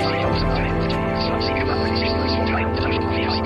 aliens. Some seek about the distance of the child's life.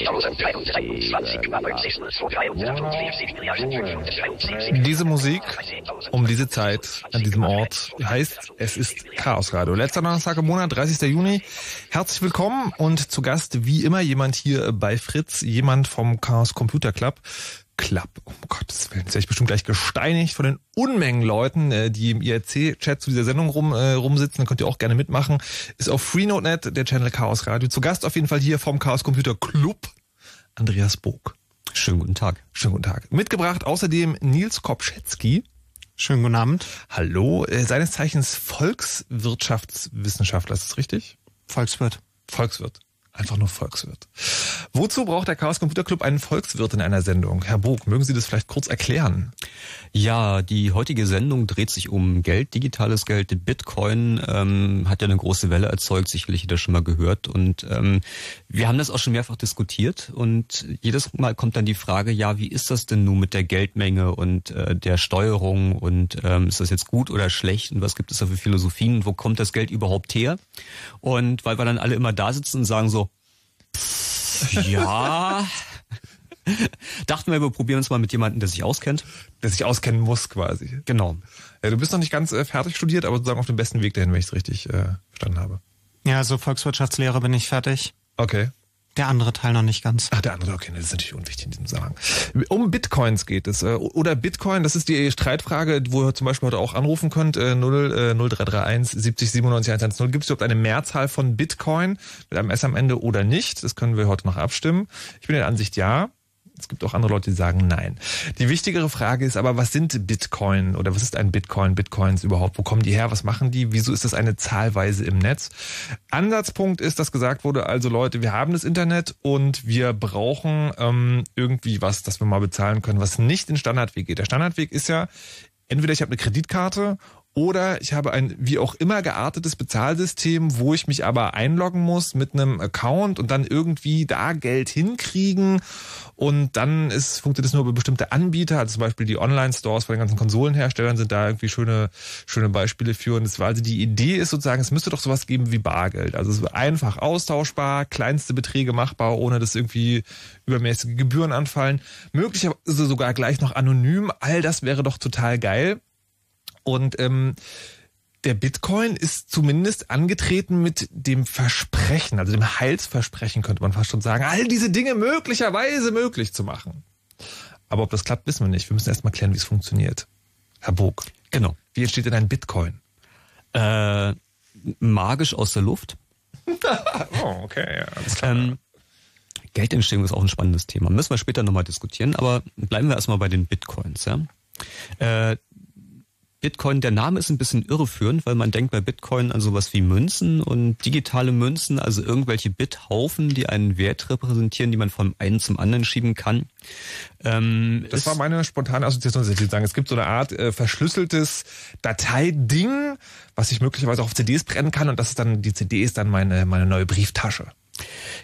Diese Musik um diese Zeit an diesem Ort heißt, es ist Chaos Radio. Letzter Donnerstag im Monat, 30. Juni. Herzlich willkommen und zu Gast wie immer jemand hier bei Fritz, jemand vom Chaos Computer Club. Club, um Gottes Willen, jetzt werde ich bestimmt gleich gesteinigt von den Unmengen Leuten, äh, die im IRC-Chat zu dieser Sendung rum, äh, rumsitzen. Da könnt ihr auch gerne mitmachen. Ist auf FreeNote.net, der Channel Chaos Radio. Zu Gast auf jeden Fall hier vom Chaos Computer Club, Andreas Bog. Schönen guten Tag. Schönen guten Tag. Mitgebracht außerdem Nils Kopschetzky. Schönen guten Abend. Hallo, äh, seines Zeichens Volkswirtschaftswissenschaftler, ist das richtig? Volkswirt. Volkswirt. Einfach nur Volkswirt. Wozu braucht der Chaos Computer Club einen Volkswirt in einer Sendung? Herr Bog, mögen Sie das vielleicht kurz erklären? Ja, die heutige Sendung dreht sich um Geld, digitales Geld. Bitcoin ähm, hat ja eine große Welle erzeugt, sicherlich jeder schon mal gehört. Und ähm, wir haben das auch schon mehrfach diskutiert. Und jedes Mal kommt dann die Frage, ja, wie ist das denn nun mit der Geldmenge und äh, der Steuerung? Und ähm, ist das jetzt gut oder schlecht? Und was gibt es da für Philosophien? Wo kommt das Geld überhaupt her? Und weil wir dann alle immer da sitzen und sagen so, pff, ja... Dachten wir, wir probieren uns mal mit jemandem, der sich auskennt. Der sich auskennen muss quasi. Genau. Ja, du bist noch nicht ganz äh, fertig studiert, aber sozusagen auf dem besten Weg dahin, wenn ich es richtig äh, verstanden habe. Ja, also Volkswirtschaftslehre bin ich fertig. Okay. Der andere Teil noch nicht ganz. Ach, der andere, okay, das ist natürlich unwichtig in diesem Zusammenhang. Um Bitcoins geht es. Äh, oder Bitcoin, das ist die Streitfrage, wo ihr zum Beispiel heute auch anrufen könnt, 0, äh, 0331 70 97 110. Gibt es überhaupt eine Mehrzahl von Bitcoin mit einem S am Ende oder nicht? Das können wir heute noch abstimmen. Ich bin der Ansicht ja. Es gibt auch andere Leute, die sagen nein. Die wichtigere Frage ist aber, was sind Bitcoin oder was ist ein Bitcoin? Bitcoins überhaupt? Wo kommen die her? Was machen die? Wieso ist das eine Zahlweise im Netz? Ansatzpunkt ist, dass gesagt wurde, also Leute, wir haben das Internet und wir brauchen ähm, irgendwie was, das wir mal bezahlen können, was nicht den Standardweg geht. Der Standardweg ist ja, entweder ich habe eine Kreditkarte oder ich habe ein wie auch immer geartetes Bezahlsystem, wo ich mich aber einloggen muss mit einem Account und dann irgendwie da Geld hinkriegen. Und dann ist, funktioniert es nur über bestimmte Anbieter, also zum Beispiel die Online-Stores von den ganzen Konsolenherstellern sind da irgendwie schöne, schöne Beispiele für. Und es war also die Idee ist sozusagen, es müsste doch sowas geben wie Bargeld. Also es einfach austauschbar, kleinste Beträge machbar, ohne dass irgendwie übermäßige Gebühren anfallen. Möglicherweise sogar gleich noch anonym. All das wäre doch total geil. Und ähm, der Bitcoin ist zumindest angetreten mit dem Versprechen, also dem Heilsversprechen könnte man fast schon sagen, all diese Dinge möglicherweise möglich zu machen. Aber ob das klappt, wissen wir nicht. Wir müssen erst mal klären, wie es funktioniert. Herr Bog. Genau. Wie entsteht denn ein Bitcoin? Äh, magisch aus der Luft. oh, okay, ja, alles klar. Ähm, Geldentstehung ist auch ein spannendes Thema. Müssen wir später nochmal diskutieren, aber bleiben wir erstmal bei den Bitcoins. Ja? Äh, Bitcoin, der Name ist ein bisschen irreführend, weil man denkt bei Bitcoin an sowas wie Münzen und digitale Münzen, also irgendwelche Bithaufen, die einen Wert repräsentieren, die man vom einen zum anderen schieben kann. Ähm, das war meine spontane Assoziation, dass ich sagen. Es gibt so eine Art äh, verschlüsseltes Dateiding, was ich möglicherweise auch auf CDs brennen kann und das ist dann, die CD ist dann meine, meine neue Brieftasche.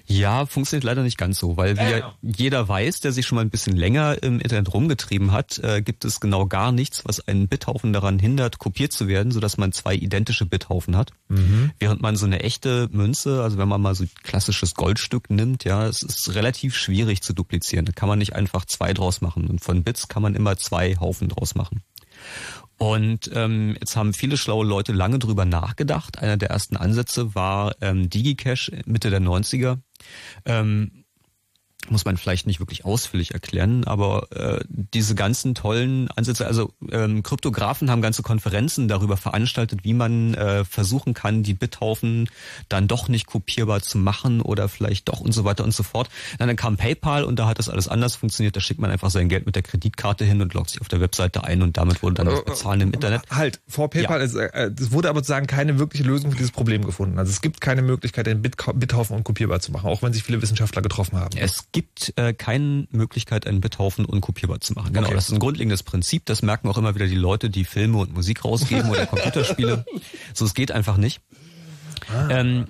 Ja, funktioniert leider nicht ganz so, weil wie ja, ja. jeder weiß, der sich schon mal ein bisschen länger im Internet rumgetrieben hat, äh, gibt es genau gar nichts, was einen Bithaufen daran hindert, kopiert zu werden, sodass man zwei identische Bithaufen hat. Mhm. Während man so eine echte Münze, also wenn man mal so klassisches Goldstück nimmt, ja, es ist relativ schwierig zu duplizieren. Da kann man nicht einfach zwei draus machen. Und von Bits kann man immer zwei Haufen draus machen. Und ähm, jetzt haben viele schlaue Leute lange drüber nachgedacht. Einer der ersten Ansätze war ähm, DigiCash Mitte der 90er. Ähm, muss man vielleicht nicht wirklich ausführlich erklären, aber äh, diese ganzen tollen Ansätze, also ähm, Kryptografen haben ganze Konferenzen darüber veranstaltet, wie man äh, versuchen kann, die Bithaufen dann doch nicht kopierbar zu machen oder vielleicht doch und so weiter und so fort. Dann, kam PayPal und da hat das alles anders funktioniert. Da schickt man einfach sein Geld mit der Kreditkarte hin und loggt sich auf der Webseite ein und damit wurde dann das Bezahlen im Internet. Halt, vor PayPal, ja. ist, äh, es wurde aber sozusagen keine wirkliche Lösung für dieses Problem gefunden. Also es gibt keine Möglichkeit, den Bithaufen unkopierbar zu machen, auch wenn sich viele Wissenschaftler getroffen haben. Es gibt äh, keine Möglichkeit, einen Bithaufen unkopierbar zu machen. Genau, okay. das ist ein grundlegendes Prinzip. Das merken auch immer wieder die Leute, die Filme und Musik rausgeben oder Computerspiele. So, es geht einfach nicht. Ah. Ähm,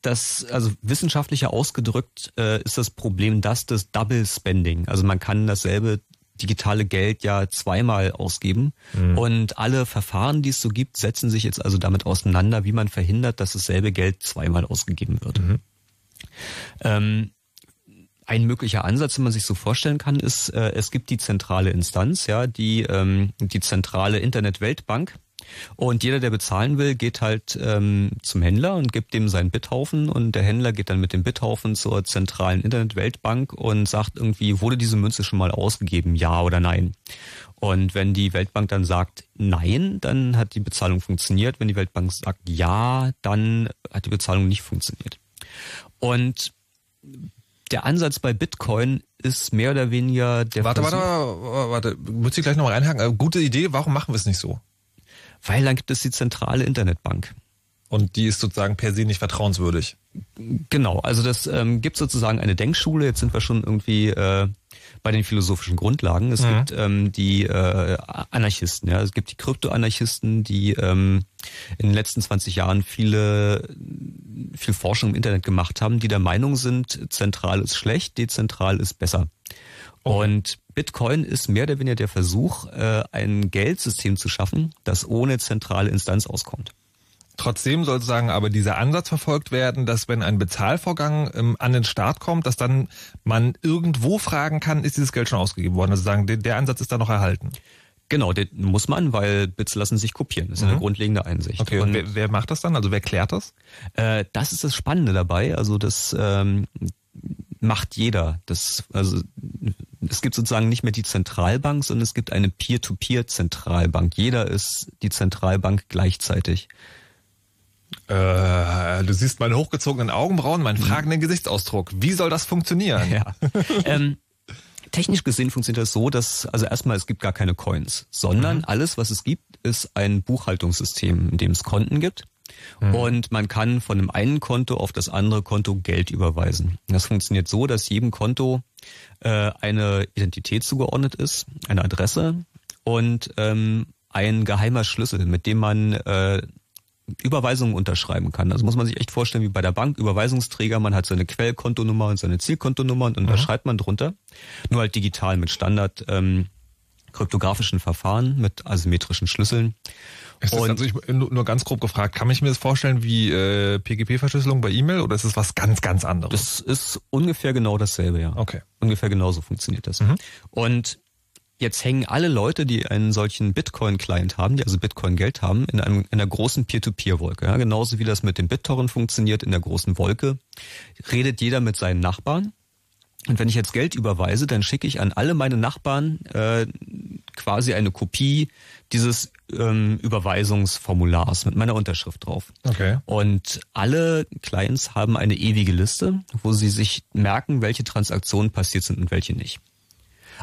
das, also wissenschaftlicher ausgedrückt, äh, ist das Problem das des Double Spending. Also man kann dasselbe digitale Geld ja zweimal ausgeben. Mhm. Und alle Verfahren, die es so gibt, setzen sich jetzt also damit auseinander, wie man verhindert, dass dasselbe Geld zweimal ausgegeben wird. Mhm. Ähm, ein möglicher Ansatz, den man sich so vorstellen kann, ist, äh, es gibt die zentrale Instanz, ja, die ähm, die zentrale Internet-Weltbank. Und jeder, der bezahlen will, geht halt ähm, zum Händler und gibt dem seinen Bithaufen und der Händler geht dann mit dem Bithaufen zur zentralen Internet-Weltbank und sagt irgendwie, wurde diese Münze schon mal ausgegeben, ja oder nein? Und wenn die Weltbank dann sagt nein, dann hat die Bezahlung funktioniert. Wenn die Weltbank sagt ja, dann hat die Bezahlung nicht funktioniert. Und der Ansatz bei Bitcoin ist mehr oder weniger der Warte, Versuch, warte, warte, muss ich gleich nochmal reinhaken. Gute Idee, warum machen wir es nicht so? Weil dann gibt es die zentrale Internetbank. Und die ist sozusagen per se nicht vertrauenswürdig. Genau, also das ähm, gibt sozusagen eine Denkschule. Jetzt sind wir schon irgendwie äh, bei den philosophischen Grundlagen. Es mhm. gibt ähm, die äh, Anarchisten, ja, es gibt die Kryptoanarchisten, die ähm, in den letzten 20 Jahren viele viel Forschung im Internet gemacht haben, die der Meinung sind, zentral ist schlecht, dezentral ist besser. Oh. Und Bitcoin ist mehr oder weniger der Versuch, äh, ein Geldsystem zu schaffen, das ohne zentrale Instanz auskommt. Trotzdem soll sozusagen aber dieser Ansatz verfolgt werden, dass wenn ein Bezahlvorgang ähm, an den Start kommt, dass dann man irgendwo fragen kann, ist dieses Geld schon ausgegeben worden? Also sagen, der, der Ansatz ist da noch erhalten. Genau, den muss man, weil Bits lassen sich kopieren. Das ist mhm. eine grundlegende Einsicht. Okay, und, wer, wer, macht das dann? Also wer klärt das? Äh, das ist das Spannende dabei. Also das ähm, macht jeder. Das, also es gibt sozusagen nicht mehr die Zentralbank, sondern es gibt eine Peer-to-Peer-Zentralbank. Jeder ist die Zentralbank gleichzeitig. Äh, du siehst meine hochgezogenen Augenbrauen, meinen mhm. fragenden Gesichtsausdruck. Wie soll das funktionieren? Ja. ähm, technisch gesehen funktioniert das so, dass, also erstmal, es gibt gar keine Coins, sondern mhm. alles, was es gibt, ist ein Buchhaltungssystem, in dem es Konten gibt. Mhm. Und man kann von dem einen Konto auf das andere Konto Geld überweisen. Das funktioniert so, dass jedem Konto äh, eine Identität zugeordnet ist, eine Adresse und ähm, ein geheimer Schlüssel, mit dem man äh, Überweisungen unterschreiben kann. Also muss man sich echt vorstellen, wie bei der Bank, Überweisungsträger, man hat seine Quellkontonummer und seine Zielkontonummer und unterschreibt man drunter. Nur halt digital mit Standard ähm, kryptografischen Verfahren, mit asymmetrischen Schlüsseln. Ist das also ich, nur ganz grob gefragt, kann ich mir das vorstellen wie äh, PGP-Verschlüsselung bei E-Mail oder ist es was ganz, ganz anderes? Das ist ungefähr genau dasselbe, ja. Okay. Ungefähr genauso funktioniert das. Mhm. Und Jetzt hängen alle Leute, die einen solchen Bitcoin-Client haben, die also Bitcoin-Geld haben, in, einem, in einer großen Peer-to-Peer-Wolke. Ja, genauso wie das mit dem BitTorrent funktioniert in der großen Wolke, redet jeder mit seinen Nachbarn. Und wenn ich jetzt Geld überweise, dann schicke ich an alle meine Nachbarn äh, quasi eine Kopie dieses ähm, Überweisungsformulars mit meiner Unterschrift drauf. Okay. Und alle Clients haben eine ewige Liste, wo sie sich merken, welche Transaktionen passiert sind und welche nicht.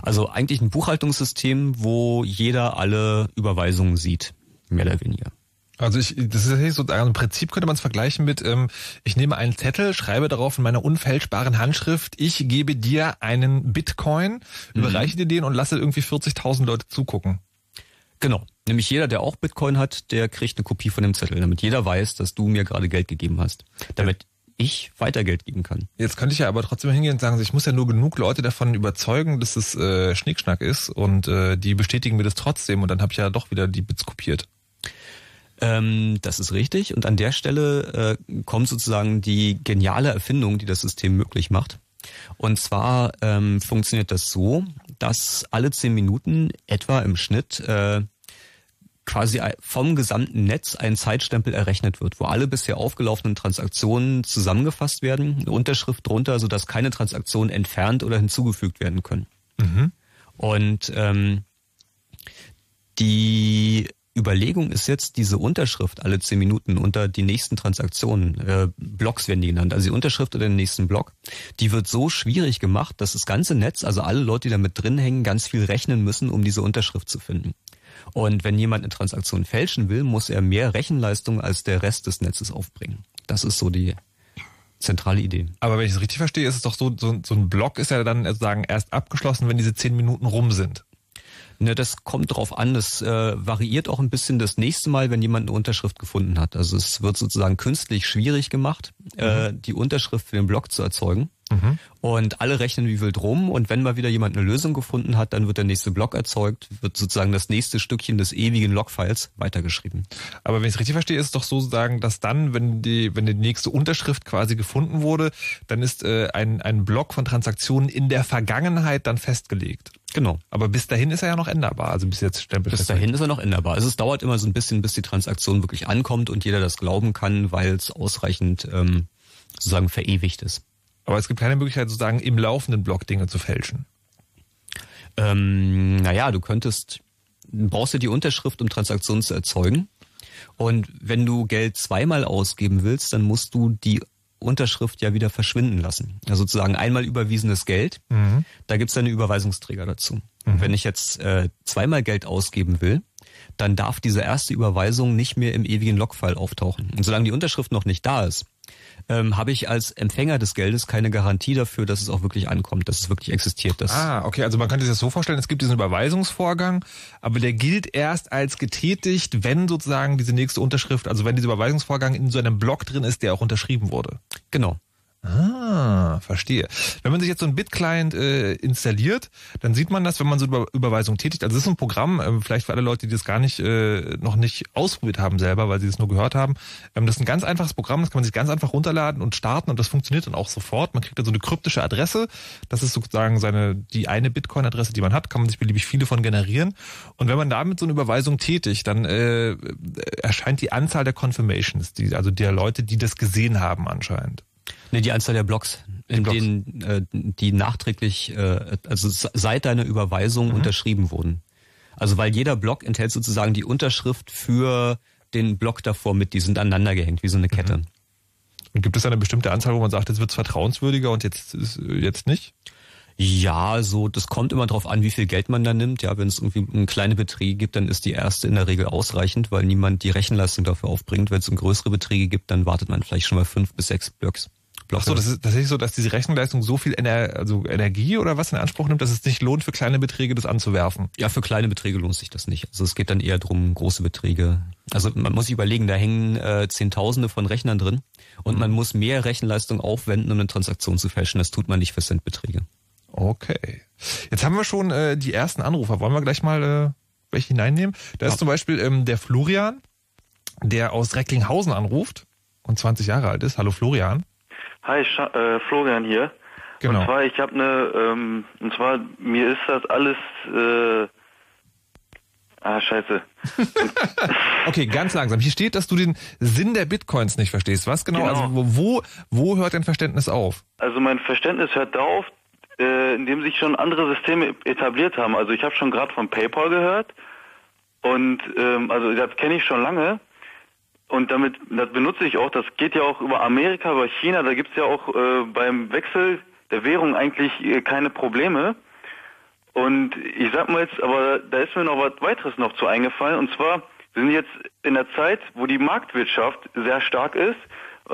Also eigentlich ein Buchhaltungssystem, wo jeder alle Überweisungen sieht, mehr oder weniger. Also ich, das ist so, im Prinzip könnte man es vergleichen mit, ähm, ich nehme einen Zettel, schreibe darauf in meiner unfälschbaren Handschrift, ich gebe dir einen Bitcoin, mhm. überreiche dir den und lasse irgendwie 40.000 Leute zugucken. Genau. Nämlich jeder, der auch Bitcoin hat, der kriegt eine Kopie von dem Zettel, damit jeder weiß, dass du mir gerade Geld gegeben hast. Damit ich weiter Geld geben kann. Jetzt könnte ich ja aber trotzdem hingehen und sagen, ich muss ja nur genug Leute davon überzeugen, dass es äh, Schnickschnack ist und äh, die bestätigen mir das trotzdem und dann habe ich ja doch wieder die Bits kopiert. Ähm, das ist richtig und an der Stelle äh, kommt sozusagen die geniale Erfindung, die das System möglich macht. Und zwar ähm, funktioniert das so, dass alle zehn Minuten etwa im Schnitt äh, quasi vom gesamten Netz ein Zeitstempel errechnet wird, wo alle bisher aufgelaufenen Transaktionen zusammengefasst werden, eine Unterschrift drunter, sodass keine Transaktionen entfernt oder hinzugefügt werden können. Mhm. Und ähm, die Überlegung ist jetzt, diese Unterschrift alle zehn Minuten unter die nächsten Transaktionen, äh, Blocks werden die genannt, also die Unterschrift oder den nächsten Block, die wird so schwierig gemacht, dass das ganze Netz, also alle Leute, die da mit drin hängen, ganz viel rechnen müssen, um diese Unterschrift zu finden. Und wenn jemand eine Transaktion fälschen will, muss er mehr Rechenleistung als der Rest des Netzes aufbringen. Das ist so die zentrale Idee. Aber wenn ich es richtig verstehe, ist es doch so, so, so ein Block ist ja dann sozusagen erst abgeschlossen, wenn diese zehn Minuten rum sind. Ne, das kommt drauf an. Das äh, variiert auch ein bisschen das nächste Mal, wenn jemand eine Unterschrift gefunden hat. Also es wird sozusagen künstlich schwierig gemacht, äh, mhm. äh, die Unterschrift für den Block zu erzeugen. Mhm. Und alle rechnen wie wild rum und wenn mal wieder jemand eine Lösung gefunden hat, dann wird der nächste Block erzeugt, wird sozusagen das nächste Stückchen des ewigen Logfiles weitergeschrieben. Aber wenn ich es richtig verstehe, ist es doch so sagen, dass dann, wenn die, wenn die nächste Unterschrift quasi gefunden wurde, dann ist äh, ein, ein Block von Transaktionen in der Vergangenheit dann festgelegt. Genau. Aber bis dahin ist er ja noch änderbar. Also bis jetzt Stempel. Bis dahin ist er noch änderbar. Also es dauert immer so ein bisschen, bis die Transaktion wirklich ankommt und jeder das glauben kann, weil es ausreichend ähm, sozusagen verewigt ist. Aber es gibt keine Möglichkeit, sozusagen im laufenden Block Dinge zu fälschen. Ähm, naja, du könntest, brauchst du die Unterschrift, um Transaktionen zu erzeugen. Und wenn du Geld zweimal ausgeben willst, dann musst du die Unterschrift ja wieder verschwinden lassen. Also sozusagen einmal überwiesenes Geld, mhm. da gibt's dann einen Überweisungsträger dazu. Mhm. Wenn ich jetzt äh, zweimal Geld ausgeben will, dann darf diese erste Überweisung nicht mehr im ewigen Logfile auftauchen. Und solange die Unterschrift noch nicht da ist, ähm, habe ich als Empfänger des Geldes keine Garantie dafür, dass es auch wirklich ankommt, dass es wirklich existiert. Dass ah, okay, also man könnte sich das so vorstellen, es gibt diesen Überweisungsvorgang, aber der gilt erst als getätigt, wenn sozusagen diese nächste Unterschrift, also wenn dieser Überweisungsvorgang in so einem Block drin ist, der auch unterschrieben wurde. Genau. Ah, verstehe. Wenn man sich jetzt so ein Bit-Client äh, installiert, dann sieht man das, wenn man so Über Überweisung tätigt. Also das ist ein Programm, äh, vielleicht für alle Leute, die das gar nicht äh, noch nicht ausprobiert haben selber, weil sie es nur gehört haben. Ähm, das ist ein ganz einfaches Programm, das kann man sich ganz einfach runterladen und starten und das funktioniert dann auch sofort. Man kriegt dann so eine kryptische Adresse. Das ist sozusagen seine die eine Bitcoin-Adresse, die man hat, kann man sich beliebig viele von generieren. Und wenn man damit so eine Überweisung tätigt, dann äh, erscheint die Anzahl der Confirmations, die, also der Leute, die das gesehen haben anscheinend. Nee, die Anzahl der Blocks, in Blocks. denen äh, die nachträglich, äh, also seit deiner Überweisung mhm. unterschrieben wurden. Also weil jeder Block enthält sozusagen die Unterschrift für den Block davor mit, die sind aneinander gehängt, wie so eine mhm. Kette. Mhm. Und gibt es eine bestimmte Anzahl, wo man sagt, jetzt wird es vertrauenswürdiger und jetzt ist, jetzt nicht? Ja, so das kommt immer drauf an, wie viel Geld man da nimmt. Ja, wenn es irgendwie kleine Beträge gibt, dann ist die erste in der Regel ausreichend, weil niemand die Rechenleistung dafür aufbringt. Wenn es um größere Beträge gibt, dann wartet man vielleicht schon mal fünf bis sechs Blocks. Ach so, das ist tatsächlich so, dass diese Rechenleistung so viel Ener also Energie oder was in Anspruch nimmt, dass es nicht lohnt, für kleine Beträge das anzuwerfen. Ja, für kleine Beträge lohnt sich das nicht. Also es geht dann eher drum große Beträge. Also man muss sich überlegen, da hängen äh, Zehntausende von Rechnern drin und mhm. man muss mehr Rechenleistung aufwenden, um eine Transaktion zu fälschen. Das tut man nicht für Centbeträge. Okay. Jetzt haben wir schon äh, die ersten Anrufer. Wollen wir gleich mal äh, welche hineinnehmen? Da ist ja. zum Beispiel ähm, der Florian, der aus Recklinghausen anruft und 20 Jahre alt ist. Hallo Florian. Hi, Sch äh, Florian hier. Genau. Und zwar, ich habe eine, ähm, und zwar, mir ist das alles, äh, ah, scheiße. okay, ganz langsam. Hier steht, dass du den Sinn der Bitcoins nicht verstehst. Was genau? genau. Also, wo, wo hört dein Verständnis auf? Also, mein Verständnis hört da auf, äh, indem sich schon andere Systeme etabliert haben. Also, ich habe schon gerade von PayPal gehört. Und, ähm, also, das kenne ich schon lange. Und damit, das benutze ich auch, das geht ja auch über Amerika, über China, da gibt's ja auch äh, beim Wechsel der Währung eigentlich äh, keine Probleme. Und ich sag mal jetzt, aber da ist mir noch was weiteres noch zu eingefallen. Und zwar, wir sind jetzt in der Zeit, wo die Marktwirtschaft sehr stark ist,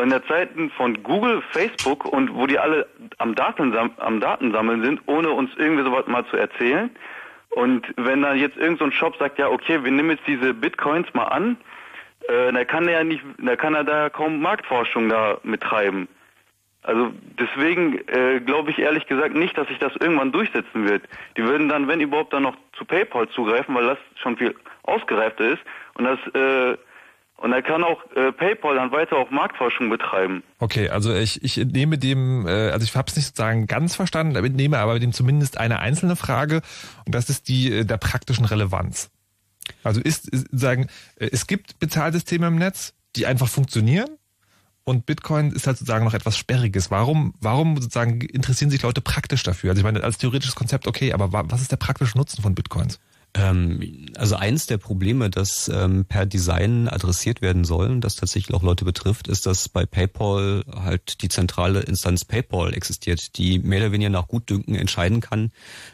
in der Zeit von Google, Facebook und wo die alle am, Daten, am Datensammeln sind, ohne uns irgendwie sowas mal zu erzählen. Und wenn da jetzt irgendein so Shop sagt, ja, okay, wir nehmen jetzt diese Bitcoins mal an, äh, da kann er ja nicht, da kann er da kaum Marktforschung da mittreiben. Also deswegen äh, glaube ich ehrlich gesagt nicht, dass sich das irgendwann durchsetzen wird. Die würden dann, wenn überhaupt, dann noch zu PayPal zugreifen, weil das schon viel ausgereifter ist und das äh, und er kann auch äh, PayPal dann weiter auch Marktforschung betreiben. Okay, also ich, ich nehme dem, äh, also ich habe es nicht sozusagen ganz verstanden, nehme aber dem zumindest eine einzelne Frage und das ist die äh, der praktischen Relevanz. Also ist, ist sagen, äh, es gibt Bezahlsysteme im Netz, die einfach funktionieren und Bitcoin ist halt sozusagen noch etwas Sperriges. Warum, warum sozusagen interessieren sich Leute praktisch dafür? Also ich meine, als theoretisches Konzept okay, aber was ist der praktische Nutzen von Bitcoins? Ähm, also eins der Probleme, das ähm, per Design adressiert werden soll und das tatsächlich auch Leute betrifft, ist, dass bei PayPal halt die zentrale Instanz PayPal existiert, die mehr oder weniger nach Gutdünken entscheiden kann,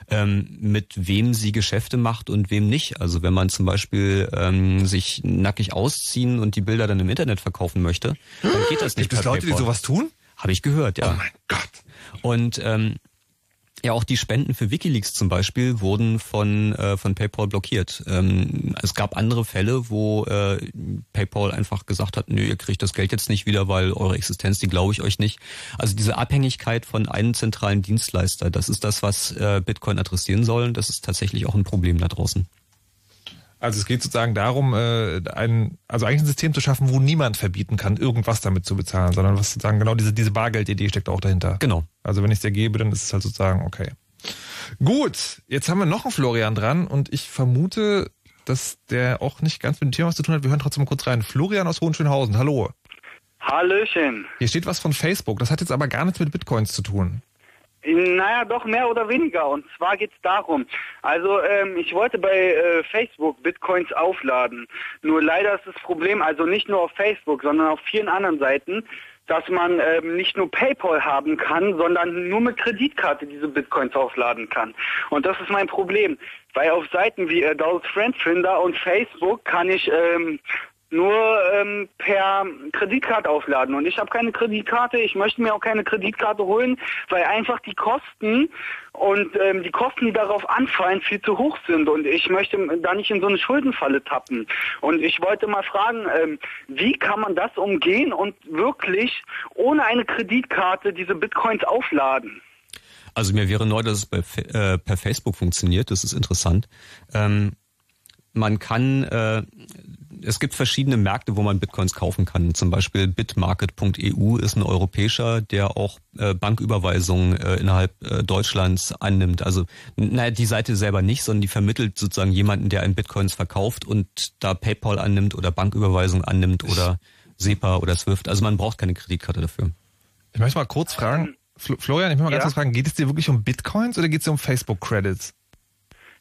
ähm, mit wem sie Geschäfte macht und wem nicht. Also wenn man zum Beispiel ähm, sich nackig ausziehen und die Bilder dann im Internet verkaufen möchte, dann geht das nicht. Gibt es Leute, PayPal. die sowas tun? Habe ich gehört, ja. Oh mein Gott. Und ähm, ja, auch die Spenden für WikiLeaks zum Beispiel wurden von, äh, von PayPal blockiert. Ähm, es gab andere Fälle, wo äh, PayPal einfach gesagt hat, nö, ihr kriegt das Geld jetzt nicht wieder, weil eure Existenz, die glaube ich euch nicht. Also diese Abhängigkeit von einem zentralen Dienstleister, das ist das, was äh, Bitcoin adressieren soll. Das ist tatsächlich auch ein Problem da draußen. Also es geht sozusagen darum, äh, ein, also eigentlich ein System zu schaffen, wo niemand verbieten kann, irgendwas damit zu bezahlen, sondern was sozusagen genau diese, diese Bargeldidee steckt auch dahinter. Genau. Also wenn ich es dir gebe, dann ist es halt sozusagen okay. Gut, jetzt haben wir noch einen Florian dran und ich vermute, dass der auch nicht ganz mit dem Thema was zu tun hat. Wir hören trotzdem mal kurz rein. Florian aus Hohenschönhausen, hallo. Hallöchen. Hier steht was von Facebook. Das hat jetzt aber gar nichts mit Bitcoins zu tun. Naja, doch mehr oder weniger. Und zwar geht's darum. Also ähm, ich wollte bei äh, Facebook Bitcoins aufladen. Nur leider ist das Problem, also nicht nur auf Facebook, sondern auf vielen anderen Seiten, dass man ähm, nicht nur PayPal haben kann, sondern nur mit Kreditkarte diese Bitcoins aufladen kann. Und das ist mein Problem, weil auf Seiten wie Adult Friend Finder und Facebook kann ich ähm, nur ähm, per Kreditkarte aufladen. Und ich habe keine Kreditkarte, ich möchte mir auch keine Kreditkarte holen, weil einfach die Kosten und ähm, die Kosten, die darauf anfallen, viel zu hoch sind. Und ich möchte da nicht in so eine Schuldenfalle tappen. Und ich wollte mal fragen, ähm, wie kann man das umgehen und wirklich ohne eine Kreditkarte diese Bitcoins aufladen? Also mir wäre neu, dass es bei, äh, per Facebook funktioniert. Das ist interessant. Ähm, man kann äh, es gibt verschiedene Märkte, wo man Bitcoins kaufen kann. Zum Beispiel bitmarket.eu ist ein europäischer, der auch äh, Banküberweisungen äh, innerhalb äh, Deutschlands annimmt. Also naja, die Seite selber nicht, sondern die vermittelt sozusagen jemanden, der einen Bitcoins verkauft und da PayPal annimmt oder Banküberweisung annimmt oder SEPA oder SWIFT. Also man braucht keine Kreditkarte dafür. Ich möchte mal kurz fragen, Florian, ich möchte mal ganz kurz fragen, geht es dir wirklich um Bitcoins oder geht es dir um Facebook-Credits?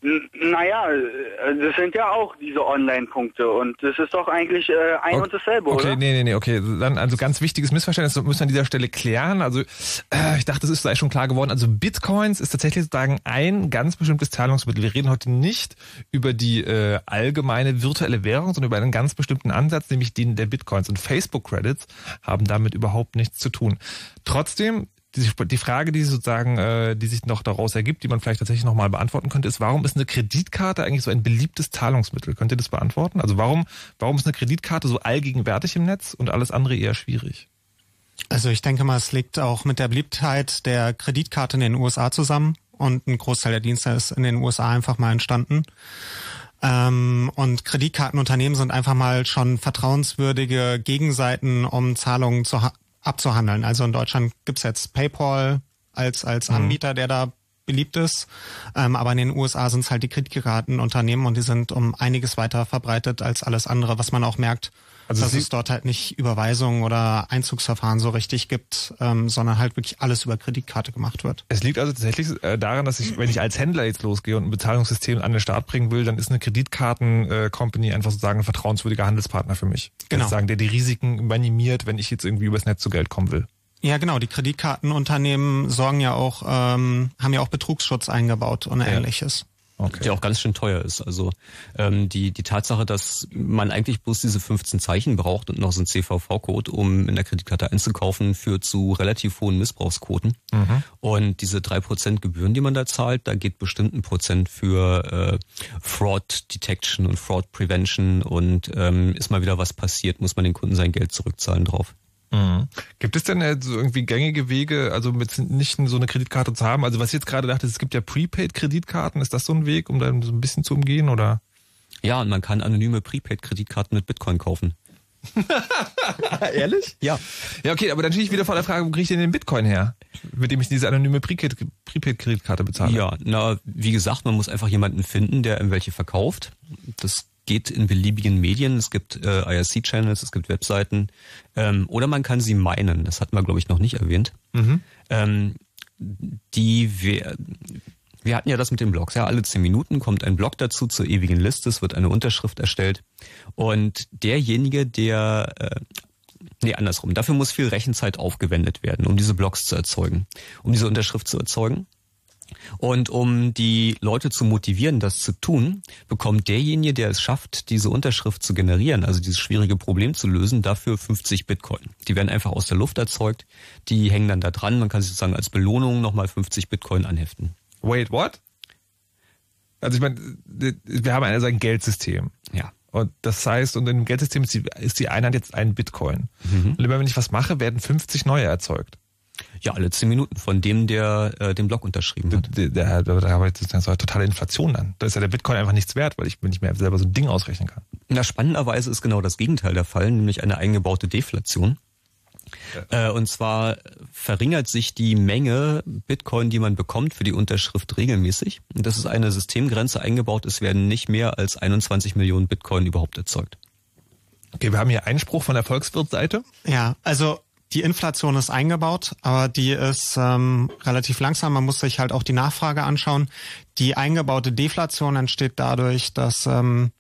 Naja, äh, das sind ja auch diese Online-Punkte und das ist doch eigentlich äh, ein okay. und dasselbe, okay, oder? nee, nee, nee, okay. Dann also ganz wichtiges Missverständnis müssen wir an dieser Stelle klären. Also äh, ich dachte, das ist gleich schon klar geworden. Also Bitcoins ist tatsächlich sozusagen ein ganz bestimmtes Zahlungsmittel. Wir reden heute nicht über die äh, allgemeine virtuelle Währung, sondern über einen ganz bestimmten Ansatz, nämlich den der Bitcoins. Und Facebook-Credits haben damit überhaupt nichts zu tun. Trotzdem die, die Frage, die sozusagen, äh, die sich noch daraus ergibt, die man vielleicht tatsächlich nochmal beantworten könnte, ist, warum ist eine Kreditkarte eigentlich so ein beliebtes Zahlungsmittel? Könnt ihr das beantworten? Also warum, warum ist eine Kreditkarte so allgegenwärtig im Netz und alles andere eher schwierig? Also ich denke mal, es liegt auch mit der Beliebtheit der Kreditkarte in den USA zusammen und ein Großteil der Dienste ist in den USA einfach mal entstanden. Ähm, und Kreditkartenunternehmen sind einfach mal schon vertrauenswürdige Gegenseiten, um Zahlungen zu, abzuhandeln. Also in Deutschland gibt's jetzt PayPal als, als mhm. Anbieter, der da beliebt ist. Ähm, aber in den USA sind es halt die Kreditkartenunternehmen und die sind um einiges weiter verbreitet als alles andere, was man auch merkt, also dass es dort halt nicht Überweisungen oder Einzugsverfahren so richtig gibt, ähm, sondern halt wirklich alles über Kreditkarte gemacht wird. Es liegt also tatsächlich äh, daran, dass ich, wenn ich als Händler jetzt losgehe und ein Bezahlungssystem an den Start bringen will, dann ist eine Kreditkarten-Company einfach sozusagen ein vertrauenswürdiger Handelspartner für mich. Genau. Sozusagen, der die Risiken minimiert, wenn ich jetzt irgendwie übers Netz zu Geld kommen will. Ja, genau. Die Kreditkartenunternehmen sorgen ja auch, ähm, haben ja auch Betrugsschutz eingebaut und ja. ähnliches. Okay. Der auch ganz schön teuer ist. Also ähm, die, die Tatsache, dass man eigentlich bloß diese 15 Zeichen braucht und noch so ein CVV-Code, um in der Kreditkarte einzukaufen, führt zu relativ hohen Missbrauchsquoten. Mhm. Und diese drei Prozent Gebühren, die man da zahlt, da geht bestimmt ein Prozent für äh, Fraud Detection und Fraud Prevention und ähm, ist mal wieder was passiert, muss man den Kunden sein Geld zurückzahlen drauf. Mhm. Gibt es denn so irgendwie gängige Wege, also mit nicht so eine Kreditkarte zu haben? Also was ich jetzt gerade dachte, es gibt ja Prepaid-Kreditkarten. Ist das so ein Weg, um dann so ein bisschen zu umgehen, oder? Ja, und man kann anonyme Prepaid-Kreditkarten mit Bitcoin kaufen. Ehrlich? Ja. Ja, okay, aber dann stehe ich wieder vor der Frage, wo kriege ich denn den Bitcoin her? Mit dem ich diese anonyme Prepaid-Kreditkarte bezahle. Ja, na, wie gesagt, man muss einfach jemanden finden, der ihm welche verkauft. Das geht in beliebigen Medien. Es gibt äh, IRC-Channels, es gibt Webseiten. Ähm, oder man kann sie meinen. Das hatten wir, glaube ich, noch nicht erwähnt. Mhm. Ähm, die wir, wir hatten ja das mit den Blogs. Ja, alle zehn Minuten kommt ein Blog dazu zur ewigen Liste. Es wird eine Unterschrift erstellt. Und derjenige, der äh, Nee, andersrum. Dafür muss viel Rechenzeit aufgewendet werden, um diese Blogs zu erzeugen, um diese Unterschrift zu erzeugen. Und um die Leute zu motivieren, das zu tun, bekommt derjenige, der es schafft, diese Unterschrift zu generieren, also dieses schwierige Problem zu lösen, dafür 50 Bitcoin. Die werden einfach aus der Luft erzeugt, die hängen dann da dran, man kann sich sozusagen als Belohnung nochmal 50 Bitcoin anheften. Wait, what? Also ich meine, wir haben also ein Geldsystem. Ja. Und das heißt, und im Geldsystem ist die, ist die Einheit jetzt ein Bitcoin. Mhm. Und immer wenn ich was mache, werden 50 neue erzeugt. Ja, alle zehn Minuten von dem, der äh, den Blog unterschrieben hat. Da, da, da, da habe ich das so eine totale Inflation dann. Da ist ja der Bitcoin einfach nichts wert, weil ich nicht mehr selber so ein Ding ausrechnen kann. Na, spannenderweise ist genau das Gegenteil der Fall, nämlich eine eingebaute Deflation. Ja. Äh, und zwar verringert sich die Menge Bitcoin, die man bekommt für die Unterschrift regelmäßig. Und das ist eine Systemgrenze eingebaut. Es werden nicht mehr als 21 Millionen Bitcoin überhaupt erzeugt. Okay, wir haben hier Einspruch von der Volkswirtseite. Ja, also die Inflation ist eingebaut, aber die ist ähm, relativ langsam. Man muss sich halt auch die Nachfrage anschauen. Die eingebaute Deflation entsteht dadurch, dass ähm,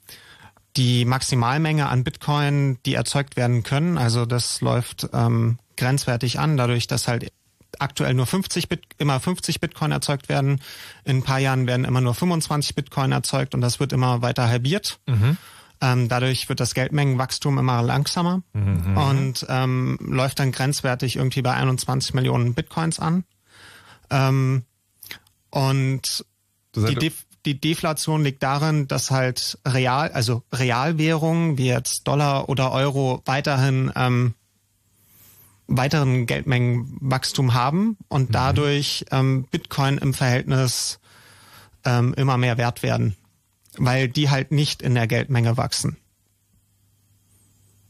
die Maximalmenge an Bitcoin, die erzeugt werden können, also das läuft ähm, grenzwertig an, dadurch, dass halt aktuell nur 50 Bit, immer 50 Bitcoin erzeugt werden. In ein paar Jahren werden immer nur 25 Bitcoin erzeugt und das wird immer weiter halbiert. Mhm. Ähm, dadurch wird das Geldmengenwachstum immer langsamer mhm. und ähm, läuft dann grenzwertig irgendwie bei 21 Millionen Bitcoins an. Ähm, und die, Def die Deflation liegt darin, dass halt real, also Realwährungen wie jetzt Dollar oder Euro weiterhin ähm, weiteren Geldmengenwachstum haben und mhm. dadurch ähm, Bitcoin im Verhältnis ähm, immer mehr wert werden, weil die halt nicht in der Geldmenge wachsen.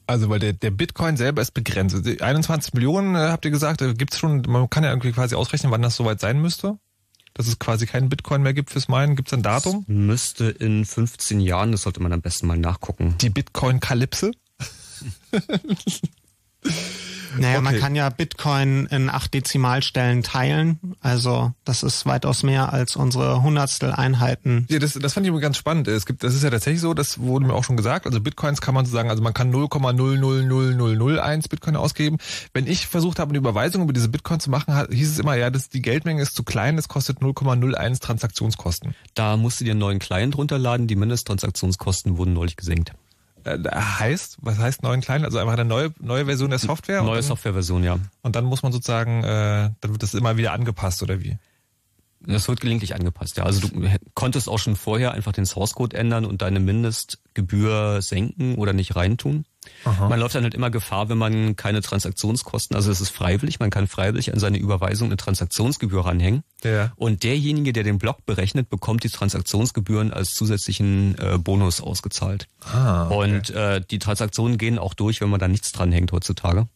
Also weil der, der Bitcoin selber ist begrenzt. 21 Millionen äh, habt ihr gesagt, äh, gibt's schon, man kann ja irgendwie quasi ausrechnen, wann das soweit sein müsste? Dass es quasi keinen Bitcoin mehr gibt fürs Meinen. Gibt es ein Datum? Das müsste in 15 Jahren, das sollte man am besten mal nachgucken. Die Bitcoin-Kalypse? Naja, okay. man kann ja Bitcoin in acht Dezimalstellen teilen. Also das ist weitaus mehr als unsere Hundertstel Einheiten. Ja, das, das fand ich ganz spannend. Es gibt, das ist ja tatsächlich so, das wurde mir auch schon gesagt. Also Bitcoins kann man so sagen, also man kann 0,00001 Bitcoin ausgeben. Wenn ich versucht habe, eine Überweisung über diese Bitcoin zu machen, hieß es immer, ja, das, die Geldmenge ist zu klein, es kostet 0,01 Transaktionskosten. Da musst du dir einen neuen Client runterladen. Die Mindesttransaktionskosten wurden neulich gesenkt. Äh, heißt, was heißt neuen kleinen? Also einfach eine neue, neue Version der Software? Neue Softwareversion, ja. Und dann muss man sozusagen, äh, dann wird das immer wieder angepasst, oder wie? Das wird gelegentlich angepasst, ja. Also du konntest auch schon vorher einfach den Source Code ändern und deine Mindestgebühr senken oder nicht reintun. Aha. Man läuft dann halt immer Gefahr, wenn man keine Transaktionskosten, also es ist freiwillig, man kann freiwillig an seine Überweisung eine Transaktionsgebühr ranhängen. Ja. Und derjenige, der den Block berechnet, bekommt die Transaktionsgebühren als zusätzlichen äh, Bonus ausgezahlt. Ah, okay. Und äh, die Transaktionen gehen auch durch, wenn man da nichts dranhängt heutzutage.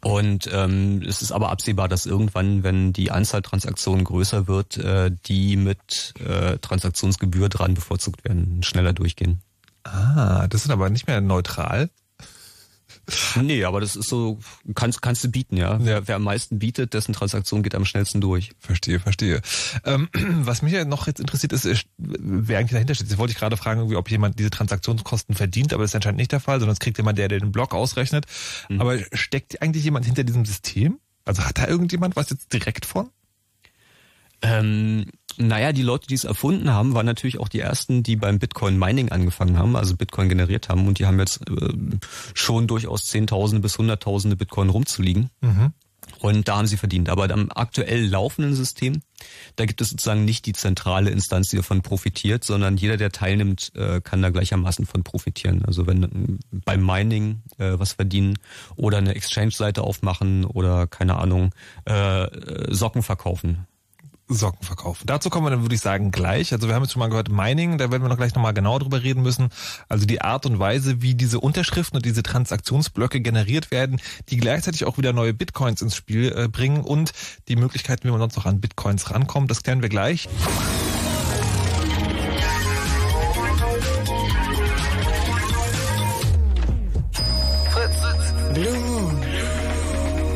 Und ähm, es ist aber absehbar, dass irgendwann, wenn die Anzahl Transaktionen größer wird, äh, die mit äh, Transaktionsgebühr dran bevorzugt werden, schneller durchgehen. Ah, das ist aber nicht mehr neutral. Nee, aber das ist so, kannst, kannst du bieten, ja. Wer, wer am meisten bietet, dessen Transaktion geht am schnellsten durch. Verstehe, verstehe. Ähm, was mich ja noch jetzt interessiert ist, ist, wer eigentlich dahinter steht. Jetzt wollte ich gerade fragen, ob jemand diese Transaktionskosten verdient, aber das ist anscheinend nicht der Fall, sondern es kriegt jemand, der, der den Block ausrechnet. Mhm. Aber steckt eigentlich jemand hinter diesem System? Also hat da irgendjemand was jetzt direkt von? Ähm, naja, die Leute, die es erfunden haben, waren natürlich auch die ersten, die beim Bitcoin Mining angefangen haben, also Bitcoin generiert haben und die haben jetzt äh, schon durchaus Zehntausende bis Hunderttausende Bitcoin rumzuliegen. Mhm. Und da haben sie verdient. Aber am aktuell laufenden System, da gibt es sozusagen nicht die zentrale Instanz, die davon profitiert, sondern jeder, der teilnimmt, äh, kann da gleichermaßen von profitieren. Also wenn äh, beim Mining äh, was verdienen oder eine Exchange-Seite aufmachen oder keine Ahnung, Socken verkaufen Socken verkaufen. Dazu kommen wir dann, würde ich sagen, gleich. Also wir haben jetzt schon mal gehört, Mining, da werden wir noch gleich nochmal genau drüber reden müssen. Also die Art und Weise, wie diese Unterschriften und diese Transaktionsblöcke generiert werden, die gleichzeitig auch wieder neue Bitcoins ins Spiel äh, bringen und die Möglichkeiten, wie man sonst noch an Bitcoins rankommt, das klären wir gleich. Fritz. Blue.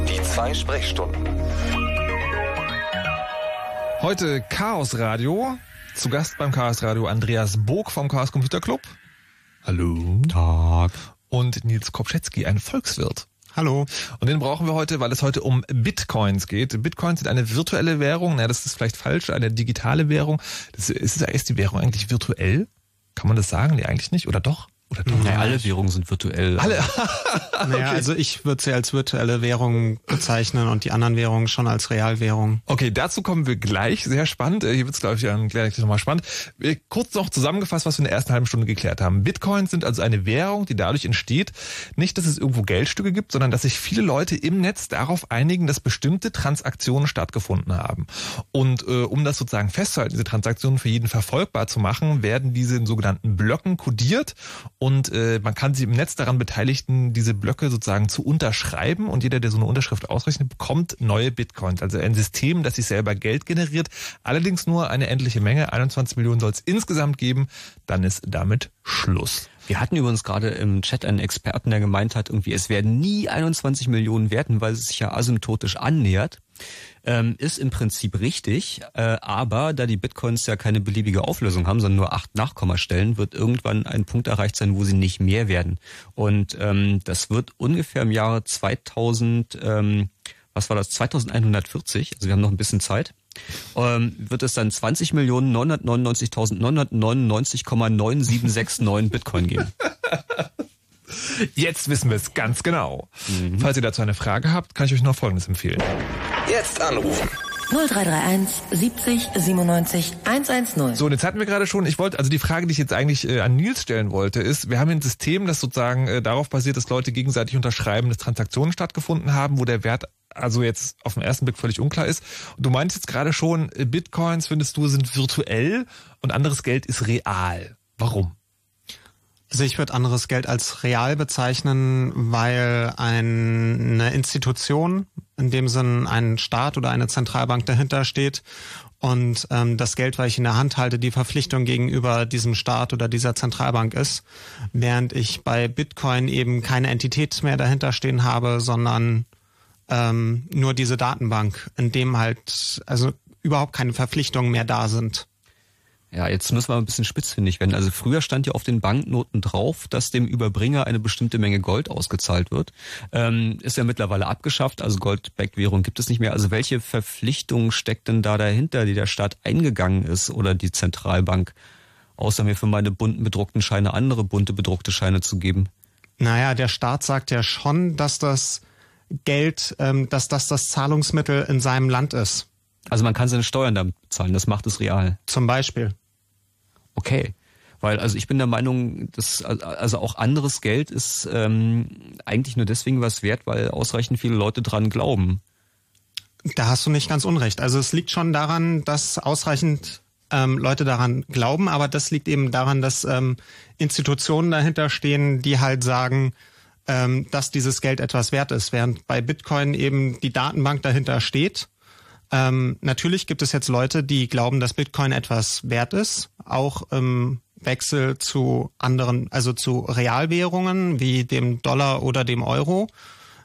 Die zwei Sprechstunden. Heute Chaos Radio. Zu Gast beim Chaos Radio Andreas Bog vom Chaos Computer Club. Hallo. Tag. Und Nils Kopschetzky, ein Volkswirt. Hallo. Und den brauchen wir heute, weil es heute um Bitcoins geht. Bitcoins sind eine virtuelle Währung. Na, das ist vielleicht falsch, eine digitale Währung. Das ist, ist die Währung eigentlich virtuell? Kann man das sagen? Nee, eigentlich nicht. Oder doch? Oder doch? Naja, alle Währungen sind virtuell. Alle? okay. Naja, also ich würde sie als virtuelle Währung bezeichnen und die anderen Währungen schon als Realwährung. Okay, dazu kommen wir gleich. Sehr spannend. Hier wird es, glaube ich, gleich nochmal spannend. Kurz noch zusammengefasst, was wir in der ersten halben Stunde geklärt haben. Bitcoins sind also eine Währung, die dadurch entsteht, nicht, dass es irgendwo Geldstücke gibt, sondern dass sich viele Leute im Netz darauf einigen, dass bestimmte Transaktionen stattgefunden haben. Und äh, um das sozusagen festzuhalten, diese Transaktionen für jeden verfolgbar zu machen, werden diese in sogenannten Blöcken kodiert und äh, man kann sich im Netz daran beteiligen, diese Blöcke sozusagen zu unterschreiben und jeder, der so eine Unterschrift ausrechnet, bekommt neue Bitcoins. Also ein System, das sich selber Geld generiert, allerdings nur eine endliche Menge, 21 Millionen soll es insgesamt geben, dann ist damit Schluss. Wir hatten übrigens gerade im Chat einen Experten, der gemeint hat, irgendwie es werden nie 21 Millionen werden, weil es sich ja asymptotisch annähert. Ähm, ist im Prinzip richtig, äh, aber da die Bitcoins ja keine beliebige Auflösung haben, sondern nur acht Nachkommastellen, wird irgendwann ein Punkt erreicht sein, wo sie nicht mehr werden. Und ähm, das wird ungefähr im Jahre 2000, ähm, was war das, 2140, also wir haben noch ein bisschen Zeit, ähm, wird es dann 20.999.999,9769 Bitcoin geben. Jetzt wissen wir es ganz genau. Mhm. Falls ihr dazu eine Frage habt, kann ich euch noch Folgendes empfehlen. Jetzt anrufen. 0331 70 97 110. So, und jetzt hatten wir gerade schon, ich wollte, also die Frage, die ich jetzt eigentlich äh, an Nils stellen wollte, ist, wir haben ein System, das sozusagen äh, darauf basiert, dass Leute gegenseitig unterschreiben, dass Transaktionen stattgefunden haben, wo der Wert also jetzt auf den ersten Blick völlig unklar ist. Und du meinst jetzt gerade schon, äh, Bitcoins, findest du, sind virtuell und anderes Geld ist real. Warum? Also ich würde anderes Geld als real bezeichnen, weil eine Institution, in dem Sinn ein Staat oder eine Zentralbank dahinter steht und ähm, das Geld, was ich in der Hand halte, die Verpflichtung gegenüber diesem Staat oder dieser Zentralbank ist, während ich bei Bitcoin eben keine Entität mehr dahinter stehen habe, sondern ähm, nur diese Datenbank, in dem halt also überhaupt keine Verpflichtungen mehr da sind. Ja, jetzt müssen wir ein bisschen spitzfindig werden. Also früher stand ja auf den Banknoten drauf, dass dem Überbringer eine bestimmte Menge Gold ausgezahlt wird. Ähm, ist ja mittlerweile abgeschafft, also Goldback-Währung gibt es nicht mehr. Also welche Verpflichtung steckt denn da dahinter, die der Staat eingegangen ist oder die Zentralbank, außer mir für meine bunten bedruckten Scheine andere bunte bedruckte Scheine zu geben? Naja, der Staat sagt ja schon, dass das Geld, ähm, dass das das Zahlungsmittel in seinem Land ist. Also man kann seine Steuern damit bezahlen, das macht es real. Zum Beispiel. Okay. Weil, also ich bin der Meinung, dass also auch anderes Geld ist ähm, eigentlich nur deswegen was wert, weil ausreichend viele Leute dran glauben. Da hast du nicht ganz unrecht. Also es liegt schon daran, dass ausreichend ähm, Leute daran glauben, aber das liegt eben daran, dass ähm, Institutionen dahinter stehen, die halt sagen, ähm, dass dieses Geld etwas wert ist, während bei Bitcoin eben die Datenbank dahinter steht ähm, natürlich gibt es jetzt Leute, die glauben, dass Bitcoin etwas wert ist, auch im Wechsel zu anderen, also zu Realwährungen wie dem Dollar oder dem Euro.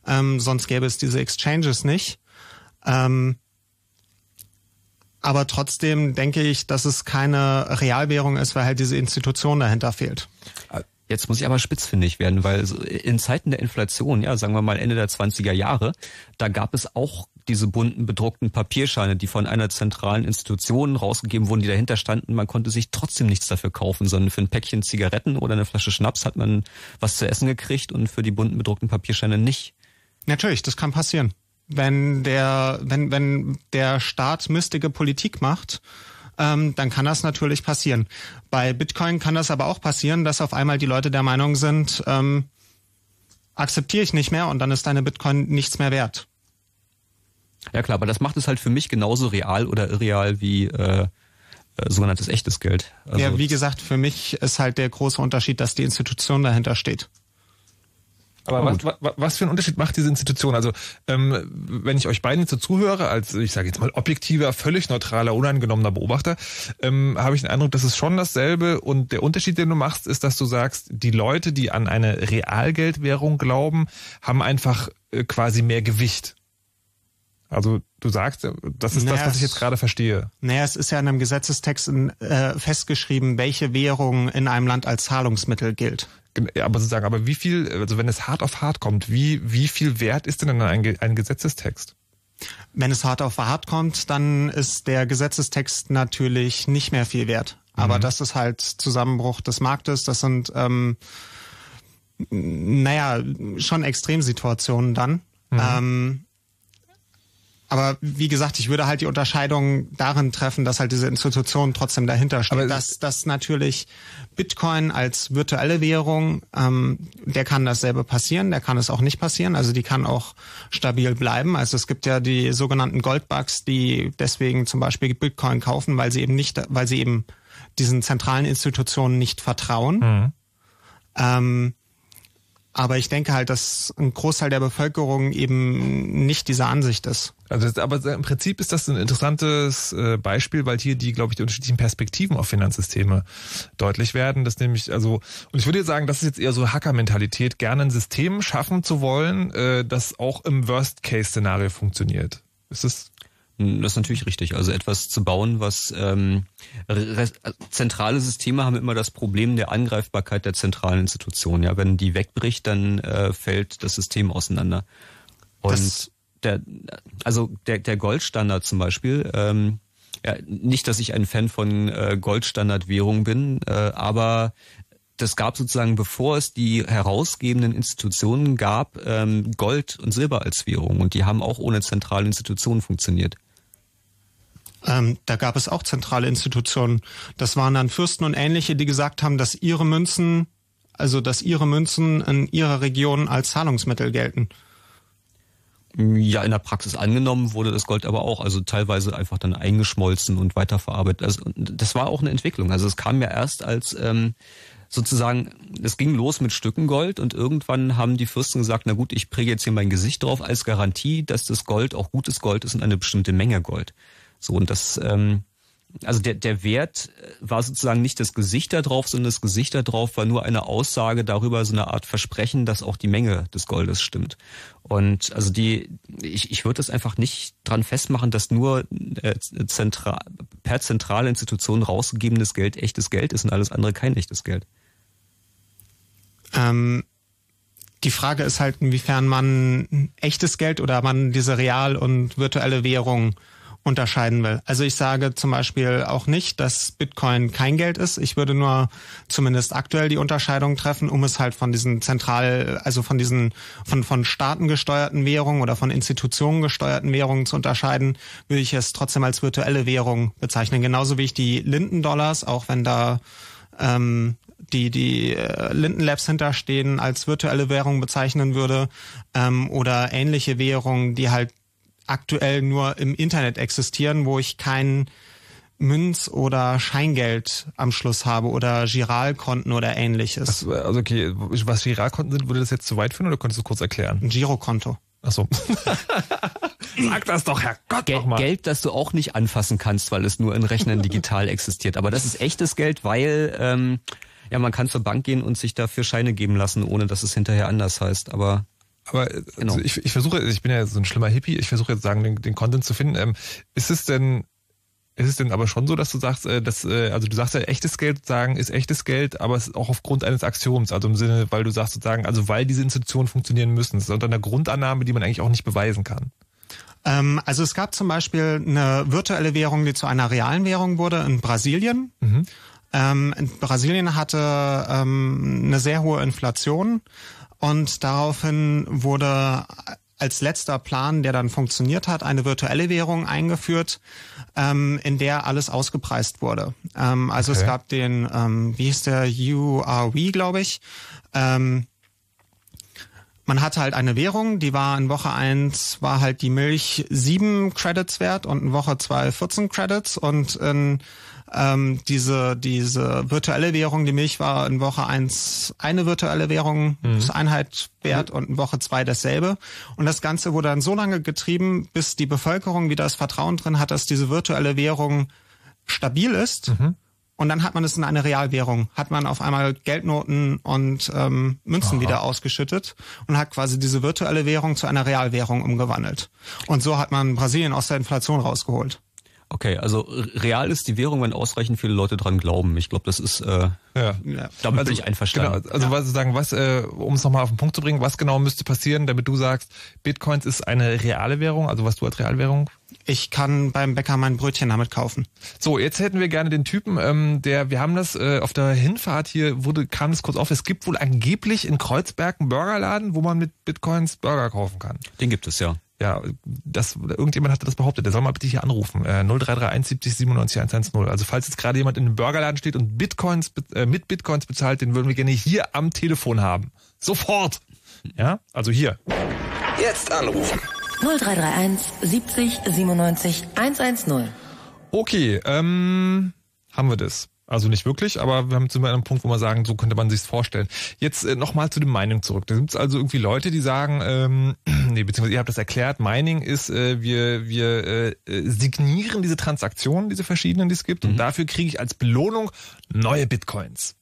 Ähm, sonst gäbe es diese Exchanges nicht. Ähm, aber trotzdem denke ich, dass es keine Realwährung ist, weil halt diese Institution dahinter fehlt. Jetzt muss ich aber spitzfindig werden, weil in Zeiten der Inflation, ja, sagen wir mal Ende der 20er Jahre, da gab es auch diese bunten bedruckten Papierscheine, die von einer zentralen Institution rausgegeben wurden, die dahinter standen. Man konnte sich trotzdem nichts dafür kaufen, sondern für ein Päckchen Zigaretten oder eine Flasche Schnaps hat man was zu essen gekriegt und für die bunten bedruckten Papierscheine nicht. Natürlich, das kann passieren. Wenn der, wenn, wenn der Staat mystige Politik macht, ähm, dann kann das natürlich passieren. Bei Bitcoin kann das aber auch passieren, dass auf einmal die Leute der Meinung sind, ähm, akzeptiere ich nicht mehr und dann ist deine Bitcoin nichts mehr wert. Ja klar, aber das macht es halt für mich genauso real oder irreal wie äh, äh, sogenanntes echtes Geld. Also ja, wie gesagt, für mich ist halt der große Unterschied, dass die Institution dahinter steht. Aber was, was, was für einen Unterschied macht diese Institution? Also ähm, wenn ich euch beiden jetzt so zuhöre, als ich sage jetzt mal objektiver, völlig neutraler, unangenommener Beobachter, ähm, habe ich den Eindruck, das ist schon dasselbe. Und der Unterschied, den du machst, ist, dass du sagst, die Leute, die an eine Realgeldwährung glauben, haben einfach äh, quasi mehr Gewicht. Also du sagst, das ist naja, das, was ich jetzt gerade verstehe. Naja, es ist ja in einem Gesetzestext in, äh, festgeschrieben, welche Währung in einem Land als Zahlungsmittel gilt. Ja, aber sozusagen, aber wie viel, also wenn es hart auf hart kommt, wie, wie viel wert ist denn ein, ein Gesetzestext? Wenn es hart auf hart kommt, dann ist der Gesetzestext natürlich nicht mehr viel wert. Aber mhm. das ist halt Zusammenbruch des Marktes. Das sind, ähm, naja, schon Extremsituationen dann. Mhm. Ähm, aber wie gesagt, ich würde halt die Unterscheidung darin treffen, dass halt diese Institution trotzdem dahinter steht. Aber dass, dass natürlich Bitcoin als virtuelle Währung, ähm, der kann dasselbe passieren, der kann es auch nicht passieren. Also die kann auch stabil bleiben. Also es gibt ja die sogenannten Goldbugs, die deswegen zum Beispiel Bitcoin kaufen, weil sie eben nicht, weil sie eben diesen zentralen Institutionen nicht vertrauen. Mhm. Ähm, aber ich denke halt, dass ein Großteil der Bevölkerung eben nicht dieser Ansicht ist. Also, aber im Prinzip ist das ein interessantes äh, Beispiel, weil hier die, glaube ich, die unterschiedlichen Perspektiven auf Finanzsysteme deutlich werden. Das nämlich, also, und ich würde sagen, das ist jetzt eher so Hacker-Mentalität, gerne ein System schaffen zu wollen, äh, das auch im Worst-Case-Szenario funktioniert. Ist hm, das ist natürlich richtig. Also etwas zu bauen, was ähm, zentrale Systeme haben immer das Problem der Angreifbarkeit der zentralen Institutionen. Ja, wenn die wegbricht, dann äh, fällt das System auseinander. Und das der, also der, der Goldstandard zum Beispiel. Ähm, ja, nicht, dass ich ein Fan von äh, Goldstandardwährung bin, äh, aber das gab sozusagen, bevor es die herausgebenden Institutionen gab, ähm, Gold und Silber als Währung. Und die haben auch ohne zentrale Institutionen funktioniert. Ähm, da gab es auch zentrale Institutionen. Das waren dann Fürsten und ähnliche, die gesagt haben, dass ihre Münzen, also dass ihre Münzen in ihrer Region als Zahlungsmittel gelten. Ja, in der Praxis angenommen wurde das Gold aber auch, also teilweise einfach dann eingeschmolzen und weiterverarbeitet. Also das war auch eine Entwicklung. Also es kam ja erst als ähm, sozusagen, es ging los mit Stücken Gold und irgendwann haben die Fürsten gesagt, na gut, ich präge jetzt hier mein Gesicht drauf als Garantie, dass das Gold auch gutes Gold ist und eine bestimmte Menge Gold. So, und das, ähm, also der, der Wert war sozusagen nicht das Gesicht da drauf, sondern das Gesicht da drauf war nur eine Aussage darüber, so eine Art Versprechen, dass auch die Menge des Goldes stimmt. Und also die, ich, ich würde das einfach nicht dran festmachen, dass nur äh, zentral, per zentrale Institution rausgegebenes Geld echtes Geld ist und alles andere kein echtes Geld. Ähm, die Frage ist halt, inwiefern man echtes Geld oder man diese real und virtuelle Währung unterscheiden will. Also ich sage zum Beispiel auch nicht, dass Bitcoin kein Geld ist. Ich würde nur zumindest aktuell die Unterscheidung treffen, um es halt von diesen zentral, also von diesen von von Staaten gesteuerten Währungen oder von Institutionen gesteuerten Währungen zu unterscheiden, würde ich es trotzdem als virtuelle Währung bezeichnen. Genauso wie ich die Linden-Dollars, auch wenn da ähm, die die äh, Linden Labs hinterstehen, als virtuelle Währung bezeichnen würde ähm, oder ähnliche Währungen, die halt aktuell nur im Internet existieren, wo ich kein Münz- oder Scheingeld am Schluss habe oder Giralkonten oder ähnliches. Also okay, was Giralkonten sind, würde das jetzt zu weit führen oder könntest du kurz erklären? Ein Girokonto. Ach so. Sag das doch, Herr Gott, Gel mal. Geld, das du auch nicht anfassen kannst, weil es nur in Rechnern digital existiert. Aber das ist echtes Geld, weil ähm, ja man kann zur Bank gehen und sich dafür Scheine geben lassen, ohne dass es hinterher anders heißt. Aber aber äh, genau. also ich, ich versuche, ich bin ja so ein schlimmer Hippie, ich versuche jetzt sagen, den, den Content zu finden. Ähm, ist es denn, ist es denn aber schon so, dass du sagst, äh, dass, äh, also du sagst ja, echtes Geld sagen ist echtes Geld, aber es ist auch aufgrund eines Axioms, also im Sinne, weil du sagst sozusagen, also weil diese Institutionen funktionieren müssen. Es ist unter einer Grundannahme, die man eigentlich auch nicht beweisen kann. Ähm, also es gab zum Beispiel eine virtuelle Währung, die zu einer realen Währung wurde in Brasilien. Mhm. Ähm, Brasilien hatte ähm, eine sehr hohe Inflation und daraufhin wurde als letzter Plan, der dann funktioniert hat, eine virtuelle Währung eingeführt, ähm, in der alles ausgepreist wurde. Ähm, also okay. es gab den, ähm, wie hieß der, URW, glaube ich. Ähm, man hatte halt eine Währung, die war in Woche eins war halt die Milch sieben Credits wert und in Woche zwei 14 Credits und in ähm, diese, diese virtuelle Währung, die Milch war in Woche eins eine virtuelle Währung, mhm. das Einheit wert und in Woche zwei dasselbe. Und das Ganze wurde dann so lange getrieben, bis die Bevölkerung wieder das Vertrauen drin hat, dass diese virtuelle Währung stabil ist. Mhm. Und dann hat man es in eine Realwährung, hat man auf einmal Geldnoten und ähm, Münzen Aha. wieder ausgeschüttet und hat quasi diese virtuelle Währung zu einer Realwährung umgewandelt. Und so hat man Brasilien aus der Inflation rausgeholt. Okay, also real ist die Währung, wenn ausreichend viele Leute dran glauben. Ich glaube, das ist, äh, ja. damit also, bin ich einverstanden. Genau, also ja. was sagen, was, äh, um es nochmal auf den Punkt zu bringen, was genau müsste passieren, damit du sagst, Bitcoins ist eine reale Währung, also was du als Realwährung ich kann beim Bäcker mein Brötchen damit kaufen. So, jetzt hätten wir gerne den Typen, ähm, der, wir haben das äh, auf der Hinfahrt hier, wurde, kam das kurz auf, es gibt wohl angeblich in Kreuzberg einen Burgerladen, wo man mit Bitcoins Burger kaufen kann. Den gibt es ja ja, das, irgendjemand hatte das behauptet, der soll mal bitte hier anrufen. Äh, 0331 70 97 110. Also falls jetzt gerade jemand in einem Burgerladen steht und Bitcoins äh, mit Bitcoins bezahlt, den würden wir gerne hier am Telefon haben. Sofort! Ja, also hier. Jetzt anrufen. 0331 70 97 110. Okay, ähm, haben wir das. Also nicht wirklich, aber wir haben zu einem Punkt, wo wir sagen, so könnte man sich's vorstellen. Jetzt äh, nochmal zu den Mining zurück. Da gibt es also irgendwie Leute, die sagen, ähm, nee, beziehungsweise ihr habt das erklärt, Mining ist, äh, wir, wir äh, signieren diese Transaktionen, diese verschiedenen, die es gibt, mhm. und dafür kriege ich als Belohnung neue Bitcoins.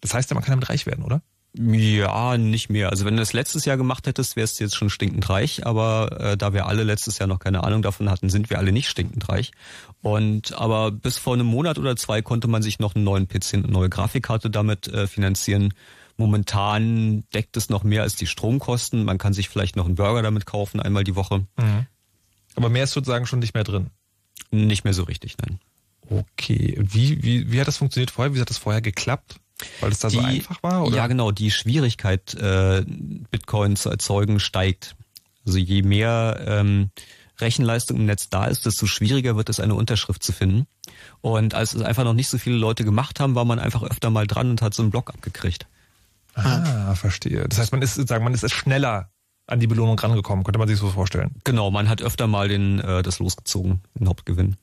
Das heißt ja, man kann damit reich werden, oder? Ja, nicht mehr. Also wenn du das letztes Jahr gemacht hättest, wärst du jetzt schon stinkend reich, aber äh, da wir alle letztes Jahr noch keine Ahnung davon hatten, sind wir alle nicht stinkend reich. Und aber bis vor einem Monat oder zwei konnte man sich noch einen neuen PC, eine neue Grafikkarte damit äh, finanzieren. Momentan deckt es noch mehr als die Stromkosten. Man kann sich vielleicht noch einen Burger damit kaufen, einmal die Woche. Mhm. Aber mehr ist sozusagen schon nicht mehr drin. Nicht mehr so richtig, nein. Okay. Wie, wie, wie hat das funktioniert vorher? Wie hat das vorher geklappt? Weil es da die, so einfach war? Oder? Ja, genau. Die Schwierigkeit, äh, Bitcoin zu erzeugen, steigt. Also je mehr ähm, Rechenleistung im Netz da ist, desto schwieriger wird es, eine Unterschrift zu finden. Und als es einfach noch nicht so viele Leute gemacht haben, war man einfach öfter mal dran und hat so einen Block abgekriegt. Ah, verstehe. Das heißt, man ist sozusagen, man ist schneller an die Belohnung rangekommen, könnte man sich so vorstellen. Genau, man hat öfter mal den, äh, das losgezogen, den Hauptgewinn.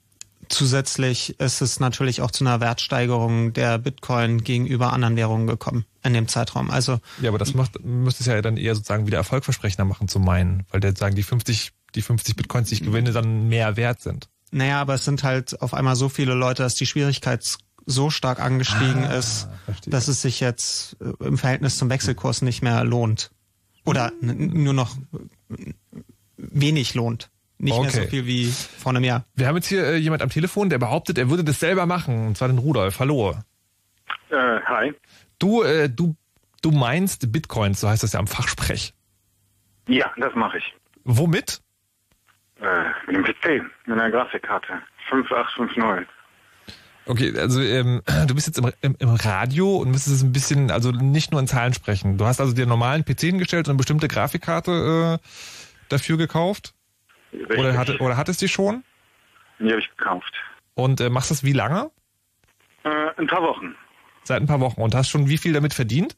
Zusätzlich ist es natürlich auch zu einer Wertsteigerung der Bitcoin gegenüber anderen Währungen gekommen in dem Zeitraum. Also ja, aber das macht, müsste es ja dann eher sozusagen wieder erfolgversprechender machen zu meinen, weil der sagen die 50 die 50 Bitcoins, die ich gewinne, dann mehr wert sind. Naja, aber es sind halt auf einmal so viele Leute, dass die Schwierigkeit so stark angestiegen ah, ist, verstehe. dass es sich jetzt äh, im Verhältnis zum Wechselkurs nicht mehr lohnt. Oder nur noch wenig lohnt. Nicht okay. mehr so viel wie vor einem Jahr. Wir haben jetzt hier äh, jemand am Telefon, der behauptet, er würde das selber machen. Und zwar den Rudolf. Hallo. Äh, hi. Du, äh, du, du meinst Bitcoins, so heißt das ja am Fachsprech. Ja, das mache ich. Womit? Äh, mit dem PC, mit einer Grafikkarte. 5850. Okay, also ähm, du bist jetzt im, im, im Radio und müsstest es ein bisschen, also nicht nur in Zahlen sprechen. Du hast also dir einen normalen PC hingestellt und eine bestimmte Grafikkarte äh, dafür gekauft? Richtig. Oder, hatte, oder hattest du die schon? Die habe ich gekauft. Und äh, machst das wie lange? Äh, ein paar Wochen. Seit ein paar Wochen. Und hast schon wie viel damit verdient?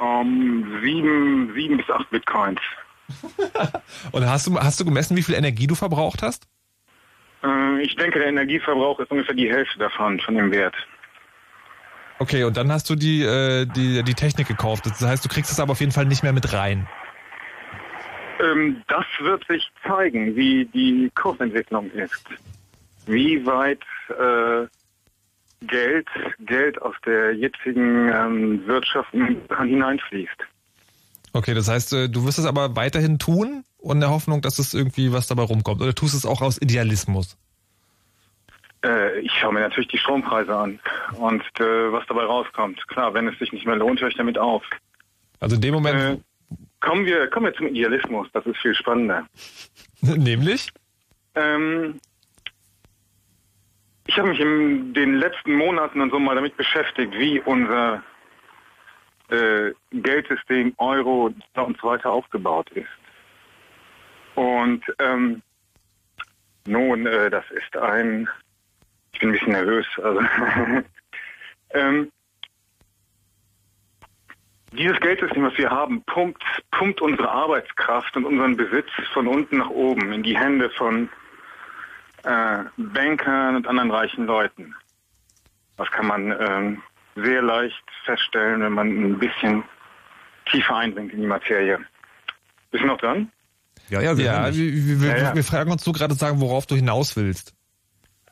Um, sieben, sieben bis acht Bitcoins. und hast du, hast du gemessen, wie viel Energie du verbraucht hast? Äh, ich denke, der Energieverbrauch ist ungefähr die Hälfte davon, von dem Wert. Okay, und dann hast du die, äh, die, die Technik gekauft. Das heißt, du kriegst es aber auf jeden Fall nicht mehr mit rein. Ähm, das wird sich zeigen, wie die Kursentwicklung ist. Wie weit äh, Geld, Geld aus der jetzigen ähm, Wirtschaft hineinfließt. Okay, das heißt, äh, du wirst es aber weiterhin tun und der Hoffnung, dass es irgendwie was dabei rumkommt. Oder tust du es auch aus Idealismus? Äh, ich schaue mir natürlich die Strompreise an und äh, was dabei rauskommt. Klar, wenn es sich nicht mehr lohnt, höre ich damit auf. Also in dem Moment. Äh, kommen wir, kommen wir zum Idealismus. Das ist viel spannender. Nämlich? Ähm, ich habe mich in den letzten Monaten und so mal damit beschäftigt, wie unser äh, Geldsystem Euro und so weiter aufgebaut ist. Und ähm, nun, äh, das ist ein, ich bin ein bisschen nervös. Also ähm, dieses Geldsystem, was wir haben, pumpt, pumpt unsere Arbeitskraft und unseren Besitz von unten nach oben in die Hände von äh, Bankern und anderen reichen Leuten. Das kann man ähm, sehr leicht feststellen, wenn man ein bisschen tiefer eindringt in die Materie. Bist du noch dran? Ja, ja, wir, ja, wir, wir, ja, ja. wir fragen uns so gerade sagen, worauf du hinaus willst.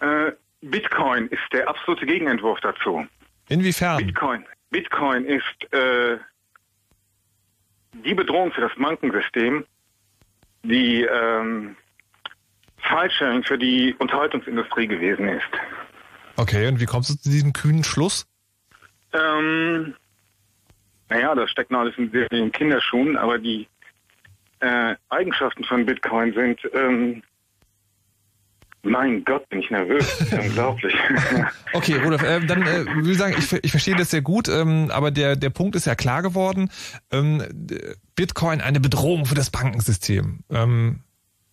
Äh, Bitcoin ist der absolute Gegenentwurf dazu. Inwiefern? Bitcoin, Bitcoin ist äh, die Bedrohung für das Bankensystem, die ähm, Fallsharing für die Unterhaltungsindustrie gewesen ist. Okay, und wie kommst du zu diesem kühnen Schluss? Ähm, naja, das steckt noch alles in den Kinderschuhen, aber die äh, Eigenschaften von Bitcoin sind, ähm, mein Gott, bin ich nervös. Unglaublich. okay, Rudolf, äh, dann äh, würde ich sagen, ich, ich verstehe das sehr gut, ähm, aber der, der Punkt ist ja klar geworden. Ähm, Bitcoin eine Bedrohung für das Bankensystem. Ähm,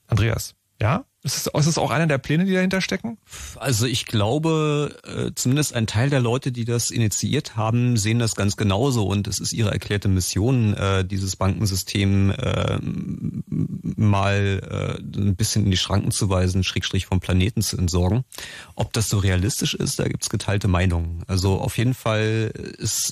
Andreas, ja? Ist es, ist es auch einer der Pläne, die dahinter stecken? Also ich glaube, äh, zumindest ein Teil der Leute, die das initiiert haben, sehen das ganz genauso und es ist ihre erklärte Mission, äh, dieses Bankensystem äh, mal äh, ein bisschen in die Schranken zu weisen, Schrägstrich vom Planeten zu entsorgen. Ob das so realistisch ist, da gibt's geteilte Meinungen. Also auf jeden Fall ist,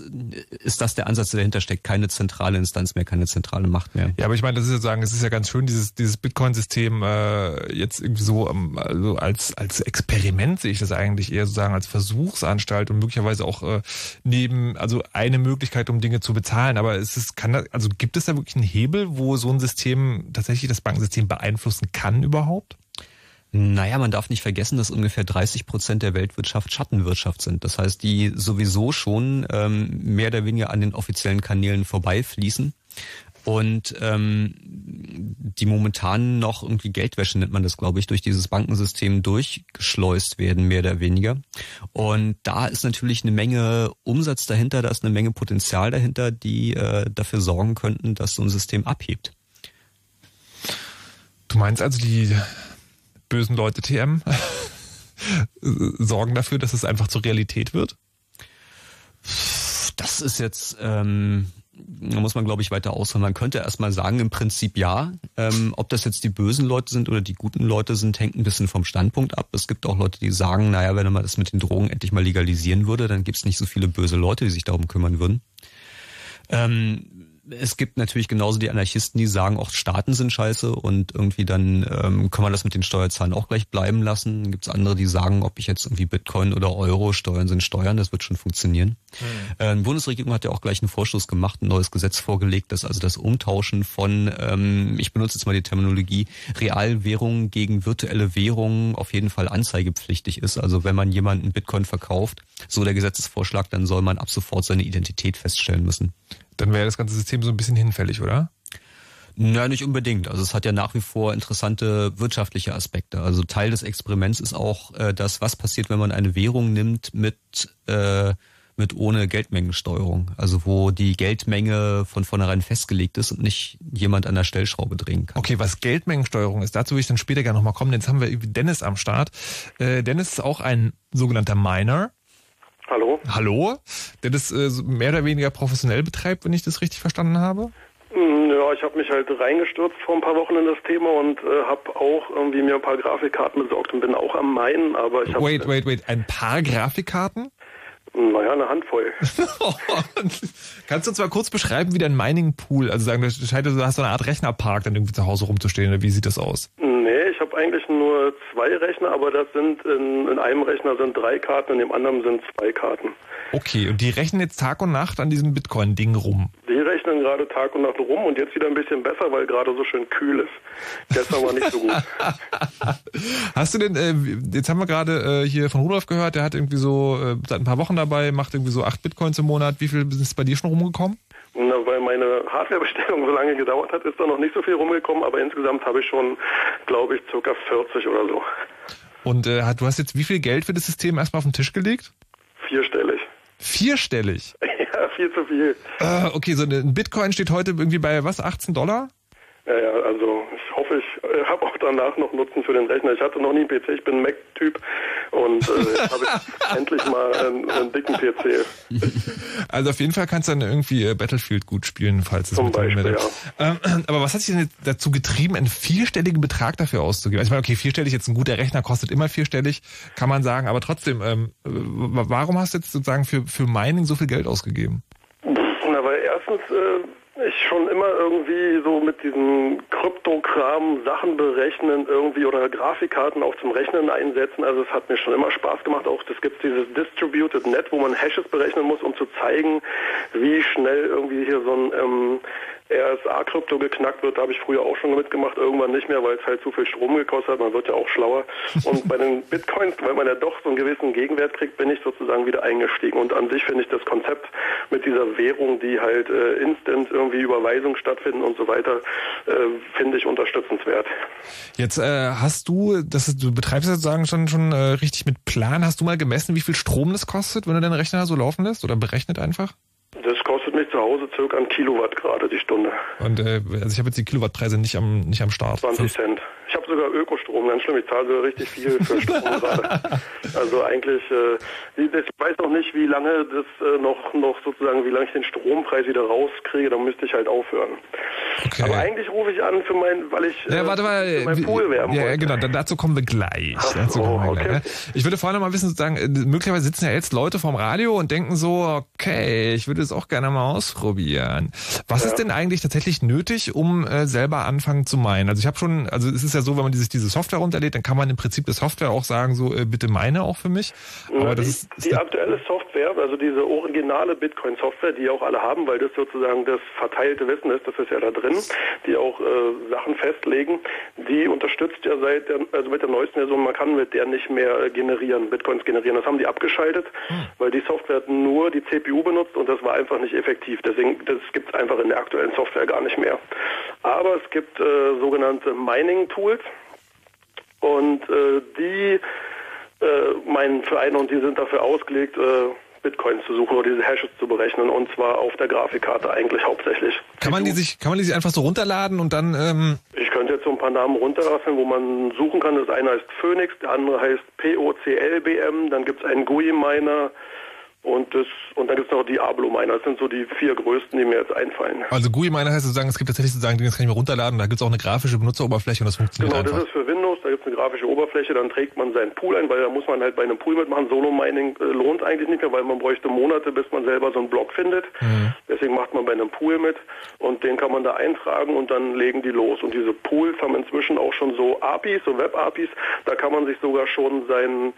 ist das der Ansatz, der dahinter steckt. Keine zentrale Instanz mehr, keine zentrale Macht mehr. Ja, aber ich meine, das ist ja sagen, es ist ja ganz schön, dieses, dieses Bitcoin-System äh, irgendwie so ähm, also als, als Experiment sehe ich das eigentlich eher sozusagen als Versuchsanstalt und möglicherweise auch äh, neben, also eine Möglichkeit, um Dinge zu bezahlen. Aber es ist, kann das, also gibt es da wirklich einen Hebel, wo so ein System tatsächlich das Bankensystem beeinflussen kann überhaupt? Naja, man darf nicht vergessen, dass ungefähr 30 Prozent der Weltwirtschaft Schattenwirtschaft sind. Das heißt, die sowieso schon ähm, mehr oder weniger an den offiziellen Kanälen vorbeifließen. Und ähm, die momentan noch irgendwie Geldwäsche nennt man das, glaube ich, durch dieses Bankensystem durchgeschleust werden, mehr oder weniger. Und da ist natürlich eine Menge Umsatz dahinter, da ist eine Menge Potenzial dahinter, die äh, dafür sorgen könnten, dass so ein System abhebt. Du meinst also, die bösen Leute TM sorgen dafür, dass es einfach zur Realität wird? Das ist jetzt, ähm, da muss man, glaube ich, weiter ausholen. Man könnte erstmal sagen, im Prinzip ja. Ähm, ob das jetzt die bösen Leute sind oder die guten Leute sind, hängt ein bisschen vom Standpunkt ab. Es gibt auch Leute, die sagen, naja, wenn man das mit den Drogen endlich mal legalisieren würde, dann gibt es nicht so viele böse Leute, die sich darum kümmern würden. Ähm, es gibt natürlich genauso die Anarchisten, die sagen, auch Staaten sind scheiße und irgendwie dann ähm, kann man das mit den Steuerzahlen auch gleich bleiben lassen. Dann gibt es andere, die sagen, ob ich jetzt irgendwie Bitcoin oder Euro, Steuern sind Steuern, das wird schon funktionieren. Mhm. Ähm, Bundesregierung hat ja auch gleich einen Vorschuss gemacht, ein neues Gesetz vorgelegt, dass also das Umtauschen von, ähm, ich benutze jetzt mal die Terminologie, Realwährungen gegen virtuelle Währungen auf jeden Fall anzeigepflichtig ist. Also wenn man jemanden Bitcoin verkauft, so der Gesetzesvorschlag, dann soll man ab sofort seine Identität feststellen müssen dann wäre das ganze System so ein bisschen hinfällig, oder? Ja, nicht unbedingt. Also es hat ja nach wie vor interessante wirtschaftliche Aspekte. Also Teil des Experiments ist auch äh, das, was passiert, wenn man eine Währung nimmt mit äh, mit ohne Geldmengensteuerung. Also wo die Geldmenge von vornherein festgelegt ist und nicht jemand an der Stellschraube drehen kann. Okay, was Geldmengensteuerung ist, dazu will ich dann später gerne nochmal kommen. Jetzt haben wir Dennis am Start. Äh, Dennis ist auch ein sogenannter Miner. Hallo. Hallo, der das äh, mehr oder weniger professionell betreibt, wenn ich das richtig verstanden habe? Hm, ja, ich habe mich halt reingestürzt vor ein paar Wochen in das Thema und äh, habe auch irgendwie mir ein paar Grafikkarten besorgt und bin auch am Meinen, aber ich habe... Wait, wait, wait, ein paar Grafikkarten? Naja, eine Handvoll. Kannst du uns mal kurz beschreiben, wie dein Mining Pool, also sagen, du hast so eine Art Rechnerpark dann irgendwie zu Hause rumzustehen, oder wie sieht das aus? Nee, ich habe eigentlich nur zwei Rechner, aber das sind in, in einem Rechner sind drei Karten, in dem anderen sind zwei Karten. Okay, und die rechnen jetzt Tag und Nacht an diesem Bitcoin-Ding rum? Die rechnen gerade Tag und Nacht rum und jetzt wieder ein bisschen besser, weil gerade so schön kühl ist. Gestern war nicht so gut. Hast du denn, äh, jetzt haben wir gerade äh, hier von Rudolf gehört, der hat irgendwie so äh, seit ein paar Wochen dabei, macht irgendwie so acht Bitcoins im Monat. Wie viel ist bei dir schon rumgekommen? Na, weil meine Hardwarebestellung so lange gedauert hat, ist da noch nicht so viel rumgekommen, aber insgesamt habe ich schon, glaube ich, circa 40 oder so. Und äh, du hast jetzt wie viel Geld für das System erstmal auf den Tisch gelegt? Vierstellig. Vierstellig? Ja, viel zu viel. Äh, okay, so ein Bitcoin steht heute irgendwie bei was, 18 Dollar? Ja, ja, also ich äh, habe auch danach noch Nutzen für den Rechner. Ich hatte noch nie einen PC, ich bin ein Mac-Typ und äh, jetzt habe ich endlich mal einen, einen, dicken PC. Also auf jeden Fall kannst du dann irgendwie äh, Battlefield gut spielen, falls es Zum Beispiel, ja. Ähm, aber was hat dich denn dazu getrieben, einen vierstelligen Betrag dafür auszugeben? Also ich meine, okay, vierstellig, jetzt ein guter Rechner kostet immer vierstellig, kann man sagen, aber trotzdem, ähm, warum hast du jetzt sozusagen für, für Mining so viel Geld ausgegeben? Na, weil erstens... Äh, ich schon immer irgendwie so mit diesem Kryptokram Sachen berechnen irgendwie oder Grafikkarten auch zum Rechnen einsetzen. Also es hat mir schon immer Spaß gemacht. Auch das gibt dieses Distributed Net, wo man Hashes berechnen muss, um zu zeigen, wie schnell irgendwie hier so ein ähm, RSA-Krypto geknackt wird, da habe ich früher auch schon mitgemacht, irgendwann nicht mehr, weil es halt zu viel Strom gekostet hat, man wird ja auch schlauer. Und bei den Bitcoins, weil man ja doch so einen gewissen Gegenwert kriegt, bin ich sozusagen wieder eingestiegen. Und an sich finde ich das Konzept mit dieser Währung, die halt äh, instant irgendwie Überweisung stattfinden und so weiter, äh, finde ich unterstützenswert. Jetzt äh, hast du, das ist, du betreibst sozusagen schon schon äh, richtig mit Plan, hast du mal gemessen, wie viel Strom das kostet, wenn du deinen Rechner so laufen lässt oder berechnet einfach? Das kostet mich zu Hause circa ein Kilowatt gerade die Stunde. Und äh, also ich habe jetzt die Kilowattpreise nicht am nicht am Start. 20 Cent. Sogar Ökostrom, ganz schlimm. Ich zahle sogar richtig viel für Strom gerade. Also eigentlich, äh, ich weiß noch nicht, wie lange das äh, noch, noch sozusagen, wie lange ich den Strompreis wieder rauskriege. Dann müsste ich halt aufhören. Okay. Aber eigentlich rufe ich an für mein, weil ich Ja, äh, warte mal. für mein Pool werben ja, ja, wollte. genau, dann dazu kommen wir gleich. Ach so, wir okay. gleich ne? Ich würde vorher noch mal wissen, sozusagen, möglicherweise sitzen ja jetzt Leute vorm Radio und denken so, okay, ich würde es auch gerne mal ausprobieren. Was ist denn eigentlich tatsächlich nötig, um äh, selber anfangen zu meinen? Also ich habe schon, also es ist ja so, wenn man sich diese Software runterlädt, dann kann man im Prinzip der Software auch sagen, so äh, bitte meine auch für mich. Na, Aber das die, ist, ist die aktuelle Software, also diese originale Bitcoin-Software, die auch alle haben, weil das sozusagen das verteilte Wissen ist, das ist ja da drin, die auch äh, Sachen festlegen, die unterstützt ja seit der, also mit der neuesten Version, man kann mit der nicht mehr äh, generieren, Bitcoins generieren. Das haben die abgeschaltet, weil die Software nur die CPU benutzt und das war einfach nicht effektiv. Deswegen, das gibt es einfach in der aktuellen Software gar nicht mehr. Aber es gibt äh, sogenannte Mining-Tools und äh, die äh, meinen Vereine und die sind dafür ausgelegt, äh, Bitcoins zu suchen oder diese Hashes zu berechnen und zwar auf der Grafikkarte eigentlich hauptsächlich. kann man die sich, kann man die sich einfach so runterladen und dann, ähm, Ich könnte jetzt so ein paar Namen runterrasseln, wo man suchen kann. Das eine heißt Phoenix, der andere heißt POCLBM, dann gibt es einen GUI-Miner und, das, und dann gibt es noch Diablo-Miner. Das sind so die vier größten, die mir jetzt einfallen. also GUI meiner heißt sozusagen, es gibt tatsächlich sozusagen, Dinge, das kann ich mir runterladen, da gibt es auch eine grafische Benutzeroberfläche und das funktioniert Genau, das einfach. ist für Windows, da gibt es eine grafische Oberfläche, dann trägt man seinen Pool ein, weil da muss man halt bei einem Pool mitmachen. Solo-Mining äh, lohnt eigentlich nicht mehr, weil man bräuchte Monate, bis man selber so einen Block findet. Deswegen macht man bei einem Pool mit und den kann man da eintragen und dann legen die los. Und diese Pools haben inzwischen auch schon so APIs, so Web-APIs, da kann man sich sogar schon sein,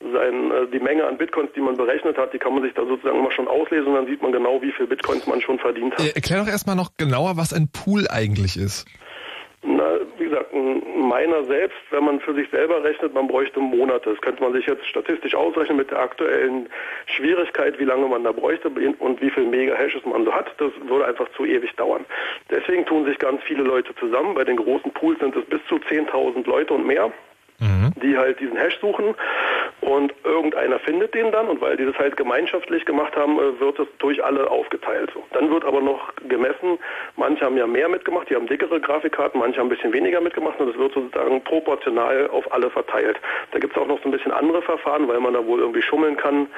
sein, äh, die Menge an Bitcoins, die man berechnet hat, die kann man sich da sozusagen immer schon auslesen und dann sieht man genau, wie viel Bitcoins man schon verdient hat. Äh, Erklär doch erstmal noch genauer, was ein Pool eigentlich ist. Na, wie gesagt, ein Miner selbst, wenn man für sich selber rechnet, man bräuchte Monate. Das könnte man sich jetzt statistisch ausrechnen mit der aktuellen Schwierigkeit, wie lange man da bräuchte und wie viel Mega-Hashes man so hat. Das würde einfach zu ewig dauern. Deswegen tun sich ganz viele Leute zusammen. Bei den großen Pools sind es bis zu 10.000 Leute und mehr die halt diesen Hash suchen und irgendeiner findet den dann und weil die das halt gemeinschaftlich gemacht haben, äh, wird es durch alle aufgeteilt. Dann wird aber noch gemessen, manche haben ja mehr mitgemacht, die haben dickere Grafikkarten, manche haben ein bisschen weniger mitgemacht und es wird sozusagen proportional auf alle verteilt. Da gibt es auch noch so ein bisschen andere Verfahren, weil man da wohl irgendwie schummeln kann.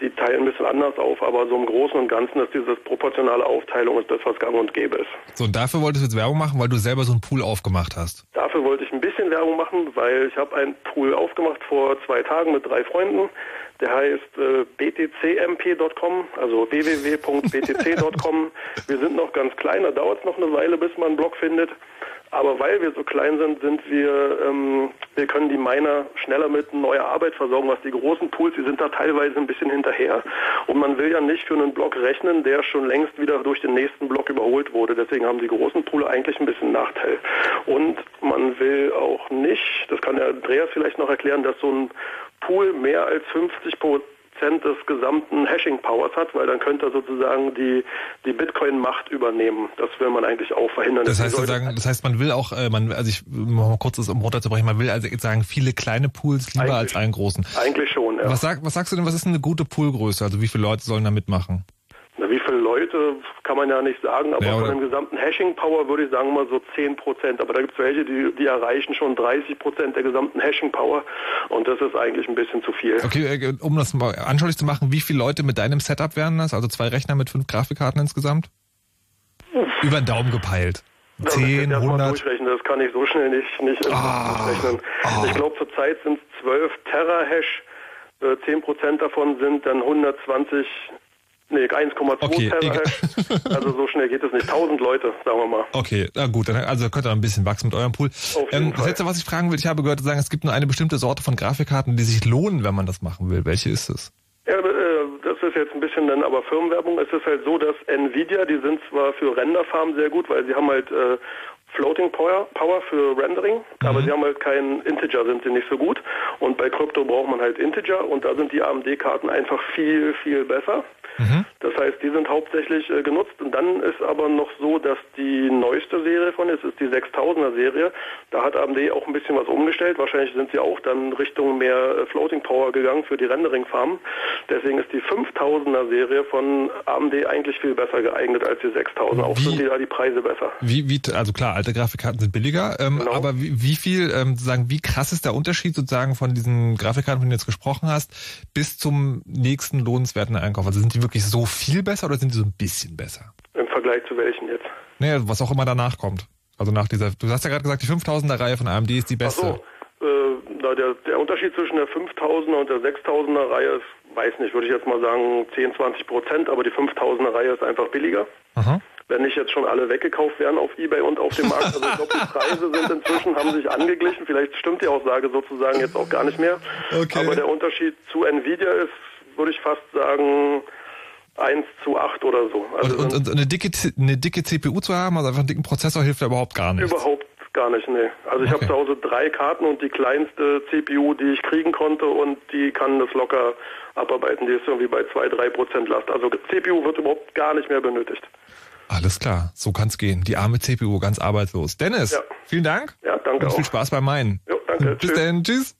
Die teilen ein bisschen anders auf, aber so im Großen und Ganzen ist diese proportionale Aufteilung ist das, was gang und gäbe ist. So, und dafür wolltest du jetzt Werbung machen, weil du selber so einen Pool aufgemacht hast. Dafür wollte ich ein bisschen Werbung machen, weil ich habe einen Pool aufgemacht vor zwei Tagen mit drei Freunden. Der heißt äh, btcmp.com, also www.btc.com. wir sind noch ganz klein, da dauert es noch eine Weile, bis man einen Blog findet. Aber weil wir so klein sind, sind wir, ähm, wir können die Miner schneller mit neuer Arbeit versorgen, was die großen Pools, die sind da teilweise ein bisschen hinterher. Und man will ja nicht für einen Block rechnen, der schon längst wieder durch den nächsten Block überholt wurde. Deswegen haben die großen Pooler eigentlich ein bisschen Nachteil. Und man will auch nicht, das kann der Andreas vielleicht noch erklären, dass so ein Pool mehr als 50 Prozent des gesamten Hashing-Powers hat, weil dann könnte er sozusagen die, die Bitcoin-Macht übernehmen. Das will man eigentlich auch verhindern. Das heißt, sozusagen, das heißt, man will auch, äh, man, also ich mal kurz das um runterzubrechen, man will also sagen, viele kleine Pools lieber Eigentlich- als einen großen. Eigentlich schon, ja. Was, sag, was sagst du denn, was ist eine gute Poolgröße? Also wie viele Leute sollen da mitmachen? Na, wie viele Leute kann man ja nicht sagen, aber Ja, von dem gesamten Hashing-Power würde ich sagen mal so 10 Prozent. Aber da gibt es welche, die, die erreichen schon 30 Prozent der gesamten Hashing-Power und das ist eigentlich ein bisschen zu viel. Okay, äh, um das mal anschaulich zu machen, wie viele Leute mit deinem Setup wären das? Also zwei Rechner mit fünf Grafikkarten insgesamt? Über den Daumen gepeilt. Da müsste ich 10, erst mal 100? durchrechnen, das kann ich so schnell nicht, nicht Ah, durchrechnen. ah. Ich glaube zurzeit sind es 12 Terahash, äh, 10 Prozent davon sind dann 120, nee 1,2 Okay, also so schnell geht es nicht. 1000 Leute, sagen wir mal. Okay, na gut, dann also könnt ihr ein bisschen wachsen mit eurem Pool. Ähm, das letzte, was ich fragen will, ich habe gehört, sagen, es gibt nur eine bestimmte Sorte von Grafikkarten, die sich lohnen, wenn man das machen will. Welche ist es? Ja, äh, das ist jetzt ein bisschen dann aber Firmenwerbung. Es ist halt so, dass Nvidia, die sind zwar für Renderfarmen sehr gut, weil sie haben halt äh, Floating Power, Power für Rendering, aber sie haben halt keinen Integer, sind sie nicht so gut. Und bei Krypto braucht man halt Integer und da sind die AMD-Karten einfach viel, viel besser. Das Das heißt, die sind hauptsächlich äh, genutzt. Und dann ist aber noch so, dass die neueste Serie von ist, ist die 6000er Serie. Da hat AMD auch ein bisschen was umgestellt. Wahrscheinlich sind sie auch dann Richtung mehr äh, Floating Power gegangen für die Rendering-Farmen. Deswegen ist die 5000er Serie von AMD eigentlich viel besser geeignet als die 6000er. Auch Wie- sind die da die Preise besser. Wie, wie, also klar, alte Grafikkarten sind billiger, ähm, Genau. aber wie, wie viel, ähm, sozusagen, wie krass ist der Unterschied sozusagen von diesen Grafikkarten, von denen du jetzt gesprochen hast, bis zum nächsten lohnenswerten Einkauf? Also sind die wirklich so viel besser oder sind die so ein bisschen besser? Im Vergleich zu welchen jetzt? Naja, was auch immer danach kommt. Also nach dieser, du hast ja gerade gesagt, die 5000er Reihe von AMD ist die Ach beste. so, äh, der, der Unterschied zwischen der 5000er und der 6000er Reihe ist, weiß nicht, würde ich jetzt mal sagen 10, 20 Prozent, aber die 5000er Reihe ist einfach billiger. Aha. Wenn nicht jetzt schon alle weggekauft werden auf Ebay und auf dem Markt. Also ich glaube, die Preise sind inzwischen, haben sich angeglichen. Vielleicht stimmt die Aussage sozusagen jetzt auch gar nicht mehr. Okay. Aber der Unterschied zu Nvidia ist, würde ich fast sagen, 1 zu 8 oder so. Also Und, und, und eine dicke, eine dicke CPU zu haben, also einfach einen dicken Prozessor hilft da überhaupt gar nicht. überhaupt gar nicht, nee. Also ich Okay. habe zu Hause drei Karten und die kleinste CPU, die ich kriegen konnte und die kann das locker abarbeiten. Die ist irgendwie bei 2, 3 Prozent Last. Also CPU wird überhaupt gar nicht mehr benötigt. Alles klar, so kann's gehen. Die arme CPU, ganz arbeitslos. Dennis, Ja. vielen Dank Ja, danke und viel auch. Spaß beim Meinen. Jo, danke. Bis Tschüss. dann, tschüss.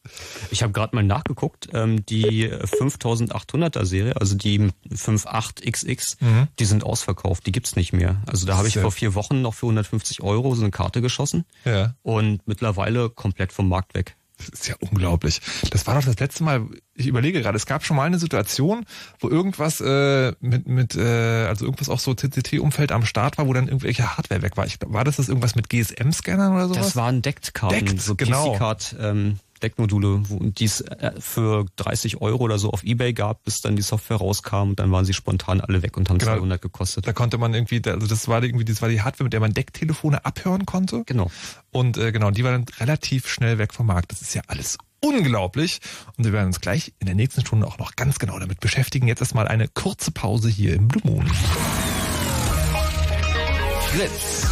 Ich habe gerade mal nachgeguckt, ähm, die 5800er Serie, also die 58XX, die sind ausverkauft, die gibt's nicht mehr. Also da habe ich vor vier Wochen noch für 150 Euro so eine Karte geschossen Ja. und mittlerweile komplett vom Markt weg. Das ist ja unglaublich. Das war doch das letzte Mal, ich überlege gerade, es gab schon mal eine Situation, wo irgendwas äh, mit, mit äh, also irgendwas auch so CCT-Umfeld am Start war, wo dann irgendwelche Hardware weg war. Ich, war das das irgendwas mit GSM-Scannern oder sowas? Das waren Decked-Karten, Deckt, so genau. PC-Card ähm, Deckmodule, die es äh, für 30 Euro oder so auf Ebay gab, bis dann die Software rauskam und dann waren sie spontan alle weg und haben Genau. 200 gekostet. da konnte man irgendwie, also das war irgendwie, das war die Hardware, mit der man Decktelefone abhören konnte. Genau. Und äh, genau, die war dann relativ schnell weg vom Markt. Das ist ja alles unglaublich. Und wir werden uns gleich in der nächsten Stunde auch noch ganz genau damit beschäftigen. Jetzt erstmal eine kurze Pause hier im Blue Moon. Fritz.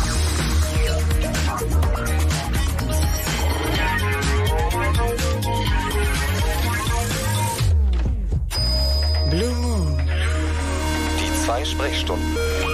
Sprechstunden.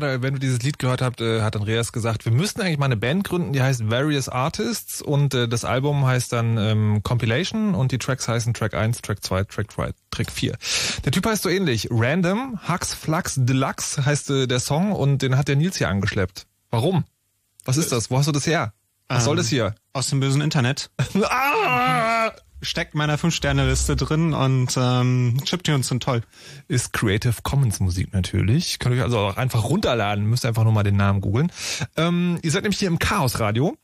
Gerade, wenn du dieses Lied gehört habt, äh, hat Andreas gesagt, wir müssten eigentlich mal eine Band gründen, die heißt Various Artists und äh, das Album heißt dann ähm, Compilation und die Tracks heißen Track 1, Track 2, Track 3, Track 4. Der Typ heißt so ähnlich. Random, Hux Flux Deluxe heißt äh, der Song und den hat der Nils hier angeschleppt. Warum? Was ist das? Wo hast du das her? Was ähm, soll das hier? Aus dem bösen Internet. ah! Steckt meiner 5-Sterne-Liste drin und ähm, Chiptunes sind toll. Ist Creative Commons Musik natürlich. Könnt ihr euch also auch einfach runterladen, müsst einfach nur mal den Namen googeln. Ähm, ihr seid nämlich hier im Chaos Radio.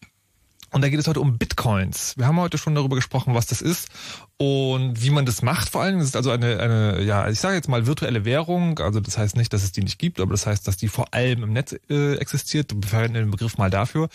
Und da geht es heute um Bitcoins. Wir haben heute schon darüber gesprochen, was das ist und wie man das macht vor allem. Das ist also eine, eine ja, ich sage jetzt mal virtuelle Währung. Also das heißt nicht, dass es die nicht gibt, aber das heißt, dass die vor allem im Netz äh, existiert. Wir verwenden den Begriff mal dafür.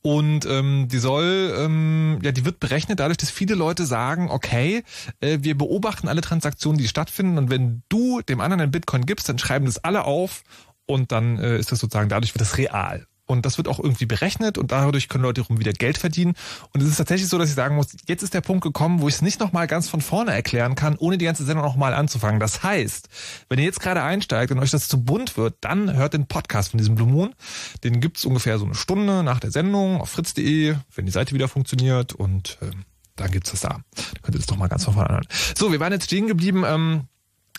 Und ähm, die soll, ähm, ja, die wird berechnet dadurch, dass viele Leute sagen, okay, äh, wir beobachten alle Transaktionen, die stattfinden und wenn du dem anderen einen Bitcoin gibst, dann schreiben das alle auf und dann äh, ist das sozusagen, dadurch wird das real. Und das wird auch irgendwie berechnet und dadurch können Leute rum wieder Geld verdienen. Und es ist tatsächlich so, dass ich sagen muss, jetzt ist der Punkt gekommen, wo ich es nicht nochmal ganz von vorne erklären kann, ohne die ganze Sendung nochmal anzufangen. Das heißt, wenn ihr jetzt gerade einsteigt und euch das zu bunt wird, dann hört den Podcast von diesem Blue Moon. Den gibt's ungefähr so eine Stunde nach der Sendung auf fritz.de, wenn die Seite wieder funktioniert und äh, dann gibt's das da. Dann könnt ihr das doch mal ganz von vorne anhören. So, wir waren jetzt stehen geblieben. Ähm,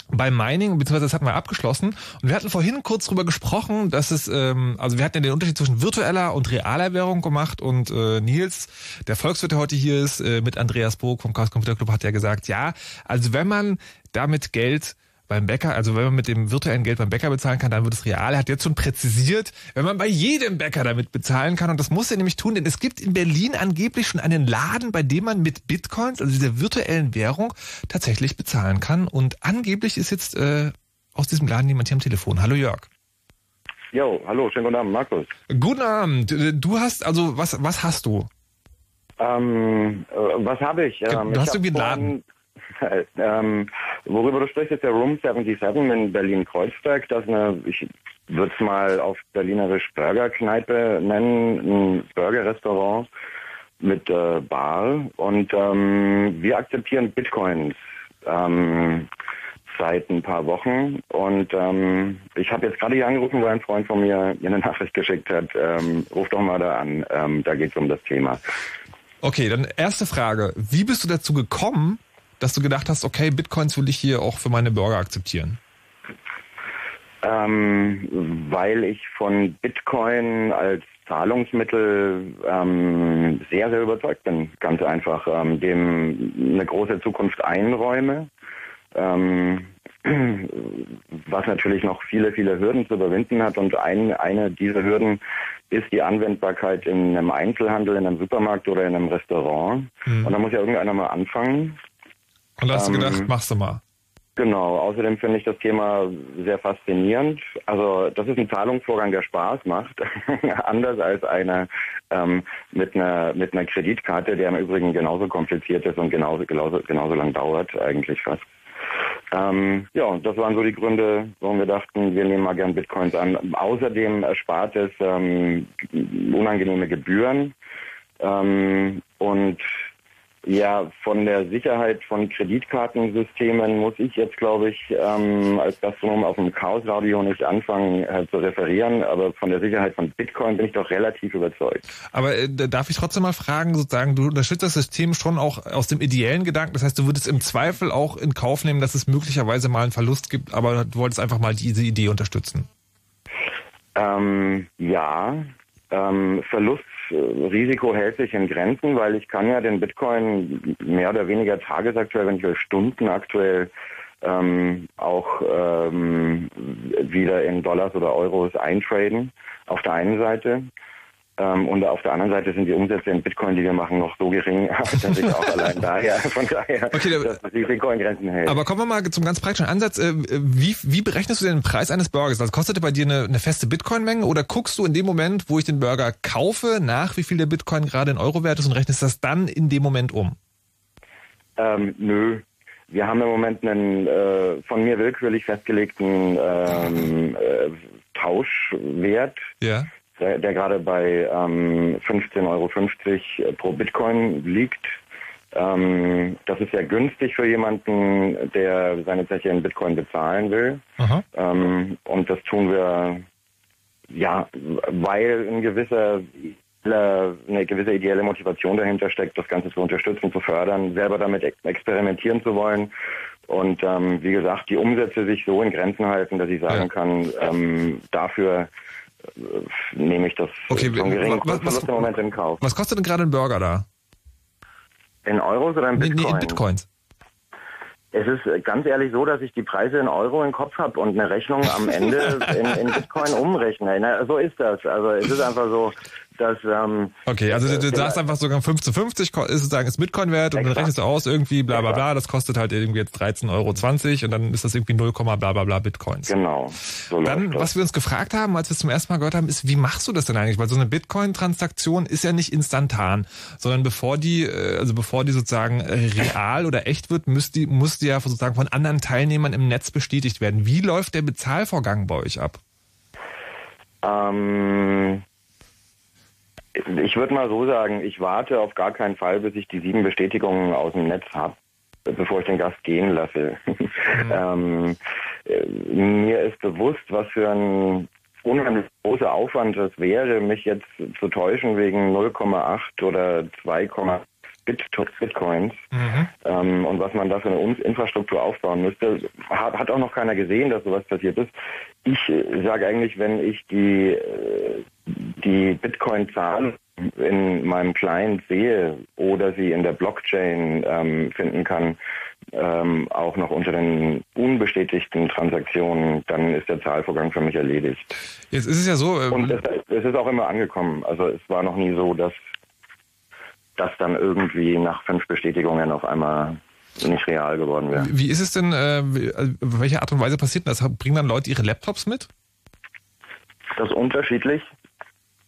beim Mining, beziehungsweise das hatten wir abgeschlossen. Und wir hatten vorhin kurz drüber gesprochen, dass es, ähm, also wir hatten ja den Unterschied zwischen virtueller und realer Währung gemacht und äh, Nils, der Volkswirt, der heute hier ist, äh, mit Andreas Burg vom Chaos Computer Club, hat ja gesagt, ja, also wenn man damit Geld beim Bäcker, also wenn man mit dem virtuellen Geld beim Bäcker bezahlen kann, dann wird es real. Er hat jetzt schon präzisiert, wenn man bei jedem Bäcker damit bezahlen kann. Und das muss er nämlich tun, denn es gibt in Berlin angeblich schon einen Laden, bei dem man mit Bitcoins, also dieser virtuellen Währung, tatsächlich bezahlen kann. Und angeblich ist jetzt äh, aus diesem Laden jemand hier am Telefon. Hallo Jörg. Jo, hallo, schönen guten Abend, Markus. Guten Abend. Du hast, also was, was hast du? Ähm, äh, was habe ich? Ähm, du hast irgendwie einen Laden. Ähm, worüber du sprichst, ist der Room 77 in Berlin-Kreuzberg. Das ist eine, ich würde es mal auf berlinerisch Burgerkneipe nennen, ein Burgerrestaurant mit äh, Bar. Und ähm, wir akzeptieren Bitcoins. Ähm, seit ein paar Wochen und ähm, ich habe jetzt gerade hier angerufen, weil ein Freund von mir mir eine Nachricht geschickt hat. Ähm, ruf doch mal da an, ähm, da geht es um das Thema. Okay, dann erste Frage. Wie bist du dazu gekommen, dass du gedacht hast, okay, Bitcoins will ich hier auch für meine Bürger akzeptieren? Ähm, weil ich von Bitcoin als Zahlungsmittel ähm, sehr, sehr überzeugt bin, ganz einfach, ähm, dem eine große Zukunft einräume, ähm, was natürlich noch viele, viele Hürden zu überwinden hat. Und ein, eine dieser Hürden ist die Anwendbarkeit in einem Einzelhandel, in einem Supermarkt oder in einem Restaurant. Mhm. Und da muss ja irgendeiner mal anfangen. Und da hast ähm, du gedacht, machst du mal. Genau, außerdem finde ich das Thema sehr faszinierend. Also das ist ein Zahlungsvorgang, der Spaß macht, anders als eine ähm, mit einer mit einer Kreditkarte, der im Übrigen genauso kompliziert ist und genauso genauso, genauso lang dauert eigentlich fast. Ähm, ja, und das waren so die Gründe, warum wir dachten, wir nehmen mal gern Bitcoins an. Außerdem erspart es ähm, unangenehme Gebühren ähm, und ja, von der Sicherheit von Kreditkartensystemen muss ich jetzt, glaube ich, ähm, als Gastronom auf dem Chaos-Radio nicht anfangen äh, zu referieren, aber von der Sicherheit von Bitcoin bin ich doch relativ überzeugt. Aber äh, darf ich trotzdem mal fragen, sozusagen, du unterstützt das System schon auch aus dem ideellen Gedanken, das heißt, du würdest im Zweifel auch in Kauf nehmen, dass es möglicherweise mal einen Verlust gibt, aber du wolltest einfach mal diese Idee unterstützen. Ähm, ja, ähm, Verlustrisiko hält sich in Grenzen, weil ich kann ja den Bitcoin mehr oder weniger tagesaktuell, wenn ich will, stundenaktuell ähm, auch ähm, wieder in Dollars oder Euros eintraden. Auf der einen Seite. Ähm, und auf der anderen Seite sind die Umsätze in Bitcoin, die wir machen, noch so gering, dass ich auch allein daher, von daher, okay, dass das die Bitcoin-Grenzen hält. Aber kommen wir mal zum ganz praktischen Ansatz. Äh, wie, wie berechnest du den Preis eines Burgers? Also kostet bei dir eine, eine feste Bitcoin-Menge oder guckst du in dem Moment, wo ich den Burger kaufe, nach, wie viel der Bitcoin gerade in Euro wert ist und rechnest das dann in dem Moment um? Ähm, nö, wir haben im Moment einen äh, von mir willkürlich festgelegten ähm, äh, Tauschwert. Ja der, der gerade bei ähm, 15,50 Euro pro Bitcoin liegt. Ähm, das ist sehr günstig für jemanden, der seine Zeche in Bitcoin bezahlen will. Ähm, und das tun wir ja, weil ein gewisser eine gewisse ideelle Motivation dahinter steckt, das Ganze zu unterstützen, zu fördern, selber damit experimentieren zu wollen. Und ähm, wie gesagt, die Umsätze sich so in Grenzen halten, dass ich sagen ja. kann, ähm, dafür äh, nehme ich das okay, so geringen was, was, im Moment in Kauf. Was kostet denn gerade ein Burger da? In Euros oder in Bitcoin? Nee, nee in Bitcoins. Es ist ganz ehrlich so, dass ich die Preise in Euro im Kopf habe und eine Rechnung am Ende in, in Bitcoin umrechne. So ist das. Also es ist einfach so, dass... Ähm, okay, also du, du sagst einfach sogar 15,50 ist sozusagen ist Bitcoin wert und dann rechnest du aus irgendwie bla bla bla, das kostet halt irgendwie jetzt 13,20 Euro und dann ist das irgendwie 0, bla bla bla Bitcoins. Genau. So dann, was wir uns gefragt haben, als wir es zum ersten Mal gehört haben, ist, wie machst du das denn eigentlich? Weil so eine Bitcoin-Transaktion ist ja nicht instantan, sondern bevor die, äh, also bevor die sozusagen real oder echt wird, muss die, muss die ja sozusagen von anderen Teilnehmern im Netz bestätigt werden. Wie läuft der Bezahlvorgang bei euch ab? Ähm, ich würde mal so sagen, ich warte auf gar keinen Fall, bis ich die sieben Bestätigungen aus dem Netz habe, bevor ich den Gast gehen lasse. Mhm. ähm, mir ist bewusst, was für ein unheimlich großer Aufwand es wäre, mich jetzt zu täuschen wegen 0,8 oder 2, Bit Bitcoins mhm. ähm, und was man da für eine Infrastruktur aufbauen müsste, hat, hat, auch noch keiner gesehen, dass sowas passiert ist. Ich äh, sage eigentlich, wenn ich die, äh, die Bitcoin-Zahlen in meinem Client sehe oder sie in der Blockchain ähm, finden kann, ähm, auch noch unter den unbestätigten Transaktionen, dann ist der Zahlvorgang für mich erledigt. Jetzt ist es ja so. Ähm und es, es, ist auch immer angekommen. Also es war noch nie so, dass das dann irgendwie nach fünf Bestätigungen auf einmal nicht real geworden wäre. Wie ist es denn, äh, also, welche Art und Weise passiert das? Bringen dann Leute ihre Laptops mit? Das ist unterschiedlich.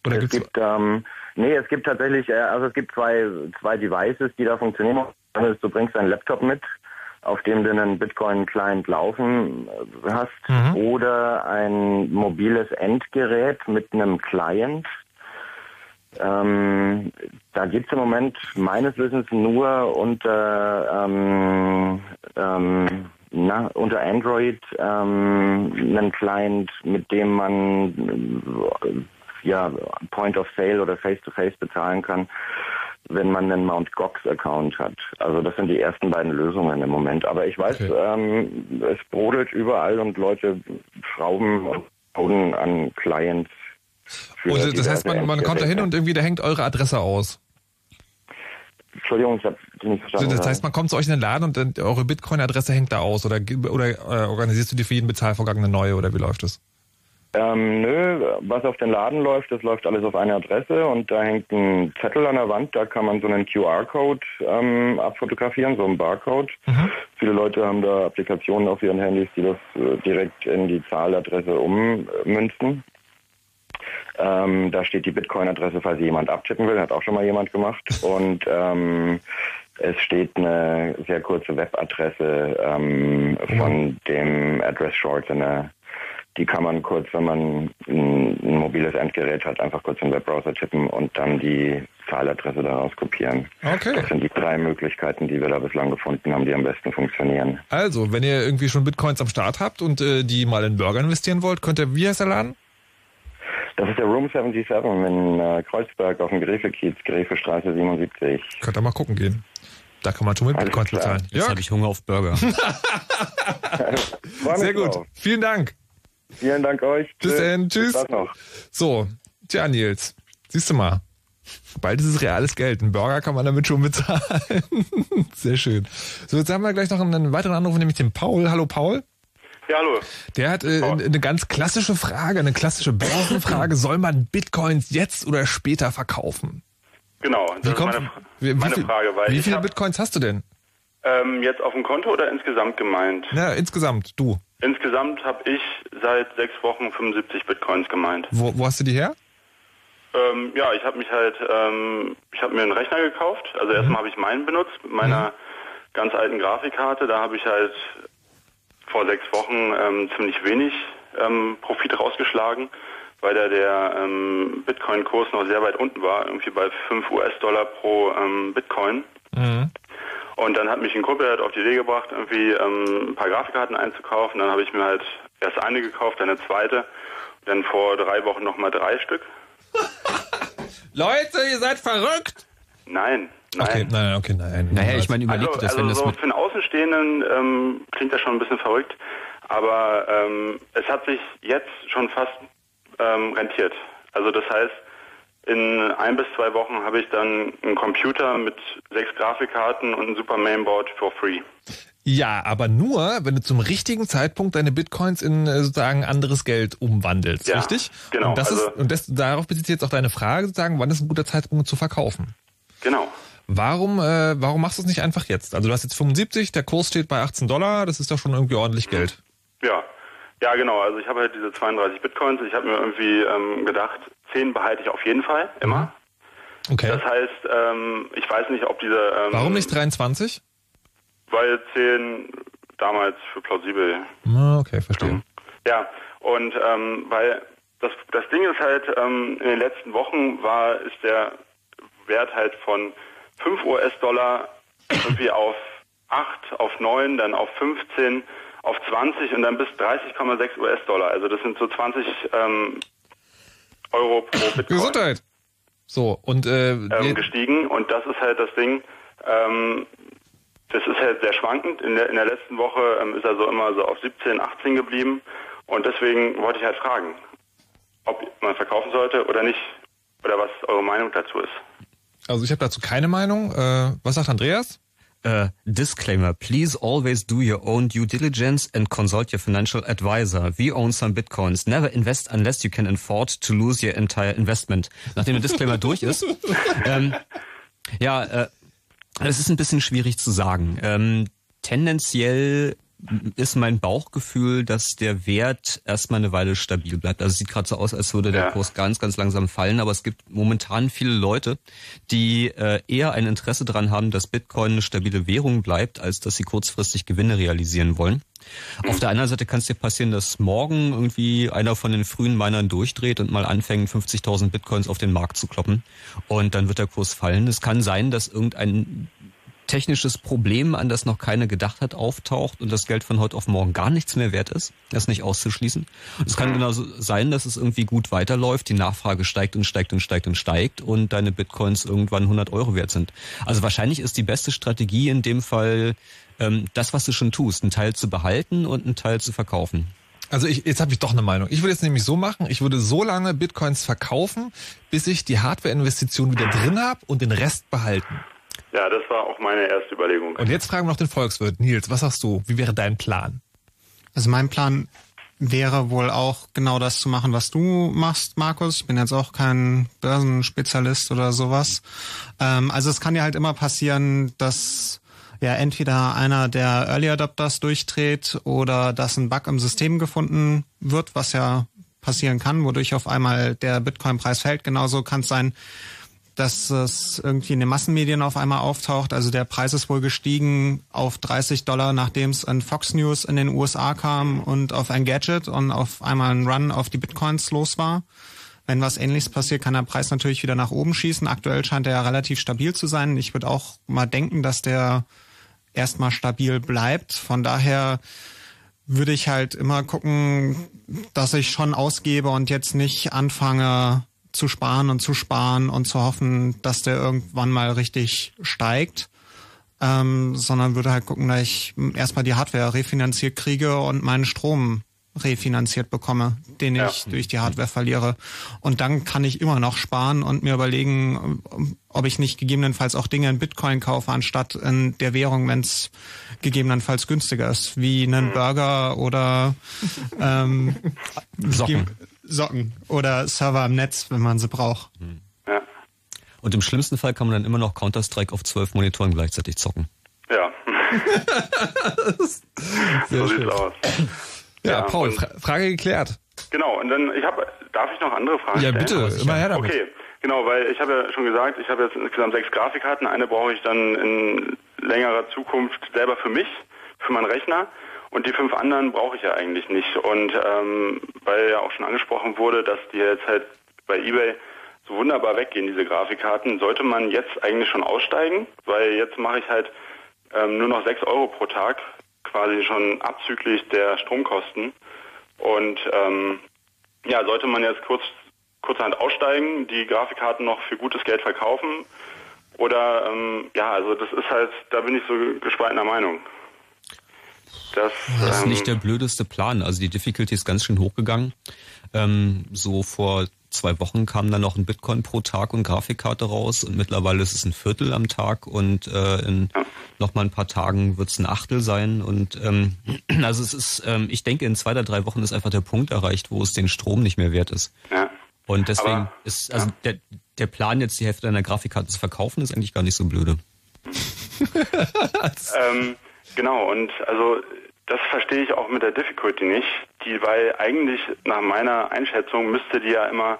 Oder es gibt, ähm, nee, es gibt tatsächlich, äh, also es gibt zwei, zwei Devices, die da funktionieren. du bringst deinen Laptop mit, auf dem du einen Bitcoin-Client laufen äh, hast, mhm. oder ein mobiles Endgerät mit einem Client, ähm, da gibt es im Moment meines Wissens nur unter, ähm, ähm, na, unter Android ähm, einen Client, mit dem man ja, Point of Sale oder Face-to-Face -face bezahlen kann, wenn man einen Mount Gox Account hat. Also das sind die ersten beiden Lösungen im Moment. Aber ich weiß, okay. ähm, es brodelt überall und Leute schrauben und bauen an Clients und das heißt, man, man kommt da hin und irgendwie da hängt eure Adresse aus. Entschuldigung, ich habe nicht verstanden. Das heißt, man kommt zu euch in den Laden und eure Bitcoin-Adresse hängt da aus oder, oder äh, organisierst du dir für jeden Bezahlvorgang eine neue oder wie läuft das? Ähm, nö, was auf den Laden läuft, das läuft alles auf eine Adresse und da hängt ein Zettel an der Wand, da kann man so einen QR-Code ähm, abfotografieren, so einen Barcode. Mhm. Viele Leute haben da Applikationen auf ihren Handys, die das äh, direkt in die Zahladresse ummünzen. Ähm, da steht die Bitcoin-Adresse, falls jemand abtippen will, hat auch schon mal jemand gemacht. Und ähm, es steht eine sehr kurze Webadresse ähm, von dem Address Short. Eine, die kann man kurz, wenn man ein, ein, mobiles Endgerät hat, einfach kurz im Webbrowser tippen und dann die Zahladresse daraus kopieren. Okay. Das sind die drei Möglichkeiten, die wir da bislang gefunden haben, die am besten funktionieren. Also, wenn ihr irgendwie schon Bitcoins am Start habt und äh, die mal in Burger investieren wollt, könnt ihr, wie heißt der Laden? Das ist der Room 77 in äh, Kreuzberg auf dem Gräfekiez, Gräfestraße 77. Könnt ihr mal gucken gehen. Da kann man schon mit Bitcoin bezahlen. Jetzt habe ich Hunger auf Burger. Sehr gut. Vielen Dank. Vielen Dank euch. Bis dann. Tschüss. So, tja, Nils. Siehst du mal. Bald ist es reales Geld. Ein Burger kann man damit schon bezahlen. Sehr schön. So, jetzt haben wir gleich noch einen weiteren Anruf, nämlich den Paul. Hallo, Paul. Ja, hallo. Der hat äh, eine ganz klassische Frage, eine klassische Börsenfrage. Soll man Bitcoins jetzt oder später verkaufen? Genau, das wie ist meine, wie, meine wie Frage. Weil wie viele hab, Bitcoins hast du denn? Ähm, jetzt auf dem Konto oder insgesamt gemeint? Ja, insgesamt, du. Insgesamt habe ich seit sechs Wochen 75 Bitcoins gemeint. Wo, wo hast du die her? Ähm, ja, ich habe mich halt, ähm, ich habe mir einen Rechner gekauft. Also mhm. erstmal habe ich meinen benutzt mit meiner mhm. ganz alten Grafikkarte. Da habe ich halt vor sechs Wochen ähm, ziemlich wenig ähm, Profit rausgeschlagen, weil da der ähm, Bitcoin-Kurs noch sehr weit unten war, irgendwie bei 5 US-Dollar pro ähm, Bitcoin. Mhm. Und dann hat mich ein Kumpel halt auf die Idee gebracht, irgendwie ähm, ein paar Grafikkarten einzukaufen. Dann habe ich mir halt erst eine gekauft, dann eine zweite, dann vor drei Wochen nochmal drei Stück. Leute, ihr seid verrückt! Nein, nein. Okay, nein, okay, nein. Naja, ich meine, überleg also, das, also wenn das so mit für einen Außenstehenden ähm, klingt das schon ein bisschen verrückt, aber ähm, es hat sich jetzt schon fast ähm, rentiert. Also das heißt, in ein bis zwei Wochen habe ich dann einen Computer mit sechs Grafikkarten und ein super Mainboard for free. Ja, aber nur, wenn du zum richtigen Zeitpunkt deine Bitcoins in äh, sozusagen anderes Geld umwandelst, Ja, richtig? genau, Und, das also- ist, und das, darauf bezieht sich jetzt auch deine Frage, sozusagen, wann ist ein guter Zeitpunkt zu verkaufen? Genau. Warum, äh, warum machst du es nicht einfach jetzt? Also du hast jetzt 75, der Kurs steht bei 18 Dollar, das ist doch schon irgendwie ordentlich Geld. Ja, ja genau. Also ich habe halt diese 32 Bitcoins. Ich habe mir irgendwie ähm, gedacht, 10 behalte ich auf jeden Fall immer. Okay. Das heißt, ähm, ich weiß nicht, ob diese... Ähm, Warum nicht 23? Weil 10 damals für plausibel Ah, Okay, verstehe. Ja, und ähm, weil das, das Ding ist halt, ähm, in den letzten Wochen war, ist der Wert halt von 5 US-Dollar irgendwie auf 8, auf 9, dann auf 15, auf 20 und dann bis 30,6 US-Dollar. Also das sind so 20 ähm, Euro pro Bitcoin Gesundheit. So, und äh, ähm, gestiegen und das ist halt das Ding. Ähm, das ist halt sehr schwankend. In der, in der letzten Woche ähm, ist er so immer so auf 17, 18 geblieben und deswegen wollte ich halt fragen, ob man verkaufen sollte oder nicht oder was eure Meinung dazu ist. also ich habe dazu keine Meinung. Äh, was sagt Andreas? Uh, disclaimer, please always do your own due diligence and consult your financial advisor. We own some bitcoins. Never invest unless you can afford to lose your entire investment. Nachdem der Disclaimer durch ist. Ähm, ja, äh, es ist ein bisschen schwierig zu sagen. Ähm, tendenziell ist mein Bauchgefühl, dass der Wert erstmal eine Weile stabil bleibt. Also es sieht gerade so aus, als würde der Ja. Kurs ganz, ganz langsam fallen, aber es gibt momentan viele Leute, die äh, eher ein Interesse daran haben, dass Bitcoin eine stabile Währung bleibt, als dass sie kurzfristig Gewinne realisieren wollen. Auf der anderen Seite kann es dir passieren, dass morgen irgendwie einer von den frühen Minern durchdreht und mal anfängt, 50.000 Bitcoins auf den Markt zu kloppen und dann wird der Kurs fallen. Es kann sein, dass irgendein technisches Problem, an das noch keiner gedacht hat, auftaucht und das Geld von heute auf morgen gar nichts mehr wert ist. Das ist nicht auszuschließen. Und es kann genauso sein, dass es irgendwie gut weiterläuft, die Nachfrage steigt und steigt und steigt und steigt und deine Bitcoins irgendwann 100 Euro wert sind. Also wahrscheinlich ist die beste Strategie in dem Fall, ähm, das, was du schon tust, einen Teil zu behalten und einen Teil zu verkaufen. Also ich, jetzt habe ich doch eine Meinung. Ich würde jetzt nämlich so machen, ich würde so lange Bitcoins verkaufen, bis ich die Hardware-Investition wieder drin habe und den Rest behalten. Ja, das war auch meine erste Überlegung. Und jetzt fragen wir noch den Volkswirt. Nils, was sagst du? Wie wäre dein Plan? Also mein Plan wäre wohl auch genau das zu machen, was du machst, Markus. Ich bin jetzt auch kein Börsenspezialist oder sowas. Ähm, also es kann ja halt immer passieren, dass ja entweder einer der Early Adopters durchdreht oder dass ein Bug im System gefunden wird, was ja passieren kann, wodurch auf einmal der Bitcoin-Preis fällt. Genauso kann es sein, dass es irgendwie in den Massenmedien auf einmal auftaucht. Also der Preis ist wohl gestiegen auf 30 Dollar, nachdem es in Fox News in den USA kam und auf ein Gadget und auf einmal ein Run auf die Bitcoins los war. Wenn was ähnliches passiert, kann der Preis natürlich wieder nach oben schießen. Aktuell scheint er ja relativ stabil zu sein. Ich würde auch mal denken, dass der erstmal stabil bleibt. Von daher würde ich halt immer gucken, dass ich schon ausgebe und jetzt nicht anfange zu sparen und zu sparen und zu hoffen, dass der irgendwann mal richtig steigt. Ähm, sondern würde halt gucken, dass ich erstmal die Hardware refinanziert kriege und meinen Strom refinanziert bekomme, den Ja. ich durch die Hardware verliere. Und dann kann ich immer noch sparen und mir überlegen, ob ich nicht gegebenenfalls auch Dinge in Bitcoin kaufe, anstatt in der Währung, wenn es gegebenenfalls günstiger ist, wie einen Burger oder ähm, Socken. Socken oder Server im Netz, wenn man sie braucht. Ja. Und im schlimmsten Fall kann man dann immer noch Counter-Strike auf zwölf Monitoren gleichzeitig zocken. Ja. so schön. sieht's aus. Ja, Ja, Paul, Fra Frage geklärt. Genau, und dann, ich habe, darf ich noch andere Fragen Ja, stellen? bitte, immer her damit. Okay, genau, weil ich habe ja schon gesagt, ich habe jetzt insgesamt sechs Grafikkarten. Eine brauche ich dann in längerer Zukunft selber für mich, für meinen Rechner. Und die fünf anderen brauche ich ja eigentlich nicht. Und ähm, weil ja auch schon angesprochen wurde, dass die jetzt halt bei eBay so wunderbar weggehen, diese Grafikkarten, sollte man jetzt eigentlich schon aussteigen, weil jetzt mache ich halt ähm, nur noch sechs Euro pro Tag, quasi schon abzüglich der Stromkosten. Und ähm, ja, sollte man jetzt kurz kurzerhand aussteigen, die Grafikkarten noch für gutes Geld verkaufen oder ähm, ja, also das ist halt, da bin ich so gespaltener Meinung. Das, das ist ähm, nicht der blödeste Plan. Also die Difficulty ist ganz schön hochgegangen. Ähm, so vor zwei Wochen kam dann noch ein Bitcoin pro Tag und Grafikkarte raus und mittlerweile ist es ein Viertel am Tag und äh, in ja. noch mal ein paar Tagen wird es ein Achtel sein und ähm, also es ist, ähm, ich denke in zwei oder drei Wochen ist einfach der Punkt erreicht, wo es den Strom nicht mehr wert ist. Ja. Und deswegen Aber, ist also ja. der, der Plan jetzt die Hälfte deiner Grafikkarte zu verkaufen ist eigentlich gar nicht so blöde. ähm, genau und also das verstehe ich auch mit der Difficulty nicht, die, weil eigentlich nach meiner Einschätzung müsste die ja immer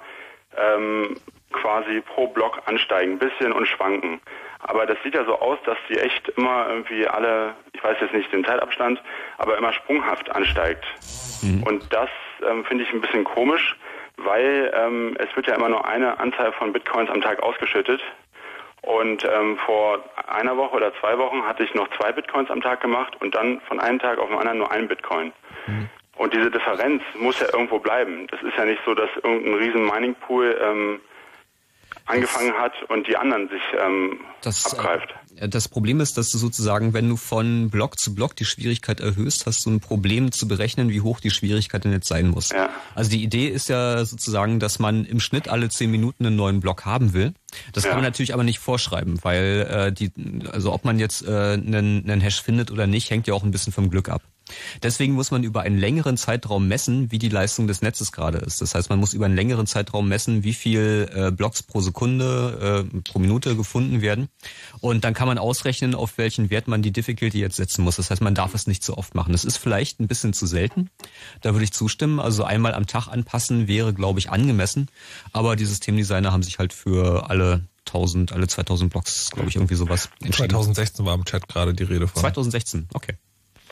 ähm, quasi pro Block ansteigen, ein bisschen und schwanken. Aber das sieht ja so aus, dass die echt immer irgendwie alle, ich weiß jetzt nicht den Zeitabstand, aber immer sprunghaft ansteigt. Mhm. Und das ähm, finde ich ein bisschen komisch, weil ähm, es wird ja immer nur eine Anzahl von Bitcoins am Tag ausgeschüttet. Und ähm, vor einer Woche oder zwei Wochen hatte ich noch zwei Bitcoins am Tag gemacht und dann von einem Tag auf den anderen nur einen Bitcoin. Mhm. Und diese Differenz muss ja irgendwo bleiben. Das ist ja nicht so, dass irgendein riesen Mining Pool ähm, angefangen hat und die anderen sich ähm, das, abgreift. Äh, das Problem ist, dass du sozusagen, wenn du von Block zu Block die Schwierigkeit erhöhst, hast du ein Problem zu berechnen, wie hoch die Schwierigkeit denn jetzt sein muss. Ja. Also die Idee ist ja sozusagen, dass man im Schnitt alle zehn Minuten einen neuen Block haben will. Das ja. kann man natürlich aber nicht vorschreiben, weil äh, die, also ob man jetzt äh, einen, einen Hash findet oder nicht, hängt ja auch ein bisschen vom Glück ab. Deswegen muss man über einen längeren Zeitraum messen, wie die Leistung des Netzes gerade ist. Das heißt, man muss über einen längeren Zeitraum messen, wie viel äh, Blocks pro Sekunde, äh, pro Minute gefunden werden. Und dann kann man ausrechnen, auf welchen Wert man die Difficulty jetzt setzen muss. Das heißt, man darf es nicht zu oft machen. Das ist vielleicht ein bisschen zu selten. Da würde ich zustimmen. Also einmal am Tag anpassen wäre, glaube ich, angemessen. Aber die Systemdesigner haben sich halt für alle 1000, alle 2000 Blocks, glaube ich, irgendwie sowas entschieden. 2016 war im Chat gerade die Rede von. 2016, okay.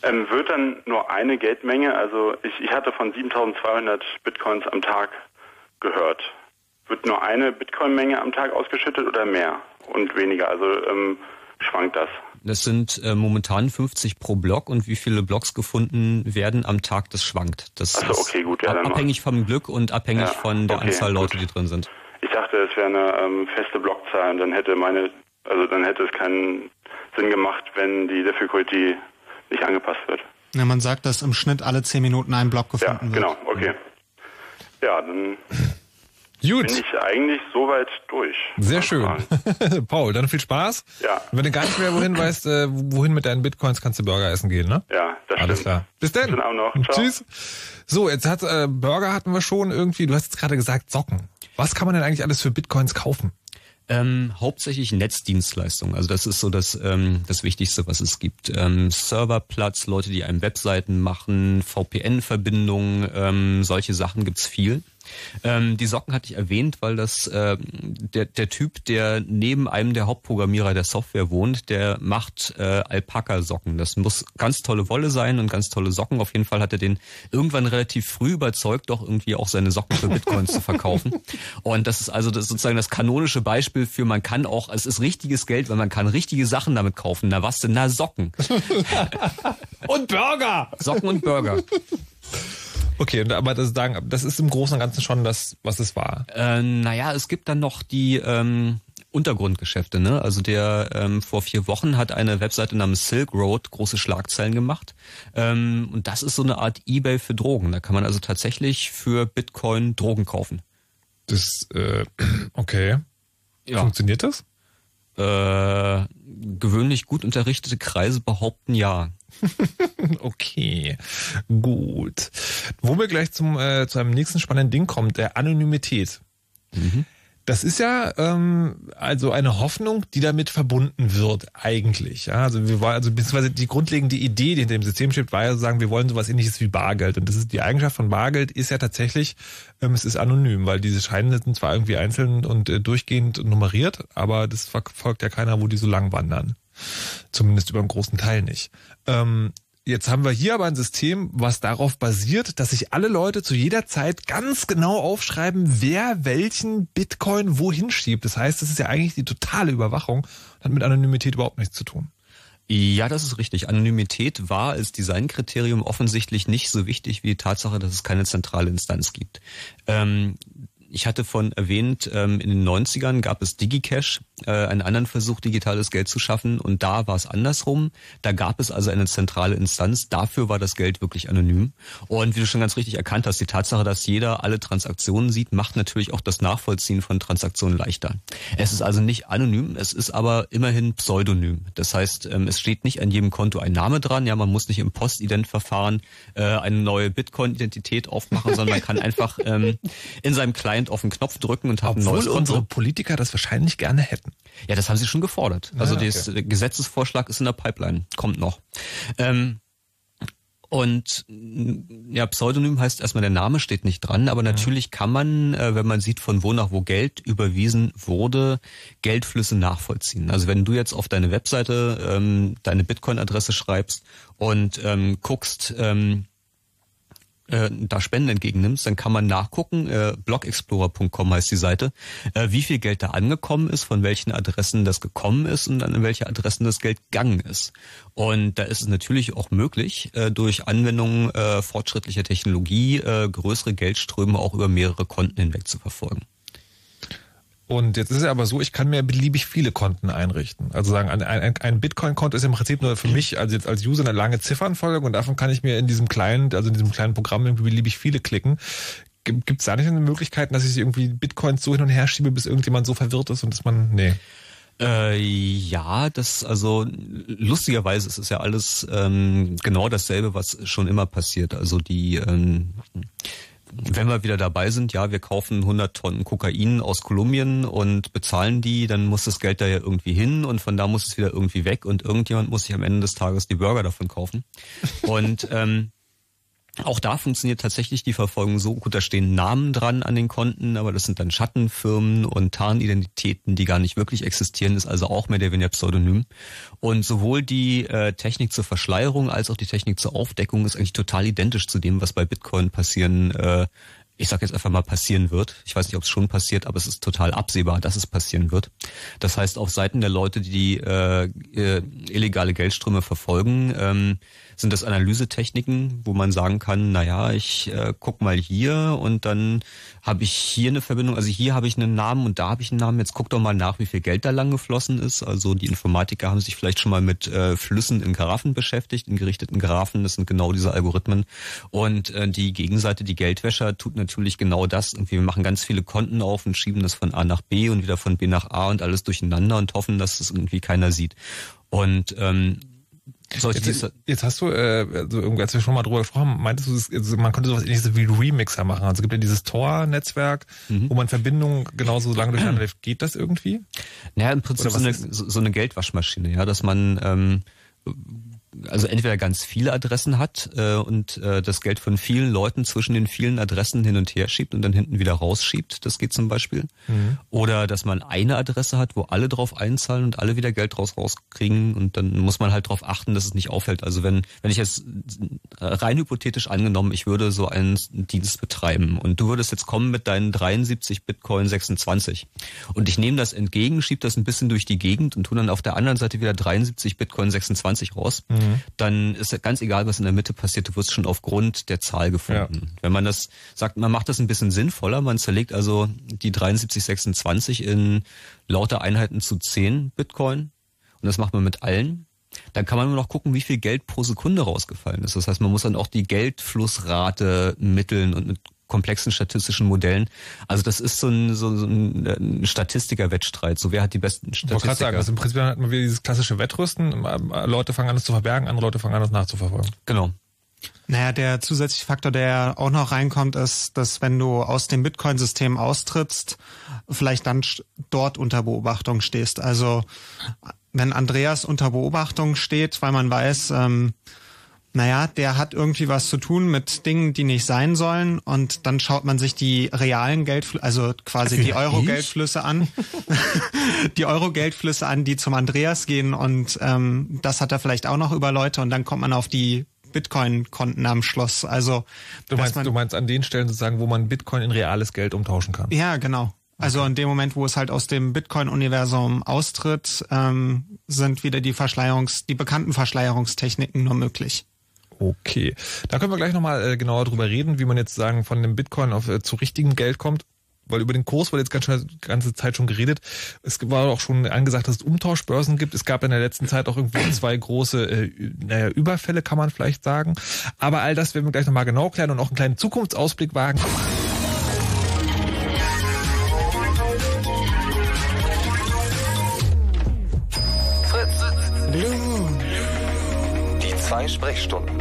Ähm, wird dann nur eine Geldmenge, also ich, ich hatte von 7200 Bitcoins am Tag gehört. Wird nur eine Bitcoin-Menge am Tag ausgeschüttet oder mehr und weniger? Also ähm, schwankt das? Das sind äh, momentan 50 pro Block und wie viele Blocks gefunden werden am Tag, das schwankt. Das Achso, okay, gut. Ja, abhängig vom Glück und abhängig ja, von der okay, Anzahl Leute, gut. die drin sind. Ich dachte, es wäre eine ähm, feste Blockzahl und dann hätte meine, also dann hätte es keinen Sinn gemacht, wenn die Difficulty nicht angepasst wird. Ja, man sagt, dass im Schnitt alle zehn Minuten ein Block gefunden ja, genau, wird. okay. Ja, dann Gut. bin ich eigentlich soweit durch. Sehr schön. Paul, dann viel Spaß. Ja. wenn du gar nicht mehr wohin weißt, äh, wohin mit deinen Bitcoins kannst du Burger essen gehen, ne? Ja, das Alles stimmt. klar. Bis dann. Schönen Abend noch. Ciao. Tschüss. So, jetzt hat äh, Burger hatten wir schon irgendwie, du hast jetzt gerade gesagt Socken. Was kann man denn eigentlich alles für Bitcoins kaufen? Ähm, hauptsächlich Netzdienstleistungen. Also das ist so das, ähm, das Wichtigste, was es gibt. Ähm, Serverplatz, Leute, die einem Webseiten machen, VPN-Verbindungen, ähm, solche Sachen gibt's viel. Ähm, die Socken hatte ich erwähnt, weil das äh, der, der Typ, der neben einem der Hauptprogrammierer der Software wohnt, der macht äh, Alpaka-Socken. Das muss ganz tolle Wolle sein und ganz tolle Socken. Auf jeden Fall hat er den irgendwann relativ früh überzeugt, doch irgendwie auch seine Socken für Bitcoins zu verkaufen. Und das ist also das ist sozusagen das kanonische Beispiel für man kann auch, es ist richtiges Geld, weil man kann richtige Sachen damit kaufen. Na was denn? Na Socken. und Burger. Socken und Burger. Okay, aber das sagen, das ist im Großen und Ganzen schon das, was es war. Äh, naja, es gibt dann noch die ähm, Untergrundgeschäfte, ne? Also der ähm, vor vier Wochen hat eine Webseite namens Silk Road große Schlagzeilen gemacht. Ähm, und das ist so eine Art Ebay für Drogen. Da kann man also tatsächlich für Bitcoin Drogen kaufen. Das, äh, okay. Ja. Funktioniert das? Äh, gewöhnlich gut unterrichtete Kreise behaupten ja. okay, gut. Wo wir gleich zum, äh, zu einem nächsten spannenden Ding kommen, der Anonymität. Mhm. Das ist ja ähm, also eine Hoffnung, die damit verbunden wird eigentlich. Ja? Also wir wollen also beziehungsweise die grundlegende Idee, die hinter dem System steht, war ja zu sagen, wir wollen sowas ähnliches wie Bargeld. Und das ist die Eigenschaft von Bargeld ist ja tatsächlich, ähm, es ist anonym, weil diese Scheine sind zwar irgendwie einzeln und äh, durchgehend nummeriert, aber das verfolgt ja keiner, wo die so lang wandern. Zumindest über einen großen Teil nicht. Ähm, Jetzt haben wir hier aber ein System, was darauf basiert, dass sich alle Leute zu jeder Zeit ganz genau aufschreiben, wer welchen Bitcoin wohin schiebt. Das heißt, das ist ja eigentlich die totale Überwachung, hat mit Anonymität überhaupt nichts zu tun. Ja, das ist richtig. Anonymität war als Designkriterium offensichtlich nicht so wichtig wie die Tatsache, dass es keine zentrale Instanz gibt. Ähm, ich hatte von erwähnt, ähm, in den 90ern gab es DigiCash, äh, einen anderen Versuch, digitales Geld zu schaffen. Und da war es andersrum. Da gab es also eine zentrale Instanz. Dafür war das Geld wirklich anonym. Und wie du schon ganz richtig erkannt hast, die Tatsache, dass jeder alle Transaktionen sieht, macht natürlich auch das Nachvollziehen von Transaktionen leichter. Es ist also nicht anonym, es ist aber immerhin pseudonym. Das heißt, ähm, es steht nicht an jedem Konto ein Name dran. Ja, man muss nicht im Postident-Verfahren äh, eine neue Bitcoin-Identität aufmachen, sondern man kann einfach ähm, in seinem Client auf den Knopf drücken und hat Obwohl neues Konto. unsere Politiker das wahrscheinlich gerne hätten. Ja, das haben sie schon gefordert. Also Ah, der okay. Gesetzesvorschlag ist in der Pipeline, kommt noch. Ähm, und mm, ja, Pseudonym heißt erstmal, der Name steht nicht dran, aber natürlich kann man, äh, wenn man sieht, von wo nach wo Geld überwiesen wurde, Geldflüsse nachvollziehen. Also wenn du jetzt auf deine Webseite ähm, deine Bitcoin-Adresse schreibst und ähm, guckst, ähm, äh, da Spenden entgegennimmst, dann kann man nachgucken, äh, blogexplorer.com heißt die Seite, äh, wie viel Geld da angekommen ist, von welchen Adressen das gekommen ist und an welche Adressen das Geld gegangen ist. Und da ist es natürlich auch möglich, äh, durch Anwendung äh, fortschrittlicher Technologie äh, größere Geldströme auch über mehrere Konten hinweg zu verfolgen. Und jetzt ist es aber so, ich kann mir beliebig viele Konten einrichten. Also sagen, ein, ein, ein Bitcoin-Konto ist im Prinzip nur für mich, also jetzt als User eine lange Ziffernfolge und davon kann ich mir in diesem kleinen, also in diesem kleinen Programm irgendwie beliebig viele klicken. Gibt es da nicht eine Möglichkeit, dass ich irgendwie Bitcoins so hin und her schiebe, bis irgendjemand so verwirrt ist und dass man, nee. Äh, ja, das also lustigerweise ist es ja alles ähm, genau dasselbe, was schon immer passiert. Also die ähm, wenn wir wieder dabei sind, ja, wir kaufen 100 Tonnen Kokain aus Kolumbien und bezahlen die, dann muss das Geld da ja irgendwie hin und von da muss es wieder irgendwie weg und irgendjemand muss sich am Ende des Tages die Burger davon kaufen. Und ähm, auch da funktioniert tatsächlich die Verfolgung so gut, da stehen Namen dran an den Konten, aber das sind dann Schattenfirmen und Tarnidentitäten, die gar nicht wirklich existieren, ist also auch mehr der weniger Pseudonym. Und sowohl die äh, Technik zur Verschleierung als auch die Technik zur Aufdeckung ist eigentlich total identisch zu dem, was bei Bitcoin passieren äh, ich sage jetzt einfach mal passieren wird. Ich weiß nicht, ob es schon passiert, aber es ist total absehbar, dass es passieren wird. Das heißt, auf Seiten der Leute, die äh, äh, illegale Geldströme verfolgen, ähm, sind das Analysetechniken, wo man sagen kann, na ja, ich äh, guck mal hier und dann habe ich hier eine Verbindung, also hier habe ich einen Namen und da habe ich einen Namen. Jetzt guck doch mal nach, wie viel Geld da lang geflossen ist. Also die Informatiker haben sich vielleicht schon mal mit äh, Flüssen in Garaffen beschäftigt, in gerichteten Garaffen. Das sind genau diese Algorithmen. Und äh, die Gegenseite, die Geldwäscher, tut natürlich genau das. Und wir machen ganz viele Konten auf und schieben das von A nach B und wieder von B nach A und alles durcheinander und hoffen, dass das irgendwie keiner sieht. Und ähm, Jetzt, jetzt hast du, äh, also als wir schon mal drüber gesprochen haben, meintest du, also man könnte sowas ähnliches wie Remixer machen. Also es gibt ja dieses Tor-Netzwerk, wo man Verbindungen genauso lange durcheinander läuft. Geht das irgendwie? Naja, im Prinzip so eine, so eine Geldwaschmaschine, ja, dass man ähm, also entweder ganz viele Adressen hat äh, und äh, das Geld von vielen Leuten zwischen den vielen Adressen hin und her schiebt und dann hinten wieder rausschiebt. Das geht zum Beispiel. Mhm. Oder dass man eine Adresse hat, wo alle drauf einzahlen und alle wieder Geld draus rauskriegen und dann muss man halt darauf achten, dass es nicht auffällt. Also wenn, wenn ich jetzt rein hypothetisch angenommen, ich würde so einen Dienst betreiben und du würdest jetzt kommen mit deinen 73 Bitcoin 26 und ich nehme das entgegen, schieb das ein bisschen durch die Gegend und tu dann auf der anderen Seite wieder 73 Bitcoin 26 raus, Mhm. Dann ist ja ganz egal, was in der Mitte passiert, du wirst schon aufgrund der Zahl gefunden. Wenn man das sagt, man macht das ein bisschen sinnvoller, man zerlegt also die 7326 in lauter Einheiten zu 10 Bitcoin und das macht man mit allen. Dann kann man nur noch gucken, wie viel Geld pro Sekunde rausgefallen ist. Das heißt, man muss dann auch die Geldflussrate mitteln und mit komplexen statistischen Modellen. Also das ist so ein, so, so ein, ein Statistiker-Wettstreit. So wer hat die besten Ich wollte gerade sagen, Statistiker? also im Prinzip hat man wieder dieses klassische Wettrüsten. Leute fangen an, es zu verbergen, andere Leute fangen an, es nachzuverfolgen. Genau. Naja, der zusätzliche Faktor, der auch noch reinkommt, ist, dass wenn du aus dem Bitcoin-System austrittst, vielleicht dann dort unter Beobachtung stehst. Also wenn Andreas unter Beobachtung steht, weil man weiß, ähm, naja, der hat irgendwie was zu tun mit Dingen, die nicht sein sollen und dann schaut man sich die realen Geldflüsse, also quasi die Ja, Euro-Geldflüsse an, die Euro-Geldflüsse an, die zum Andreas gehen und ähm, das hat er vielleicht auch noch über Leute und dann kommt man auf die Bitcoin-Konten am Schluss. Also Du meinst, man, du meinst an den Stellen sozusagen, wo man Bitcoin in reales Geld umtauschen kann. ja, genau. Also in dem Moment, wo es halt aus dem Bitcoin-Universum austritt, ähm, sind wieder die Verschleierungs, die bekannten Verschleierungstechniken nur möglich. Okay, da können wir gleich nochmal äh, genauer drüber reden, wie man jetzt sagen von dem Bitcoin auf äh, zu richtigem Geld kommt. Weil über den Kurs wurde jetzt ganz schön, ganze Zeit schon geredet. Es war auch schon angesagt, dass es Umtauschbörsen gibt. Es gab in der letzten Zeit auch irgendwie zwei große äh, naja, Überfälle, kann man vielleicht sagen. Aber all das werden wir gleich nochmal genau klären und auch einen kleinen Zukunftsausblick wagen. Zwei Sprechstunden.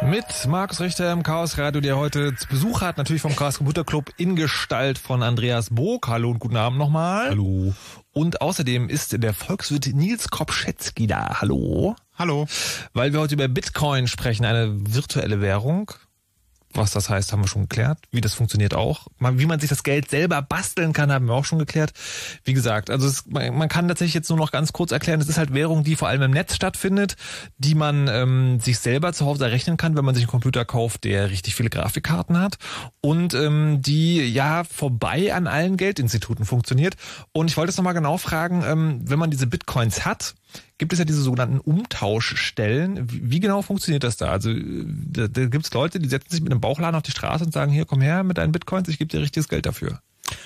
Mit Markus Richter im Chaos Radio, der heute zu Besuch hat, natürlich vom Chaos Computer Club in Gestalt von Andreas Bog. Hallo und guten Abend nochmal. Hallo. Und außerdem ist der Volkswirt Nils Kopschetzky da. Hallo. Hallo. Weil wir heute über Bitcoin sprechen, eine virtuelle Währung. Was das heißt, haben wir schon geklärt. Wie das funktioniert auch. Wie man sich das Geld selber basteln kann, haben wir auch schon geklärt. Wie gesagt, also es, man kann tatsächlich jetzt nur noch ganz kurz erklären, es ist halt Währung, die vor allem im Netz stattfindet, die man ähm, sich selber zu Hause errechnen kann, wenn man sich einen Computer kauft, der richtig viele Grafikkarten hat und ähm, die ja vorbei an allen Geldinstituten funktioniert. Und ich wollte es nochmal genau fragen, ähm, wenn man diese Bitcoins hat, gibt es ja diese sogenannten Umtauschstellen. Wie, genau funktioniert das da? Also da, da gibt es Leute, die setzen sich mit einem Bauchladen auf die Straße und sagen, hier, komm her mit deinen Bitcoins, ich gebe dir richtiges Geld dafür.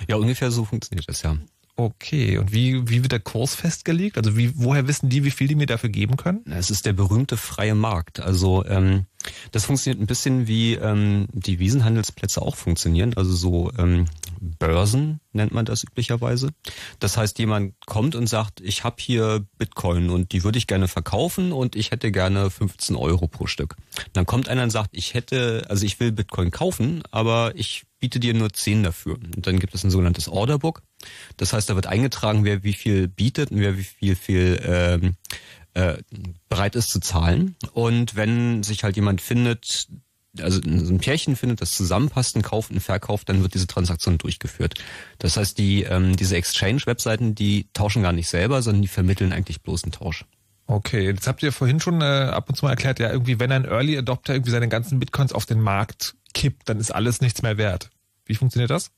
Ja, ungefähr so funktioniert das, ja. Okay, und wie, wie wird der Kurs festgelegt? Also wie, woher wissen die, wie viel die mir dafür geben können? Es ist der berühmte freie Markt. Also ähm, das funktioniert ein bisschen wie ähm, die Wiesenhandelsplätze auch funktionieren. Also so ähm, Börsen nennt man das üblicherweise. Das heißt, jemand kommt und sagt, ich habe hier Bitcoin und die würde ich gerne verkaufen und ich hätte gerne 15 Euro pro Stück. Dann kommt einer und sagt, ich hätte, also ich will Bitcoin kaufen, aber ich biete dir nur 10 dafür. Und dann gibt es ein sogenanntes Orderbook. Das heißt, da wird eingetragen, wer wie viel bietet und wer wie viel, viel ähm, äh, bereit ist zu zahlen. Und wenn sich halt jemand findet, also ein Pärchen findet, das zusammenpasst, ein Kauf und Verkauf, dann wird diese Transaktion durchgeführt. Das heißt, die ähm, diese Exchange-Webseiten, die tauschen gar nicht selber, sondern die vermitteln eigentlich bloß einen Tausch. Okay, jetzt habt ihr vorhin schon äh, ab und zu mal erklärt, ja, irgendwie, wenn ein Early Adopter irgendwie seine ganzen Bitcoins auf den Markt kippt, dann ist alles nichts mehr wert. Wie funktioniert das?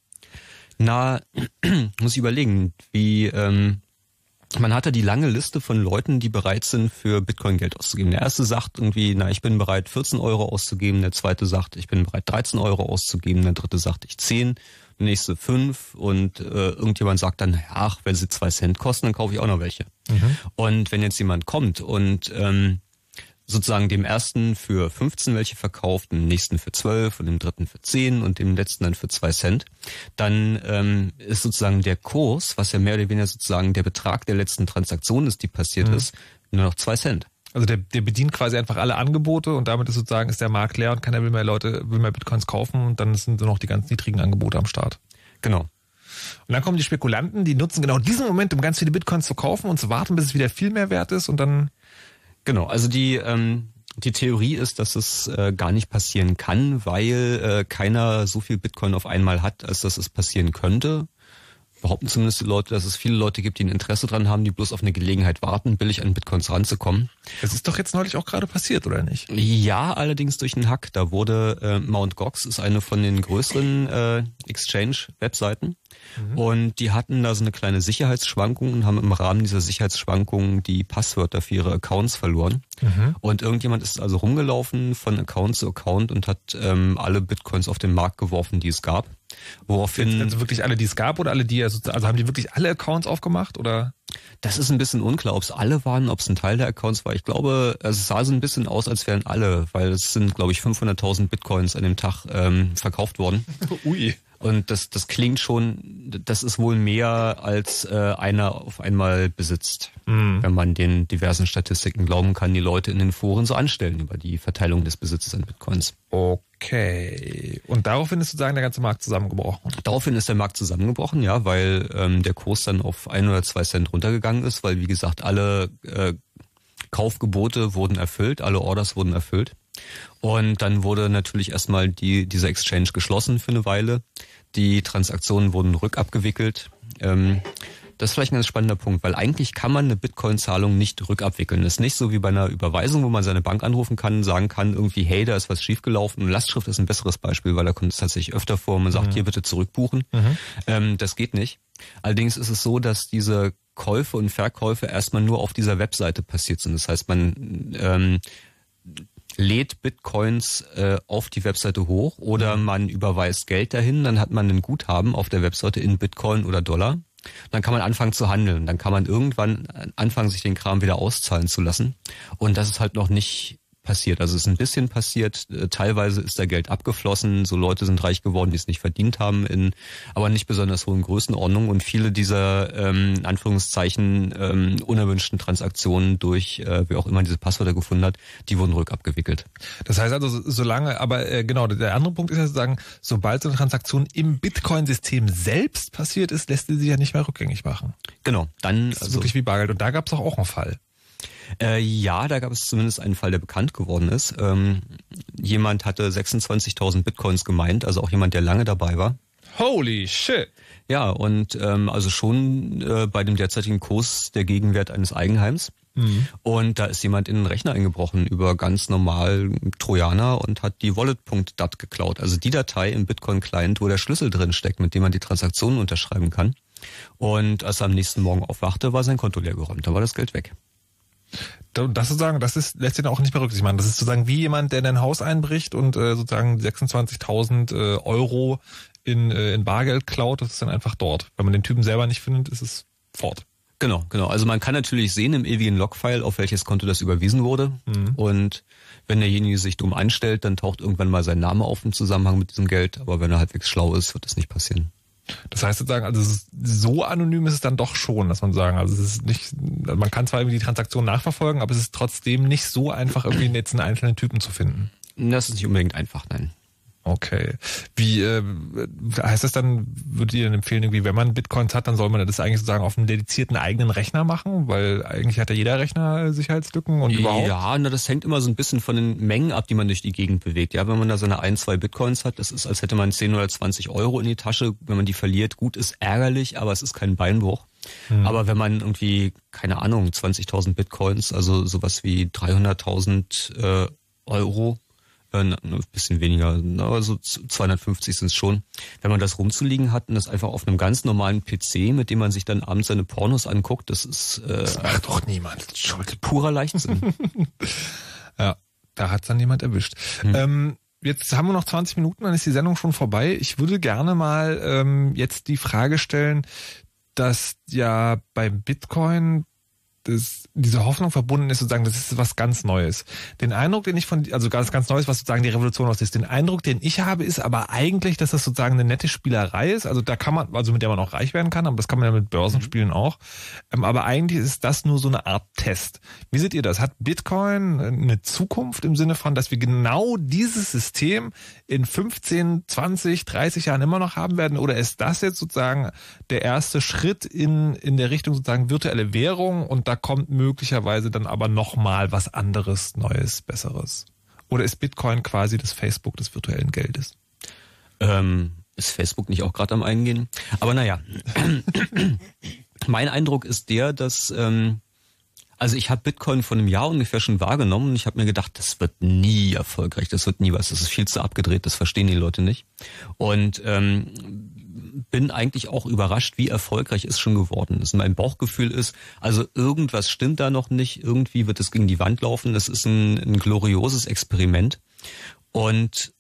Na, muss ich überlegen, wie ähm, man hatte die lange Liste von Leuten, die bereit sind, für Bitcoin Geld auszugeben. Der erste sagt irgendwie, na, ich bin bereit, 14 Euro auszugeben. Der zweite sagt, ich bin bereit, 13 Euro auszugeben. Der dritte sagt, ich 10. Der nächste 5. Und äh, irgendjemand sagt dann, ach, wenn sie zwei Cent kosten, dann kaufe ich auch noch welche. Mhm. Und wenn jetzt jemand kommt und ähm, sozusagen dem ersten für 15 welche verkauft, dem nächsten für 12 und dem dritten für 10 und dem letzten dann für 2 Cent, dann ähm, ist sozusagen der Kurs, was ja mehr oder weniger sozusagen der Betrag der letzten Transaktion ist, die passiert mhm. ist, nur noch 2 Cent. Also der, der bedient quasi einfach alle Angebote und damit ist sozusagen ist der Markt leer und keiner will mehr Leute, will mehr Bitcoins kaufen und dann sind nur noch die ganz niedrigen Angebote am Start. Genau. Und dann kommen die Spekulanten, die nutzen genau diesen Moment, um ganz viele Bitcoins zu kaufen und zu warten, bis es wieder viel mehr wert ist und dann Genau, also die, ähm, die Theorie ist, dass es äh, gar nicht passieren kann, weil äh, keiner so viel Bitcoin auf einmal hat, als dass es passieren könnte behaupten zumindest die Leute, dass es viele Leute gibt, die ein Interesse dran haben, die bloß auf eine Gelegenheit warten, billig an Bitcoins ranzukommen. Das ist doch jetzt neulich auch gerade passiert, oder nicht? Ja, allerdings durch einen Hack. Da wurde äh, Mount Gox ist eine von den größeren äh, Exchange-Webseiten. Mhm. Und die hatten da so eine kleine Sicherheitsschwankung und haben im Rahmen dieser Sicherheitsschwankungen die Passwörter für ihre Accounts verloren. Mhm. Und irgendjemand ist also rumgelaufen von Account zu Account und hat ähm, alle Bitcoins auf den Markt geworfen, die es gab. Woraufhin. Also wirklich alle, die es gab oder alle, die, also, also haben die wirklich alle Accounts aufgemacht oder? Das ist ein bisschen unklar, ob es alle waren, ob es ein Teil der Accounts war. Ich glaube, es sah so ein bisschen aus, als wären alle, weil es sind, glaube ich, 500.000 Bitcoins an dem Tag ähm, verkauft worden. Ui. Und das, das klingt schon, das ist wohl mehr als äh, einer auf einmal besitzt, mhm. wenn man den diversen Statistiken glauben kann, die Leute in den Foren so anstellen über die Verteilung des Besitzes an Bitcoins. Okay. Und daraufhin ist sozusagen der ganze Markt zusammengebrochen. Daraufhin ist der Markt zusammengebrochen, ja, weil ähm, der Kurs dann auf ein oder zwei Cent runtergegangen ist, weil wie gesagt alle äh, Kaufgebote wurden erfüllt, alle Orders wurden erfüllt. Und dann wurde natürlich erstmal die, dieser Exchange geschlossen für eine Weile. Die Transaktionen wurden rückabgewickelt. Ähm, Das ist vielleicht ein ganz spannender Punkt, weil eigentlich kann man eine Bitcoin-Zahlung nicht rückabwickeln. Das ist nicht so wie bei einer Überweisung, wo man seine Bank anrufen kann, sagen kann irgendwie, hey, da ist was schiefgelaufen. Und Lastschrift ist ein besseres Beispiel, weil da kommt es tatsächlich öfter vor, man sagt, mhm. hier bitte zurückbuchen. Mhm. Ähm, das geht nicht. Allerdings ist es so, dass diese Käufe und Verkäufe erstmal nur auf dieser Webseite passiert sind. Das heißt, man ähm, lädt Bitcoins äh, auf die Webseite hoch oder mhm. man überweist Geld dahin, dann hat man ein Guthaben auf der Webseite in Bitcoin oder Dollar. Dann kann man anfangen zu handeln. Dann kann man irgendwann anfangen, sich den Kram wieder auszahlen zu lassen. Und das ist halt noch nicht passiert. Also es ist ein bisschen passiert. Äh, teilweise ist da Geld abgeflossen. So Leute sind reich geworden, die es nicht verdient haben, in aber nicht besonders hohen Größenordnungen. Und viele dieser ähm, in Anführungszeichen ähm, unerwünschten Transaktionen durch äh, wer auch immer diese Passwörter gefunden hat, die wurden rückabgewickelt. Das heißt also, solange, aber äh, genau, der andere Punkt ist ja sozusagen, sobald so eine Transaktion im Bitcoin-System selbst passiert ist, lässt sie sich ja nicht mehr rückgängig machen. Genau, dann das ist also, wirklich wie Bargeld. Und da gab es auch einen Fall. Äh, ja, da gab es zumindest einen Fall, der bekannt geworden ist. Ähm, jemand hatte 26.000 Bitcoins gemeint, also auch jemand, der lange dabei war. Holy shit! Ja, und ähm, also schon äh, bei dem derzeitigen Kurs der Gegenwert eines Eigenheims. Mhm. Und da ist jemand in den Rechner eingebrochen über ganz normal Trojaner und hat die Wallet.dat geklaut. Also die Datei im Bitcoin-Client, wo der Schlüssel drin steckt, mit dem man die Transaktionen unterschreiben kann. Und als er am nächsten Morgen aufwachte, war sein Konto leer geräumt. Da war das Geld weg das sozusagen, das ist lässt sich auch nicht berücksichtigt machen. Das ist sozusagen wie jemand, der in ein Haus einbricht und äh, sozusagen 26.000 äh, Euro in, äh, in Bargeld klaut. Das ist dann einfach dort. Wenn man den Typen selber nicht findet, ist es fort. Genau, genau. Also man kann natürlich sehen im ewigen Logfile, auf welches Konto das überwiesen wurde. Mhm. Und wenn derjenige sich dumm anstellt, dann taucht irgendwann mal sein Name auf im Zusammenhang mit diesem Geld. Aber wenn er halbwegs schlau ist, wird das nicht passieren. Das heißt sozusagen, also so anonym ist es dann doch schon, dass man sagen, also es ist nicht, man kann zwar irgendwie die Transaktion nachverfolgen, aber es ist trotzdem nicht so einfach, irgendwie jetzt einen einzelnen Typen zu finden. Das ist nicht unbedingt einfach, nein. Okay. Wie äh, heißt das dann, würdet ihr dann empfehlen, irgendwie, wenn man Bitcoins hat, dann soll man das eigentlich sozusagen auf einem dedizierten eigenen Rechner machen? Weil eigentlich hat ja jeder Rechner Sicherheitslücken und überhaupt. Ja, na, das hängt immer so ein bisschen von den Mengen ab, die man durch die Gegend bewegt. Ja, wenn man da so eine ein, zwei Bitcoins hat, das ist, als hätte man 10 oder 20 Euro in die Tasche. Wenn man die verliert, gut, ist ärgerlich, aber es ist kein Beinbruch. Hm. Aber wenn man irgendwie, keine Ahnung, 20.000 Bitcoins, also sowas wie 300.000 äh, Euro äh, ein bisschen weniger, aber so 250 sind es schon. Wenn man das rumzuliegen hat und das einfach auf einem ganz normalen PC, mit dem man sich dann abends seine Pornos anguckt, das ist äh, das macht doch niemand. Schuld. Purer Leichtsinn. ja, da hat's dann jemand erwischt. Hm. Ähm, jetzt haben wir noch 20 Minuten, dann ist die Sendung schon vorbei. Ich würde gerne mal ähm, jetzt die Frage stellen, dass ja beim Bitcoin das, diese Hoffnung verbunden ist, sozusagen, das ist was ganz Neues. Den Eindruck, den ich von, also ganz, ganz Neues, was sozusagen die Revolution aus ist, den Eindruck, den ich habe, ist aber eigentlich, dass das sozusagen eine nette Spielerei ist. Also da kann man, also mit der man auch reich werden kann, aber das kann man ja mit Börsenspielen mhm. auch. Ähm, aber eigentlich ist das nur so eine Art Test. Wie seht ihr das? Hat Bitcoin eine Zukunft im Sinne von, dass wir genau dieses System in 15, 20, 30 Jahren immer noch haben werden? Oder ist das jetzt sozusagen der erste Schritt in, in der Richtung sozusagen virtuelle Währung und da kommt möglicherweise dann aber nochmal was anderes, Neues, Besseres. Oder ist Bitcoin quasi das Facebook des virtuellen Geldes? Ähm, ist Facebook nicht auch gerade am Eingehen? Aber naja, mein Eindruck ist der, dass ähm, also ich habe Bitcoin vor einem Jahr ungefähr schon wahrgenommen und ich habe mir gedacht, das wird nie erfolgreich, das wird nie was, das ist viel zu abgedreht, das verstehen die Leute nicht. Und ähm, bin eigentlich auch überrascht, wie erfolgreich es schon geworden ist. Mein Bauchgefühl ist, also irgendwas stimmt da noch nicht, irgendwie wird es gegen die Wand laufen. Das ist ein, ein glorioses Experiment. Und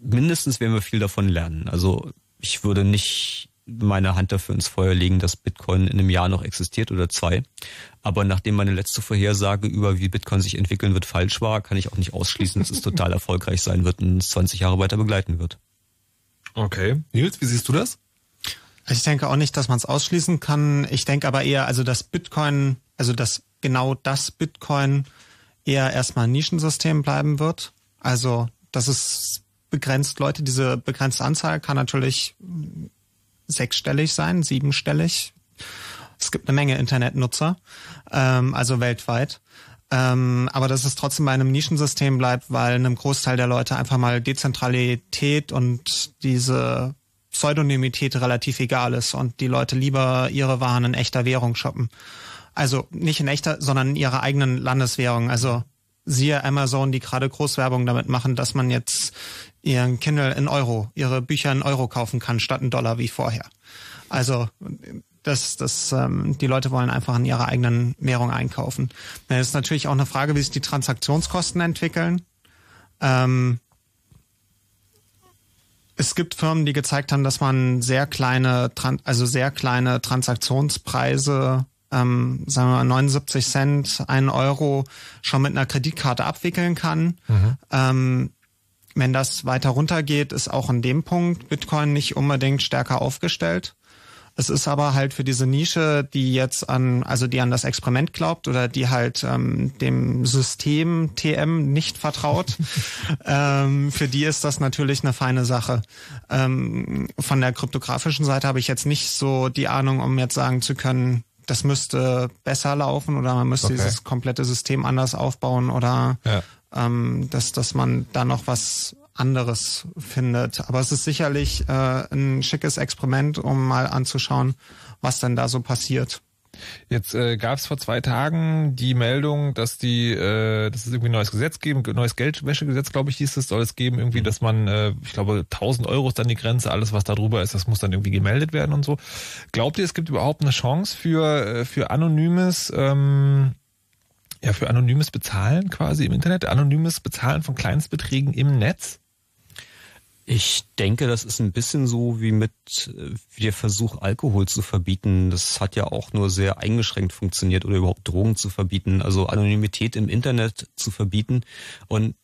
mindestens werden wir viel davon lernen. Also ich würde nicht meine Hand dafür ins Feuer legen, dass Bitcoin in einem Jahr noch existiert oder zwei. Aber nachdem meine letzte Vorhersage über wie Bitcoin sich entwickeln wird falsch war, kann ich auch nicht ausschließen, dass es total erfolgreich sein wird und es 20 Jahre weiter begleiten wird. Okay. Nils, wie siehst du das? Ich denke auch nicht, dass man es ausschließen kann. Ich denke aber eher, also dass Bitcoin, also dass genau das Bitcoin eher erstmal ein Nischensystem bleiben wird. Also, dass es begrenzt Leute, diese begrenzte Anzahl kann natürlich sechsstellig sein, siebenstellig. Es gibt eine Menge Internetnutzer, ähm, also weltweit. Ähm, aber dass es trotzdem bei einem Nischensystem bleibt, weil einem Großteil der Leute einfach mal Dezentralität und diese Pseudonymität relativ egal ist und die Leute lieber ihre Waren in echter Währung shoppen. Also nicht in echter, sondern in ihrer eigenen Landeswährung. Also siehe Amazon, die gerade Großwerbung damit machen, dass man jetzt ihren Kindle in Euro, ihre Bücher in Euro kaufen kann, statt in Dollar wie vorher. Also das, das, ähm, die Leute wollen einfach in ihrer eigenen Währung einkaufen. Das ist natürlich auch eine Frage, wie sich die Transaktionskosten entwickeln. Ähm, es gibt Firmen, die gezeigt haben, dass man sehr kleine, also sehr kleine Transaktionspreise ähm, sagen wir mal 79 Cent, 1 Euro schon mit einer Kreditkarte abwickeln kann. Mhm. Ähm, wenn das weiter runtergeht, ist auch in dem Punkt Bitcoin nicht unbedingt stärker aufgestellt. Es ist aber halt für diese Nische, die jetzt an, also die an das Experiment glaubt oder die halt ähm, dem System TM nicht vertraut, ähm, für die ist das natürlich eine feine Sache. Ähm, von der kryptografischen Seite habe ich jetzt nicht so die Ahnung, um jetzt sagen zu können, das müsste besser laufen oder man müsste okay. dieses komplette System anders aufbauen oder ja. ähm, dass, dass man da noch was anderes findet. Aber es ist sicherlich äh, ein schickes Experiment, um mal anzuschauen, was denn da so passiert. Jetzt äh, gab es vor zwei Tagen die Meldung, dass die, äh, dass es irgendwie ein neues Gesetz geben, neues Geldwäschegesetz, glaube ich, hieß es, soll es geben, irgendwie, dass man, äh, ich glaube, 1000 Euro ist dann die Grenze, alles was da drüber ist, das muss dann irgendwie gemeldet werden und so. Glaubt ihr, es gibt überhaupt eine Chance für äh, für anonymes ähm, ja, für anonymes Bezahlen quasi im Internet, anonymes Bezahlen von Kleinstbeträgen im Netz? Ich denke, das ist ein bisschen so wie mit wie der Versuch, Alkohol zu verbieten. Das hat ja auch nur sehr eingeschränkt funktioniert oder überhaupt Drogen zu verbieten. Also Anonymität im Internet zu verbieten. Und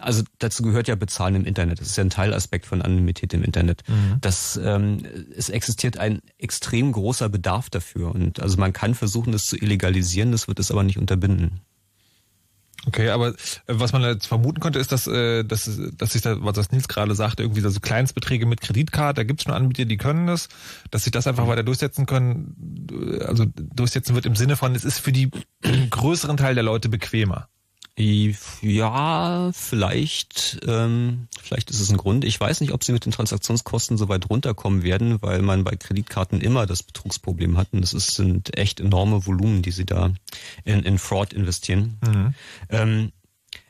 also dazu gehört ja Bezahlen im Internet. Das ist ja ein Teilaspekt von Anonymität im Internet. Mhm. Das, ähm, es existiert ein extrem großer Bedarf dafür. Und also man kann versuchen, das zu illegalisieren, das wird es aber nicht unterbinden. Okay, aber äh, was man jetzt vermuten könnte, ist, dass, äh, dass, dass sich da, was das Nils gerade sagte, irgendwie so Kleinstbeträge mit Kreditkarte, da gibt es schon Anbieter, die können das, dass sich das einfach mhm. weiter durchsetzen können, äh, also durchsetzen wird im Sinne von, es ist für die größeren Teil der Leute bequemer. Ja, vielleicht, ähm, vielleicht ist es ein Grund. Ich weiß nicht, ob sie mit den Transaktionskosten so weit runterkommen werden, weil man bei Kreditkarten immer das Betrugsproblem hat. Und das ist, sind echt enorme Volumen, die sie da in, in Fraud investieren. Mhm. Ähm,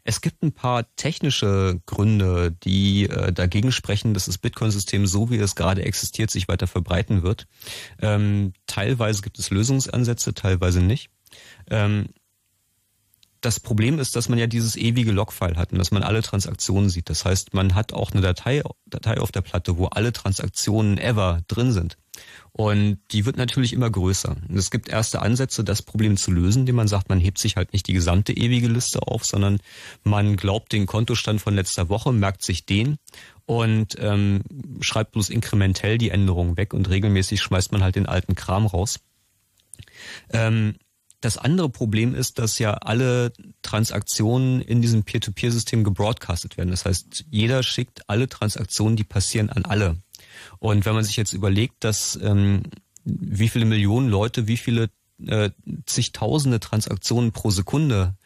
es gibt ein paar technische Gründe, die äh, dagegen sprechen, dass das Bitcoin-System, so wie es gerade existiert, sich weiter verbreiten wird. Ähm, teilweise gibt es Lösungsansätze, teilweise nicht. Ähm, das Problem ist, dass man ja dieses ewige Logfile hat und dass man alle Transaktionen sieht. Das heißt, man hat auch eine Datei, Datei auf der Platte, wo alle Transaktionen ever drin sind. Und die wird natürlich immer größer. Und es gibt erste Ansätze, das Problem zu lösen, indem man sagt, man hebt sich halt nicht die gesamte ewige Liste auf, sondern man glaubt den Kontostand von letzter Woche, merkt sich den und ähm, schreibt bloß inkrementell die Änderungen weg und regelmäßig schmeißt man halt den alten Kram raus. Ähm, das andere Problem ist, dass ja alle Transaktionen in diesem Peer-to-Peer-System gebroadcastet werden. Das heißt, jeder schickt alle Transaktionen, die passieren, an alle. Und wenn man sich jetzt überlegt, dass ähm, wie viele Millionen Leute, wie viele äh, zigtausende Transaktionen pro Sekunde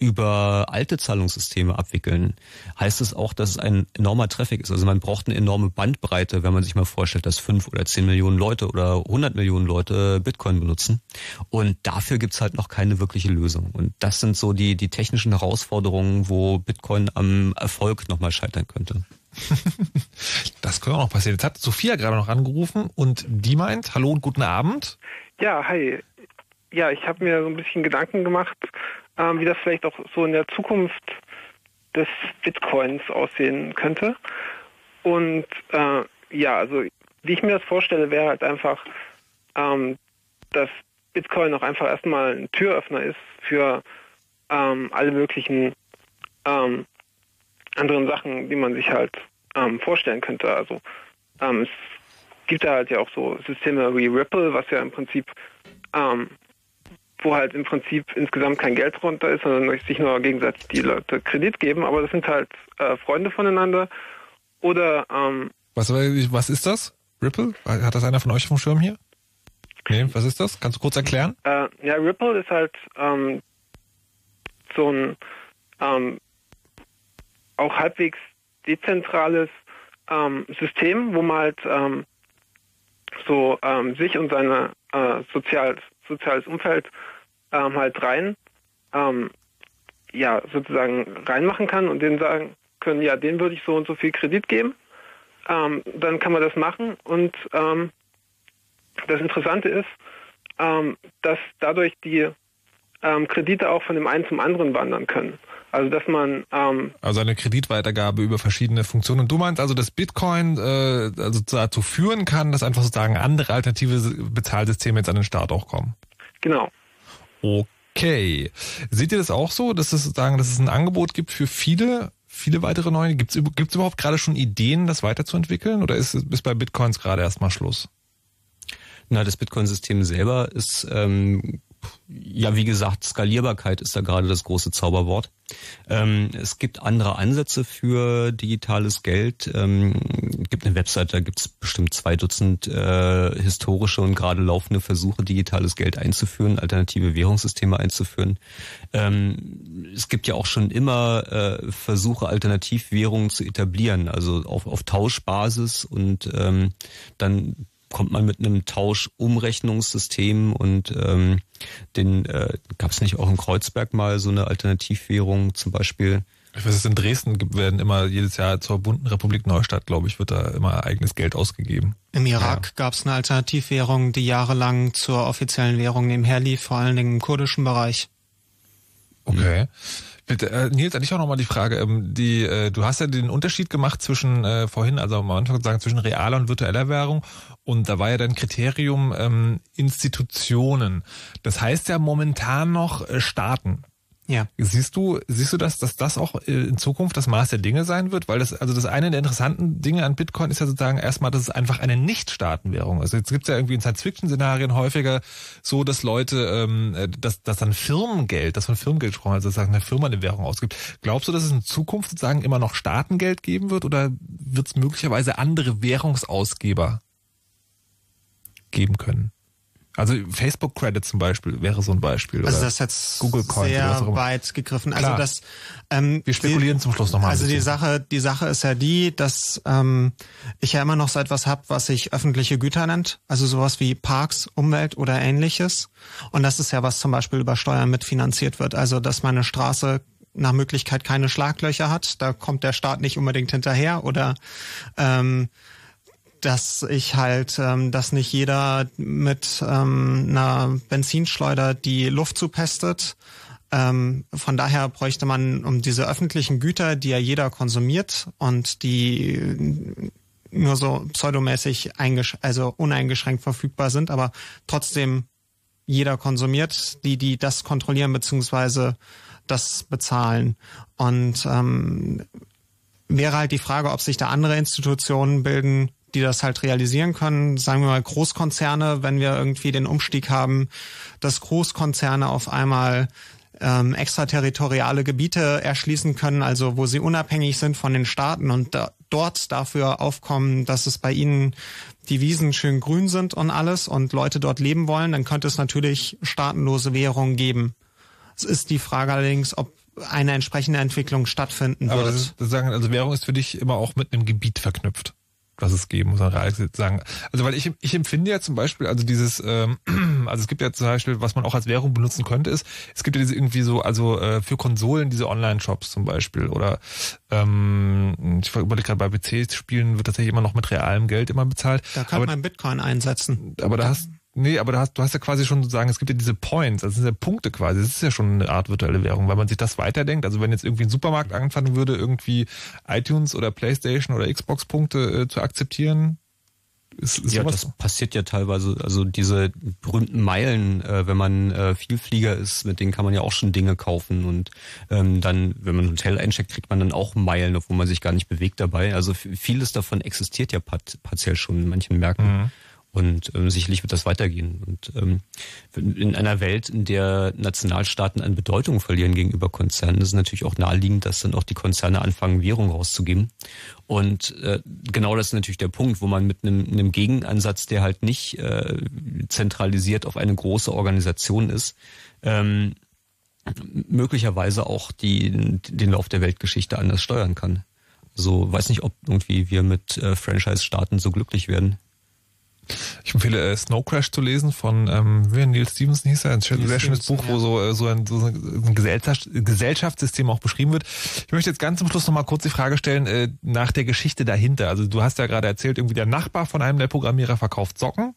über alte Zahlungssysteme abwickeln, heißt es auch, dass es ein enormer Traffic ist. Also man braucht eine enorme Bandbreite, wenn man sich mal vorstellt, dass fünf oder zehn Millionen Leute oder hundert Millionen Leute Bitcoin benutzen. Und dafür gibt's halt noch keine wirkliche Lösung. Und das sind so die, die technischen Herausforderungen, wo Bitcoin am Erfolg nochmal scheitern könnte. das könnte auch noch passieren. Jetzt hat Sophia gerade noch angerufen und die meint, hallo und guten Abend. Ja, hi. Ja, ich habe mir so ein bisschen Gedanken gemacht, wie das vielleicht auch so in der Zukunft des Bitcoins aussehen könnte. Und äh, ja, also wie ich mir das vorstelle, wäre halt einfach, ähm, dass Bitcoin auch einfach erstmal ein Türöffner ist für ähm, alle möglichen ähm, anderen Sachen, die man sich halt ähm, vorstellen könnte. Also ähm, es gibt da halt ja auch so Systeme wie Ripple, was ja im Prinzip ähm, wo halt im Prinzip insgesamt kein Geld runter ist, sondern sich nur gegenseitig die Leute Kredit geben, aber das sind halt äh, Freunde voneinander. Oder ähm, was, was ist das? Ripple? Hat das einer von euch vom Schirm hier? Nee, was ist das? Kannst du kurz erklären? Äh, ja, Ripple ist halt ähm, so ein ähm, auch halbwegs dezentrales ähm, System, wo man halt ähm, so ähm, sich und seine äh, sozial, soziales Umfeld ähm, halt rein, ähm, ja, sozusagen reinmachen kann und denen sagen können, ja, den würde ich so und so viel Kredit geben. Ähm, dann kann man das machen und ähm, das Interessante ist, ähm, dass dadurch die ähm, Kredite auch von dem einen zum anderen wandern können. Also dass man ähm, also eine Kreditweitergabe über verschiedene Funktionen. Und du meinst also, dass Bitcoin äh, also dazu führen kann, dass einfach sozusagen andere alternative Bezahlsysteme jetzt an den Start auch kommen. Genau. Okay. Seht ihr das auch so, dass es sozusagen, dass es ein Angebot gibt für viele, viele weitere neue? Gibt es überhaupt gerade schon Ideen, das weiterzuentwickeln? Oder ist, ist bei Bitcoins gerade erstmal Schluss? Na, das Bitcoin-System selber ist ähm, ja, wie gesagt, Skalierbarkeit ist da gerade das große Zauberwort. Ähm, es gibt andere Ansätze für digitales Geld. Ähm, gibt eine Website, da gibt es bestimmt zwei Dutzend äh, historische und gerade laufende Versuche, digitales Geld einzuführen, alternative Währungssysteme einzuführen. Ähm, es gibt ja auch schon immer äh, Versuche, Alternativwährungen zu etablieren, also auf, auf Tauschbasis und ähm, dann kommt man mit einem Tauschumrechnungssystem und ähm, den äh, gab es nicht auch in Kreuzberg mal so eine Alternativwährung zum Beispiel. Ich weiß, es in Dresden werden immer jedes Jahr zur bunten Republik Neustadt, glaube ich, wird da immer eigenes Geld ausgegeben. Im Irak ja. gab es eine Alternativwährung, die jahrelang zur offiziellen Währung nebenher lief, vor allen Dingen im kurdischen Bereich. Okay. Bitte, äh, Nils, an dich auch nochmal die Frage. Ähm, die, äh, du hast ja den Unterschied gemacht zwischen äh, vorhin, also am Anfang sagen, zwischen realer und virtueller Währung. Und da war ja dein Kriterium ähm, Institutionen. Das heißt ja momentan noch äh, Staaten. Ja. Siehst du, siehst du das, dass das auch äh, in Zukunft das Maß der Dinge sein wird? Weil das, also das eine der interessanten Dinge an Bitcoin ist ja sozusagen erstmal, dass es einfach eine Nicht-Staatenwährung ist. Jetzt gibt es ja irgendwie in Science-Fiction-Szenarien häufiger so, dass Leute, ähm, äh, dass, dass dann Firmengeld, dass von Firmengeld gesprochen, also sozusagen eine Firma eine Währung ausgibt. Glaubst du, dass es in Zukunft sozusagen immer noch Staatengeld geben wird oder wird es möglicherweise andere Währungsausgeber geben können? Also Facebook Credit zum Beispiel wäre so ein Beispiel. Also das ist jetzt Google Coins sehr weit gegriffen. Also das ähm, wir spekulieren die, zum Schluss nochmal. Also die Sache, die Sache ist ja die, dass ähm, ich ja immer noch so etwas habe, was sich öffentliche Güter nennt, also sowas wie Parks, Umwelt oder ähnliches. Und das ist ja was zum Beispiel über Steuern mitfinanziert wird. Also dass meine Straße nach Möglichkeit keine Schlaglöcher hat, da kommt der Staat nicht unbedingt hinterher oder ähm, dass ich halt, ähm, dass nicht jeder mit ähm, einer Benzinschleuder die Luft zupestet. Ähm, von daher bräuchte man um diese öffentlichen Güter, die ja jeder konsumiert und die nur so pseudomäßig also uneingeschränkt verfügbar sind, aber trotzdem jeder konsumiert, die die das kontrollieren beziehungsweise das bezahlen. Und ähm, wäre halt die Frage, ob sich da andere Institutionen bilden, die das halt realisieren können. Sagen wir mal Großkonzerne, wenn wir irgendwie den Umstieg haben, dass Großkonzerne auf einmal ähm, extraterritoriale Gebiete erschließen können, also wo sie unabhängig sind von den Staaten und da, dort dafür aufkommen, dass es bei ihnen die Wiesen schön grün sind und alles und Leute dort leben wollen, dann könnte es natürlich staatenlose Währungen geben. Es ist die Frage allerdings, ob eine entsprechende Entwicklung stattfinden Aber wird. Das, das sagen, also Währung ist für dich immer auch mit einem Gebiet verknüpft was es geben muss, sagen. Also weil ich, ich empfinde ja zum Beispiel, also dieses, ähm, also es gibt ja zum Beispiel, was man auch als Währung benutzen könnte, ist, es gibt ja diese irgendwie so, also äh, für Konsolen diese Online-Shops zum Beispiel oder ähm, ich überlege gerade bei PC-Spielen wird tatsächlich immer noch mit realem Geld immer bezahlt. Da kann man Bitcoin einsetzen. Aber da hast Nee, aber du hast, du hast ja quasi schon sozusagen, es gibt ja diese Points, also das sind ja Punkte quasi. Das ist ja schon eine Art virtuelle Währung, weil man sich das weiterdenkt. Also wenn jetzt irgendwie ein Supermarkt anfangen würde, irgendwie iTunes oder Playstation oder Xbox Punkte äh, zu akzeptieren, ist, ist ja, das passiert ja teilweise. Also diese berühmten Meilen, äh, wenn man äh, Vielflieger ist, mit denen kann man ja auch schon Dinge kaufen und ähm, dann, wenn man ein Hotel eincheckt, kriegt man dann auch Meilen, obwohl man sich gar nicht bewegt dabei. Also vieles davon existiert ja partiell schon in manchen Märkten. Mhm. Und ähm, sicherlich wird das weitergehen. Und ähm, in einer Welt, in der Nationalstaaten an Bedeutung verlieren gegenüber Konzernen, ist es natürlich auch naheliegend, dass dann auch die Konzerne anfangen, Währung rauszugeben. Und äh, genau das ist natürlich der Punkt, wo man mit einem, einem Gegenansatz, der halt nicht äh, zentralisiert auf eine große Organisation ist, ähm, möglicherweise auch die, den Lauf der Weltgeschichte anders steuern kann. Also weiß nicht, ob irgendwie wir mit äh, Franchise-Starten so glücklich werden. Ich empfehle äh, Snow Crash zu lesen von ähm, wie Neil Stevenson hieß er, ein sehr schönes Buch, wo so, äh, so ein, so ein Gesellschaft, Gesellschaftssystem auch beschrieben wird. Ich möchte jetzt ganz zum Schluss nochmal kurz die Frage stellen äh, nach der Geschichte dahinter. Also du hast ja gerade erzählt, irgendwie der Nachbar von einem der Programmierer verkauft Socken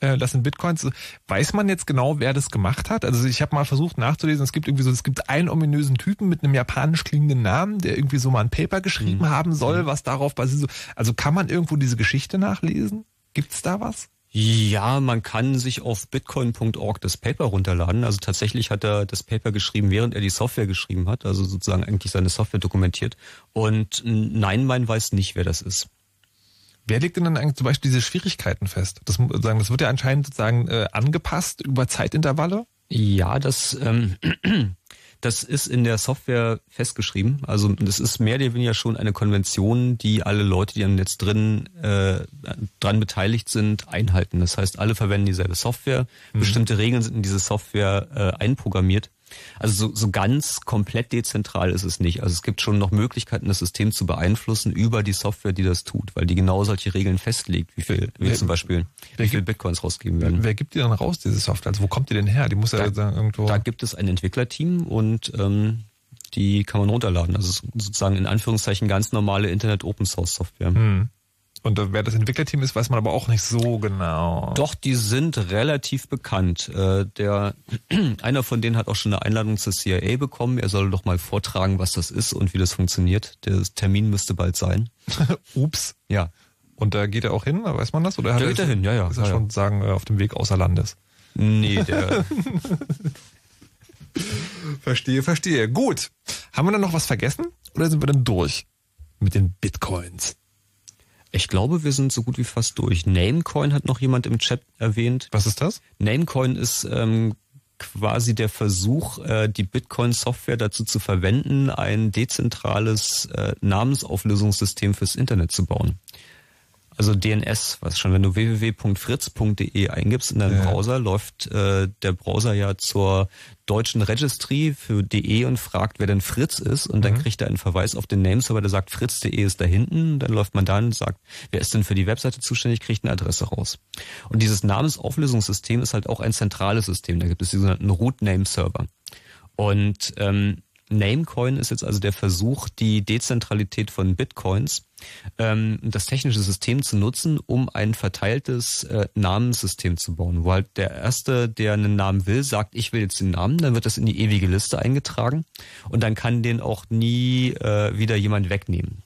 äh, das sind Bitcoins. Weiß man jetzt genau, wer das gemacht hat? Also ich habe mal versucht nachzulesen, es gibt irgendwie so, es gibt einen ominösen Typen mit einem japanisch klingenden Namen, der irgendwie so mal ein Paper geschrieben mhm. haben soll, mhm. was darauf basiert. Also kann man irgendwo diese Geschichte nachlesen? Gibt's da was? Ja, man kann sich auf bitcoin.org das Paper runterladen. Also tatsächlich hat er das Paper geschrieben, während er die Software geschrieben hat, also sozusagen eigentlich seine Software dokumentiert. Und nein, man weiß nicht, wer das ist. Wer legt denn dann eigentlich zum Beispiel diese Schwierigkeiten fest? Das, das wird ja anscheinend sozusagen äh, angepasst über Zeitintervalle? Ja, das, ähm, das ist in der Software festgeschrieben. Also das ist mehr oder weniger schon eine Konvention, die alle Leute, die am Netz drin äh, dran beteiligt sind, einhalten. Das heißt, alle verwenden dieselbe Software. Mhm. Bestimmte Regeln sind in diese Software äh, einprogrammiert. Also so, so ganz komplett dezentral ist es nicht. Also es gibt schon noch Möglichkeiten, das System zu beeinflussen über die Software, die das tut, weil die genau solche Regeln festlegt, wie viel, wie zum Beispiel, wie viel Bitcoins rausgeben werden. Wer gibt die dann raus, diese Software? Also wo kommt die denn her? Die muss ja da, irgendwo. Da gibt es ein Entwicklerteam und ähm, die kann man runterladen. Also sozusagen in Anführungszeichen ganz normale Internet Open Source Software. Hm. Und wer das Entwicklerteam ist, weiß man aber auch nicht so genau. Doch, die sind relativ bekannt. Äh, der einer von denen hat auch schon eine Einladung zur CIA bekommen. Er soll doch mal vortragen, was das ist und wie das funktioniert. Der Termin müsste bald sein. Ups. Ja. Und da geht er auch hin, weiß man das? Oder hat da geht er hin, ja, ja. Ist er ja, schon sagen äh, auf dem Weg außer Landes? Nee, der. verstehe, verstehe. Gut. Haben wir dann noch was vergessen? Oder sind wir dann durch mit den Bitcoins? Ich glaube, wir sind so gut wie fast durch. Namecoin hat noch jemand im Chat erwähnt. Was ist das? Namecoin ist ähm, quasi der Versuch, äh, die Bitcoin-Software dazu zu verwenden, ein dezentrales äh, Namensauflösungssystem fürs Internet zu bauen. Also DNS, was schon, wenn du www.fritz.de eingibst in deinem ja. Browser, läuft äh, der Browser ja zur deutschen Registry für DE und fragt, wer denn Fritz ist und dann mhm. kriegt er einen Verweis auf den Nameserver, der sagt, fritz.de ist da hinten, dann läuft man da und sagt, wer ist denn für die Webseite zuständig, kriegt eine Adresse raus. Und dieses Namensauflösungssystem ist halt auch ein zentrales System, da gibt es die sogenannten Root Name Server. Und ähm, Namecoin ist jetzt also der Versuch, die Dezentralität von Bitcoins, ähm, das technische System zu nutzen, um ein verteiltes äh, Namenssystem zu bauen, wo halt der Erste, der einen Namen will, sagt, ich will jetzt den Namen, dann wird das in die ewige Liste eingetragen und dann kann den auch nie äh, wieder jemand wegnehmen.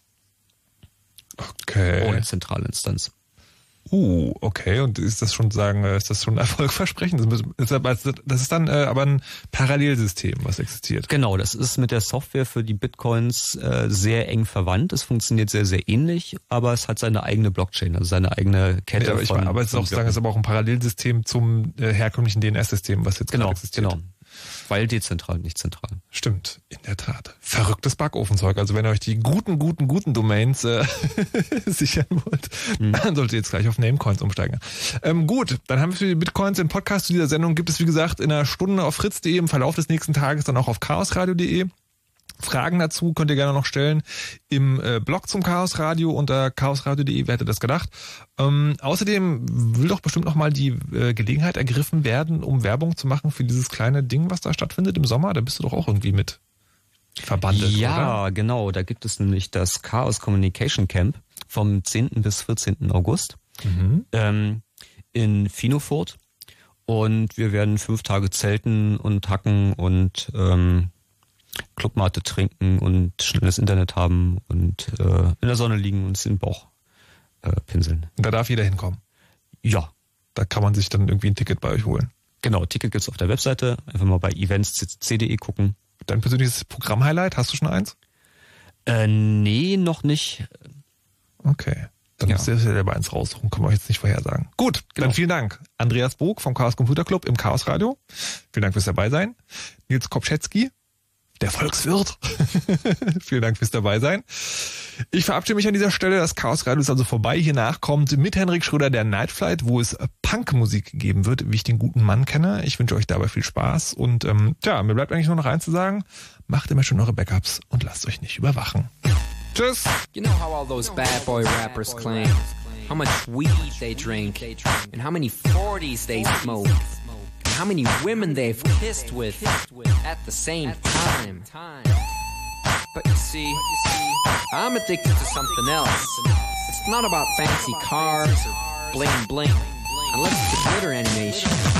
Okay. Ohne zentrale Instanz. Uh, okay. Und ist das schon sagen, äh, ist das schon erfolgversprechend? Das ist, dann äh, aber ein Parallelsystem, was existiert. Genau, das ist mit der Software für die Bitcoins äh, sehr eng verwandt. Es funktioniert sehr, sehr ähnlich, aber es hat seine eigene Blockchain, also seine eigene Kette. Ja, aber, ich meine, aber es ist auch sagen, es ist aber auch ein Parallelsystem zum herkömmlichen DNS-System, was jetzt genau, existiert. Genau. Weil dezentral, nicht zentral. Stimmt, in der Tat. Verrücktes Backofenzeug. Also wenn ihr euch die guten, guten, guten Domains äh, sichern wollt, mhm. dann solltet ihr jetzt gleich auf Namecoins umsteigen. Ähm, gut, dann haben wir für die Bitcoins den Podcast zu dieser Sendung. Gibt es, wie gesagt, in einer Stunde auf fritz.de, im Verlauf des nächsten Tages dann auch auf chaosradio.de. Fragen dazu könnt ihr gerne noch stellen im äh, Blog zum Chaos Radio unter chaosradio.de. Wer hätte das gedacht? Ähm, außerdem will doch bestimmt noch mal die äh, Gelegenheit ergriffen werden, um Werbung zu machen für dieses kleine Ding, was da stattfindet im Sommer. Da bist du doch auch irgendwie mit verbandelt, Ja, oder? genau. Da gibt es nämlich das Chaos Communication Camp vom 10. bis 14. August mhm. ähm, in Finofurt. Und wir werden fünf Tage zelten und hacken und ähm, Clubmate trinken und schnelles Internet haben und äh, in der Sonne liegen und den Bauch äh, pinseln. Da darf jeder hinkommen? Ja. Da kann man sich dann irgendwie ein Ticket bei euch holen? Genau, Ticket gibt's auf der Webseite. Einfach mal bei eventscc.de gucken. Dein persönliches Programm-Highlight, hast du schon eins? Äh, nee, noch nicht. Okay. Dann ja. müsst ihr selber eins raussuchen, können wir euch jetzt nicht vorhersagen. Gut, genau. dann vielen Dank. Andreas Bog vom Chaos Computer Club im Chaos Radio. Vielen Dank fürs dabei sein. Nils Kopschetzky der Volkswirt. Vielen Dank fürs dabei sein. Ich verabschiede mich an dieser Stelle. Das Chaos Radio ist also vorbei. Hier nachkommt mit Henrik Schröder der Nightflight, wo es Punkmusik geben wird, wie ich den guten Mann kenne. Ich wünsche euch dabei viel Spaß und ähm, tja, mir bleibt eigentlich nur noch eins zu sagen. Macht immer schon eure Backups und lasst euch nicht überwachen. Tschüss. You know how all those bad boy rappers claim how much weed they drink and how many 40s they smoke how many women they've kissed with at the same time. But you see, I'm addicted to something else. It's not about fancy cars or bling bling, unless it's a glitter animation.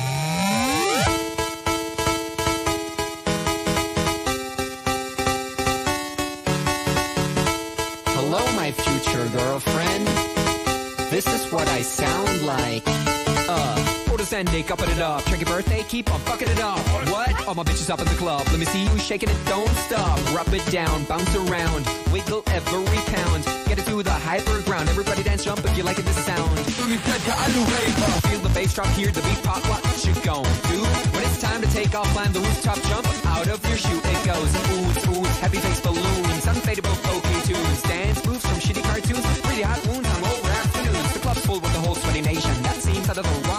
Future girlfriend. This is what I sound like. Uh, photosending, upping it up. Check your birthday, keep on fucking it up. What? All my bitches up in the club. Let me see you shaking it, don't stop. Rub it down, bounce around, wiggle every pound. Get it to the hyper ground. Everybody dance, jump if you like it, this sound. Feel the bass drop, hear the beat pop. What you gon' do? When it's time to take off, climb the rooftop, jump out of your shoe. It goes ooh, ooh, happy face balloons, unfadable pokey tunes, dance hot wounds on over afternoons. The club's full with the whole sweaty nation. That seems out of the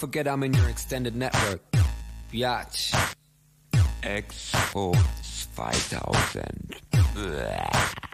forget I'm in your extended network. Biatch. Expo 2000. Bäh.